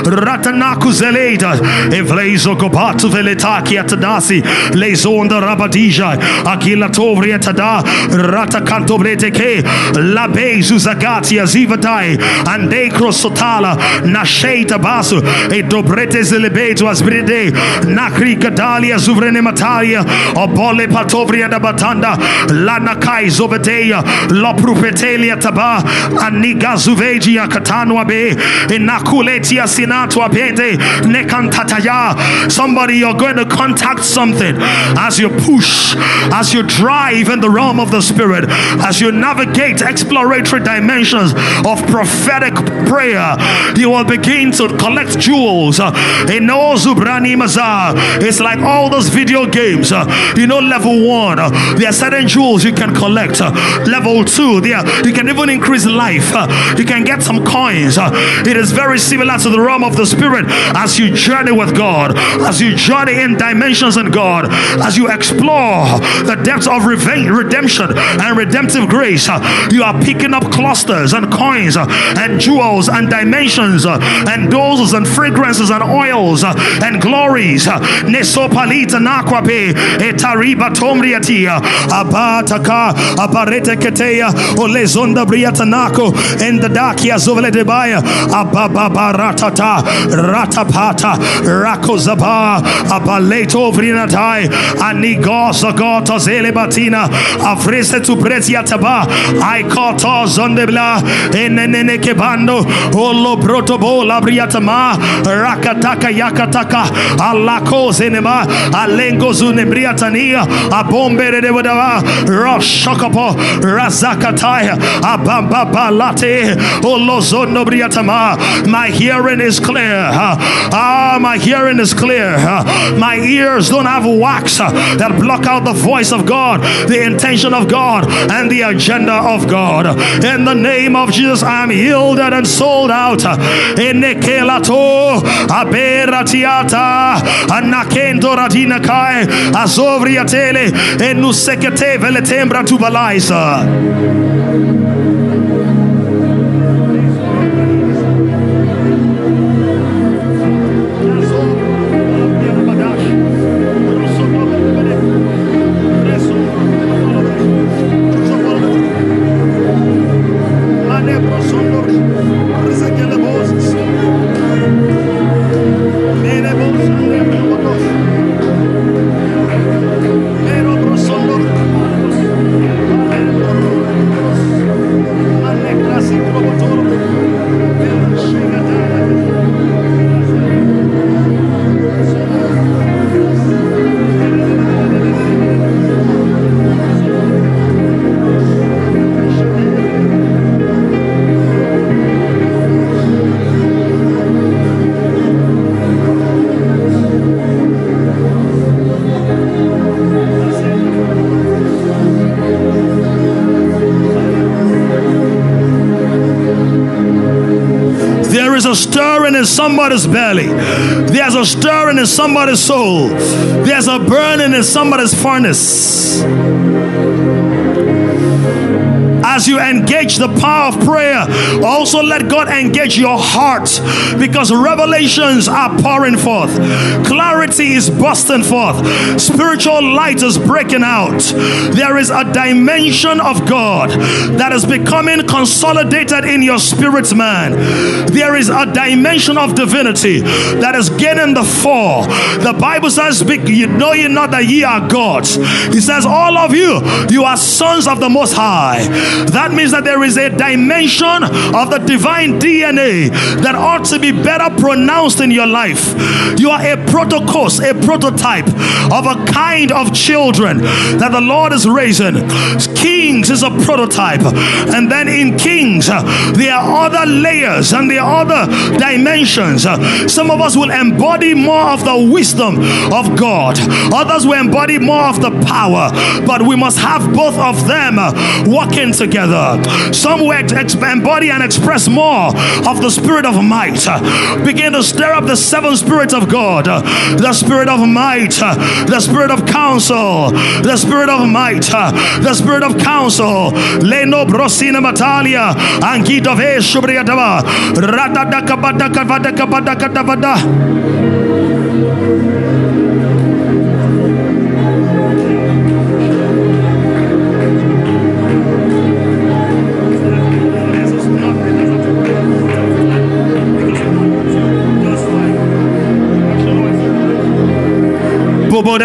ratanaku zeleda evlezo kopatu veletaki atadasi. Lezonda rabadija. Akila tovria tada rata kanto brete ke. La bezu zagatia zivadai ande crosotala nasheita basu. E dobrete zelebetu asbride nakri kadalia zuvrene matalia obole patovria da batanda lana kai zovedeya la prupetelia taba aniga zuvegia katanwa be inakuletia sinatwa pete nekantataya somebody you're going to contact something. As you push as you drive in the realm of the spirit as you navigate exploratory dimensions of prophetic prayer you will begin to collect jewels. In It's like all those video games. uh, You know, level one, uh, there are certain jewels you can collect. uh, Level two, there you can even increase life. You can get some coins. It is very similar to the realm of the spirit as you journey with God, as you journey in dimensions in God, as you explore the depths of reve- redemption and redemptive grace. You are picking up clusters and coins and jewels and dimensions and doses and fragrances and oils uh, and glories. Nesopalita nakwape etariba tomriatia abataka aparete ketea olezonda briatanako endadakia zovele debaya abababaratata ratapata rakozaba abaleto vrinatai anigosa gota zelebatina afrese tu preziataba aikoto zondebla enenene kebando olo protobola briatama rakataka yakataka alako zenema alengo zunebriatania abombere de wadava roshokopo razakataya abambabalate olozono briatama my hearing is clear. Ah my hearing is clear. My ears don't have wax that block out the voice of God the intention of God and the agenda of God. In the name of Jesus I am yielded and sold out aberatiata anakendo radina kai azovriatele enusekete veletembra tubalaisa somebody's belly. There's a stirring in somebody's soul. There's a burning in somebody's furnace. As you engage the power of prayer, also let God engage your heart because revelations are pouring forth, clarity is bursting forth, spiritual light is breaking out. There is a dimension of God that is becoming consolidated in your spirit, man. There is a dimension of divinity that is getting the fall. The Bible says, You know ye not that ye are gods. He says, All of you, you are sons of the Most High. That means that there is a dimension of the divine DNA that ought to be better pronounced in your life. You are a protocos, a prototype of a kind of children that the Lord is raising. Kings is a prototype, and then in kings, uh, there are other layers and there are other dimensions. Uh, Some of us will embody more of the wisdom of God, others will embody more of the power, but we must have both of them uh, working together. Some will embody and express more of the spirit of might. Begin to stir up the seven spirits of God the spirit of might, the spirit of counsel, the spirit of might, the spirit of counsel. Leno brosina matalia, angito ve shubriatava,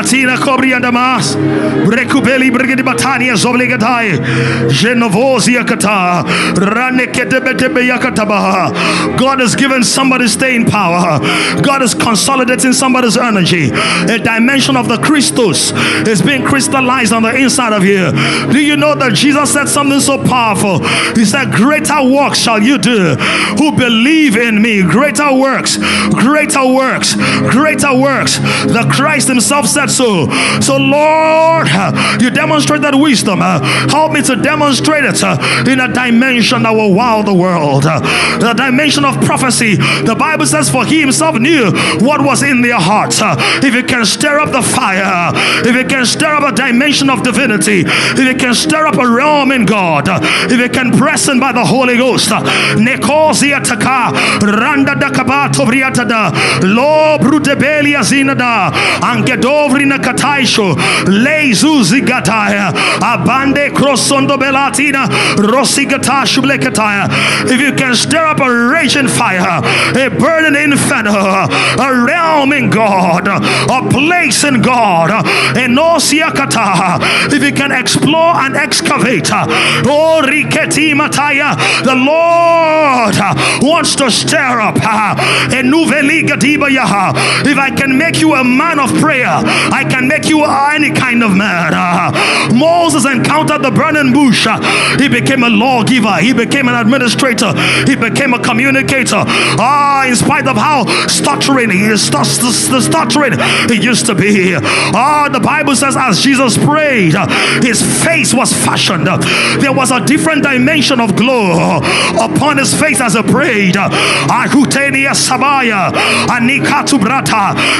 Bobodatina cobria recupeli batania genovosia kata, yakatabaha. God has given somebody staying power. God is consolidating somebody's energy. A dimension of the Christus is being crystallized on the inside of you. Do you know that Jesus said something so powerful? He said, Greater works shall you do who believe in me. Greater works, greater works, greater works. The Christ Himself said so. So, Lord, you demonstrate that wisdom. Help me to demonstrate it in a dimension that will wow the world. The dimension of prophecy. The Bible says, For He Himself knew what was in their hearts. If you can stir up the fire, if you can stir up a dimension of divinity, if you can stir up a realm in God, if you can press in by the Holy Ghost, Nekosia taka, Randa da kabato vriatada, Lo brutebelia zinada, Angedovri kataisho, Leizu zigataya, Abande belatina. If you can stir up a raging fire, a burning inferno, a realm in God, a place in God, a nosiakata. If you can explore and excavate, oh riketi mataya, the Lord wants to stir up uh, a nuveli gadibaya. If I can make you a man of prayer, I can make you any kind of man. Moses encountered the burning bush. He became a lawgiver. He became an administrator. He became a communicator. Ah, in spite of how stuttering he is, the stuttering he used to be. Ah, the Bible says as Jesus prayed, his face was fashioned. There was a different dimension of glow upon his face as he prayed. Sabaya.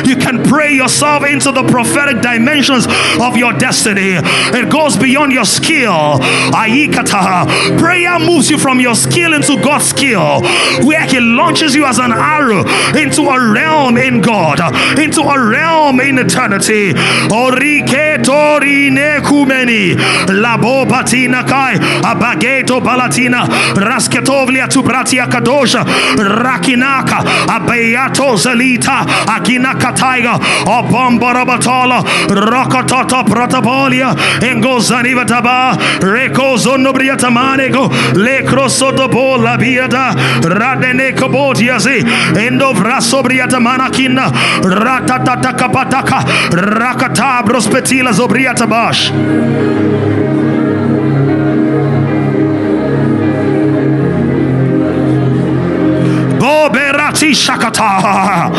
You can pray yourself into the prophetic dimensions of your destiny. It goes beyond your skill. Aikata. Prayer moves you from your skill into God's skill, where He launches you as an arrow into a realm in God, into a realm in eternity. Orike tori nekumeni labo patina kai abageto palatina rasketovlia tu bratia kadosha rakinaka abeato zelita akinaka taiga obombarabatala rokotota protopolia engozaniva taba reko zonobria tamaneko le crosotopo la biada radene kobotiazi endo vrasobria tamanakina ratatata kapataka rakata brospetila zobria tabash Boberati shakata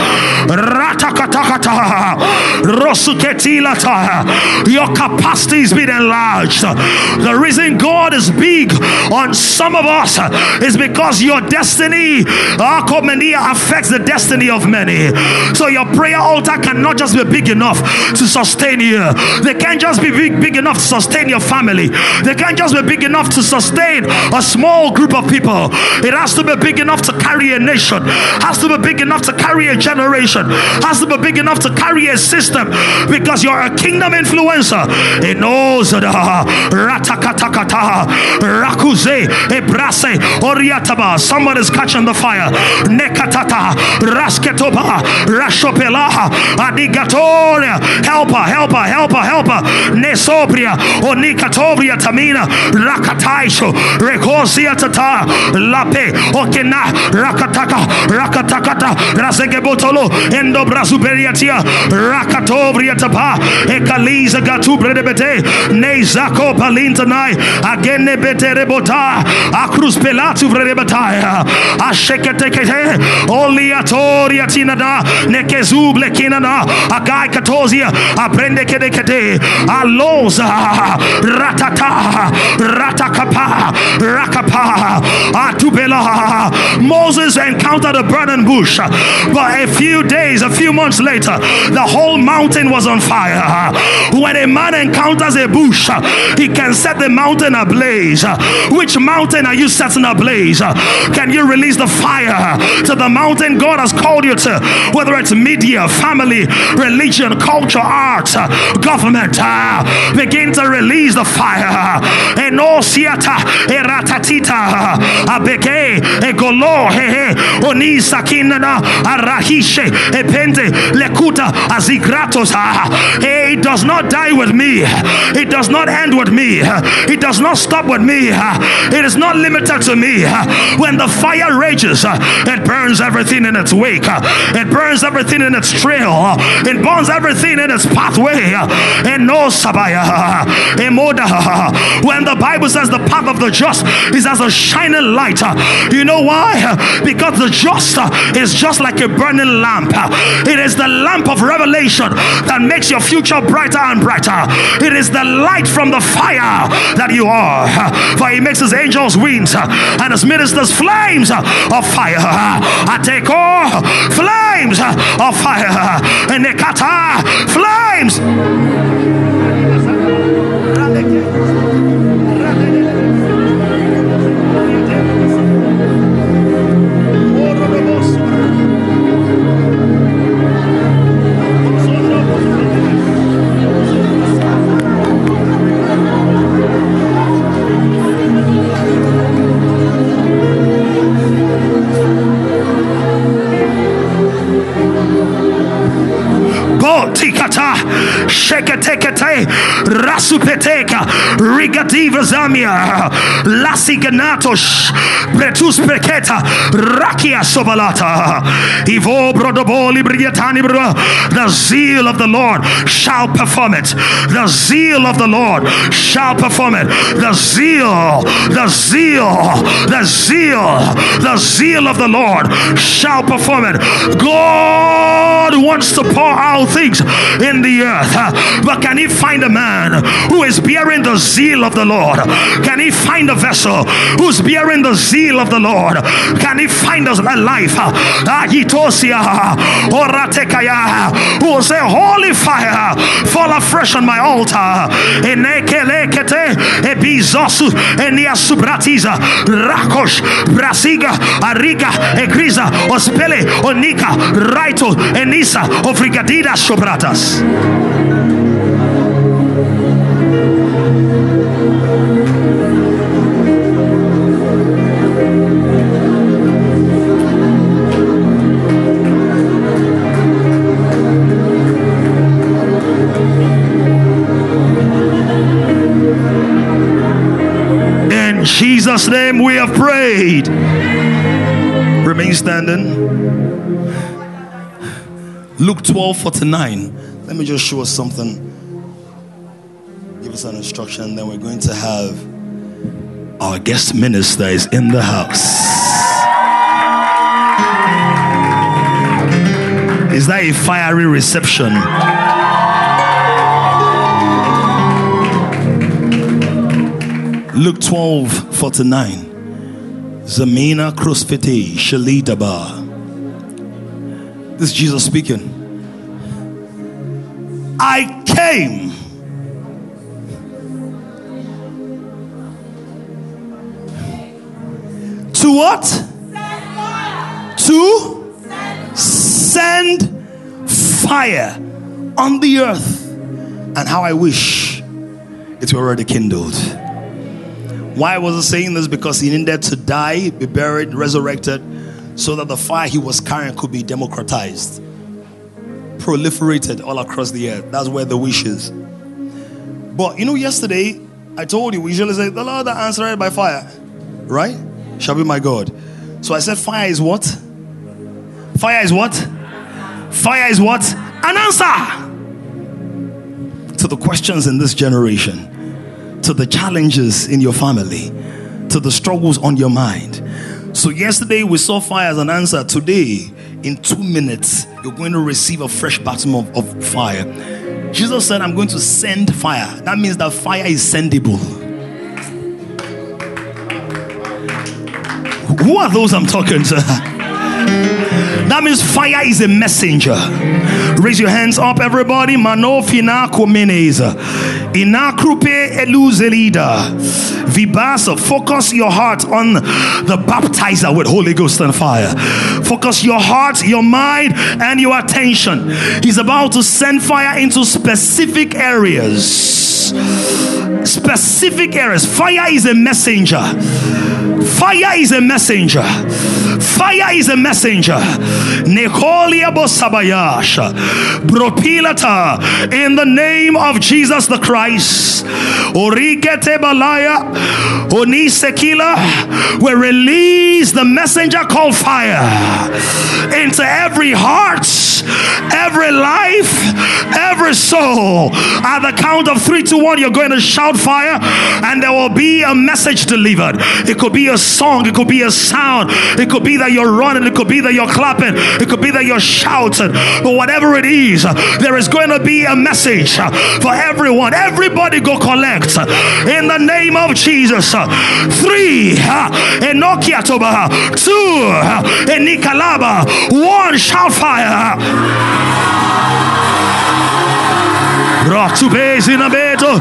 Your capacity is being enlarged. The reason God is big on some of us is because your destiny affects the destiny of many. So your prayer altar cannot just be big enough to sustain you. They can't just be big, big enough to sustain your family. They can't just be big enough to sustain a small group of people. It has to be big enough to carry a nation. It Has to be big enough to carry a generation. Has to be big enough to carry a system because you're a kingdom influencer. It knows ratakatakata rakuze ebrase oriataba. Somebody's catching the fire. Nekatata rasketoba rashopela adigatoria. Helper, helper, helper, helper. Nesobria onikatobria tamina rakataisho rekosia tata lape okena rakataka rakatakata rasegebotolo endo brasuperiatia rakatobria tapa ekaliza gatu bredebete nezako palintanai agene beterebota akrus pelatu bredebetaya asheketekete oliatoria tinada nekezuble kinana agai katozia aprende kedekede aloza ratata ratakapa rakapa atubela. Moses encountered a burning bush but a few days a few months later the whole mountain was on fire. When a man encounters a bush he can set the mountain ablaze. Which mountain are you setting ablaze? Can you release the fire to the mountain God has called you to? Whether it's media family religion culture arts government uh, begin to release the fire. Enosiata eratatita abeke egolo hehe epende lekuta azigratos ah. ah. It does not die with me. It does not end with me. It does not stop with me. Ah, it is not limited to me. Ah, when the fire rages it burns everything in its wake. It burns everything in its trail. It burns everything in its pathway. And no sabaya when the bible says the path of the just is as a shining light you know why? Because the just is just like a burning lamp it is the lamp of revelation that makes your future brighter and brighter. It is the light from the fire that you are. For he makes his angels wings and his ministers flames of fire. All flames of fire. And they kata flames shake Shekete Rasupeteka Zamia Lasiganatos Peketa Rakia Sobalata Ivo Brodoboli Brigatani The zeal of the Lord shall perform it. The zeal of the Lord shall perform it. The zeal, the zeal, the zeal, the zeal of the Lord shall perform it. God wants to pour out things in the earth, but can he find a man who is bearing the zeal of the Lord? Can he find a vessel who's bearing the zeal of the Lord? Can he find us a life? Ah, who will say, Holy fire, fall afresh on my altar. Rakosh, Brasiga, Ariga, Egriza, Ospele, Onika, Raito, Enisa, Ofrigadida, Sobratas. Jesus' name we have prayed. Remain standing. Luke 12 49. Let me just show us something. Give us an instruction, then we're going to have our guest minister is in the house. Is that a fiery reception? Luke 12 49. Zamina Krusfete Shalidaba. This is Jesus speaking. I came to what? To send fire on the earth. And how I wish it were already kindled. Why was he saying this? Because he needed to die, be buried, resurrected, so that the fire he was carrying could be democratized, proliferated all across the earth. That's where the wish is. But you know, yesterday I told you we usually say, The Lord that answered by fire, right? Shall be my God. So I said, Fire is what? Fire is what? Fire is what? An answer to the questions in this generation, to the challenges in your family, to the struggles on your mind. So, yesterday we saw fire as an answer. Today, in two minutes, you're going to receive a fresh baptism of, of fire. Jesus said, I'm going to send fire. That means that fire is sendable. Who are those I'm talking to? That means fire is a messenger. Raise your hands up, everybody. Mano finako meneza. Inakrupe eluzelida. Vibasa. Focus your heart on the baptizer with Holy Ghost and fire. Focus your heart, your mind, and your attention. He's about to send fire into specific areas. Specific areas. Fire is a messenger. Fire is a messenger. Fire is a messenger. Nekolia bosabayasha. Bropilata. In the name of Jesus the Christ. Orikete balaya. Onisekila. We release the messenger called fire into every heart, every life, every soul. At the count of three to one, you're going to shout fire, and there will be a message delivered. It could be a song, it could be a sound, it could be that you're running, it could be that you're clapping, it could be that you're shouting. But whatever it is, there is going to be a message for everyone. Everybody go collect in the name of Jesus. Three, Enokia Toba. Two, Enikalaba. One, shout fire. Ratube zinabeto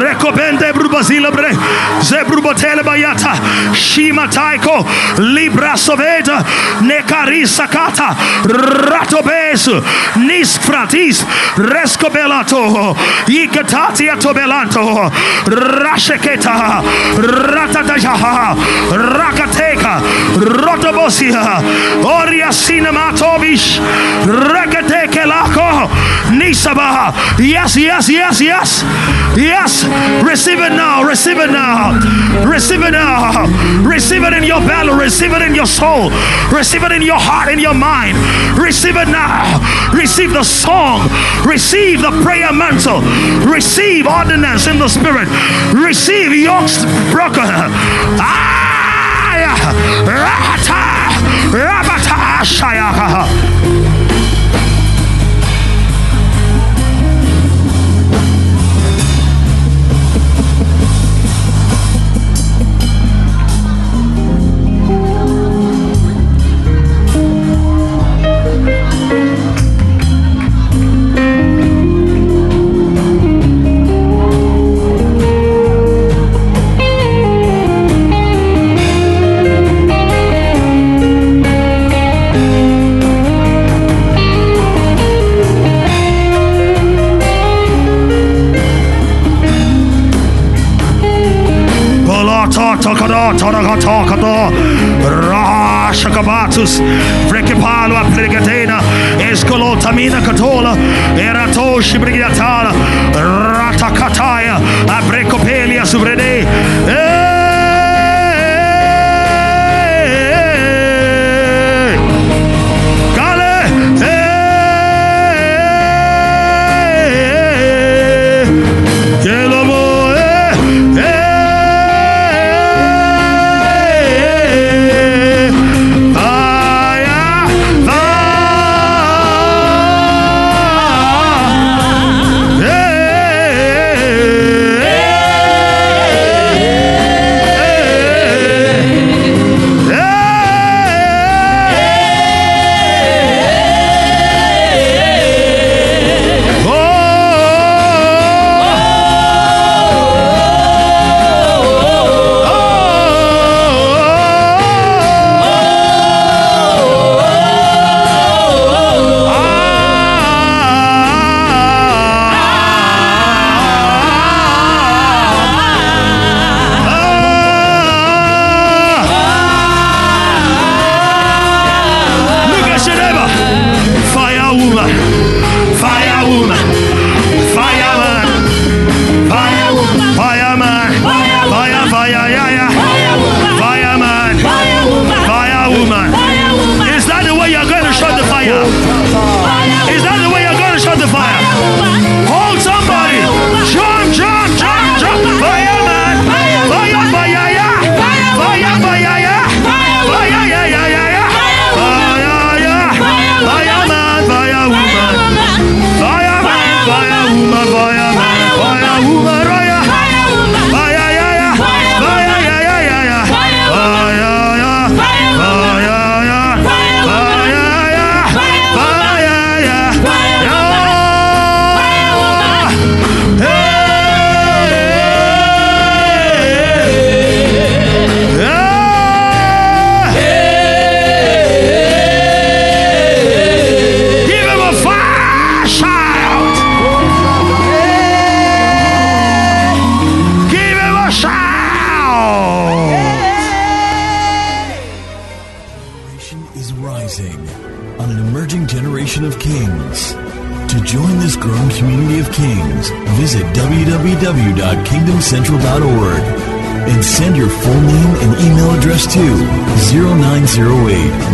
recopente brubazila bre zebrubotele bayata shima taiko. Libra soveta. Nekarisa kata ratobes nis fratis. Rescobelato ikatatia tobelanto rasheketa ratatajaha rakateka rotobosia oria cinematobish rekateke lako nisaba yes yes yes yes. Yes. Receive it now. Receive it now. Receive it now. Receive it in your belly. Receive it in your soul. Receive it in your heart in your mind. Receive it now. Receive the song. Receive the prayer mantle. Receive ordinance in the spirit. Receive yokes broken. Ah, rata. Rabata. Shaya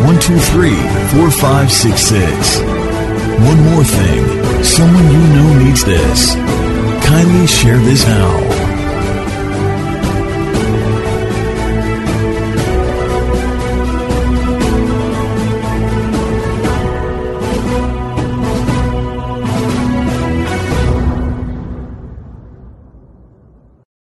123 4566. One more thing someone you know needs this. Kindly share this now.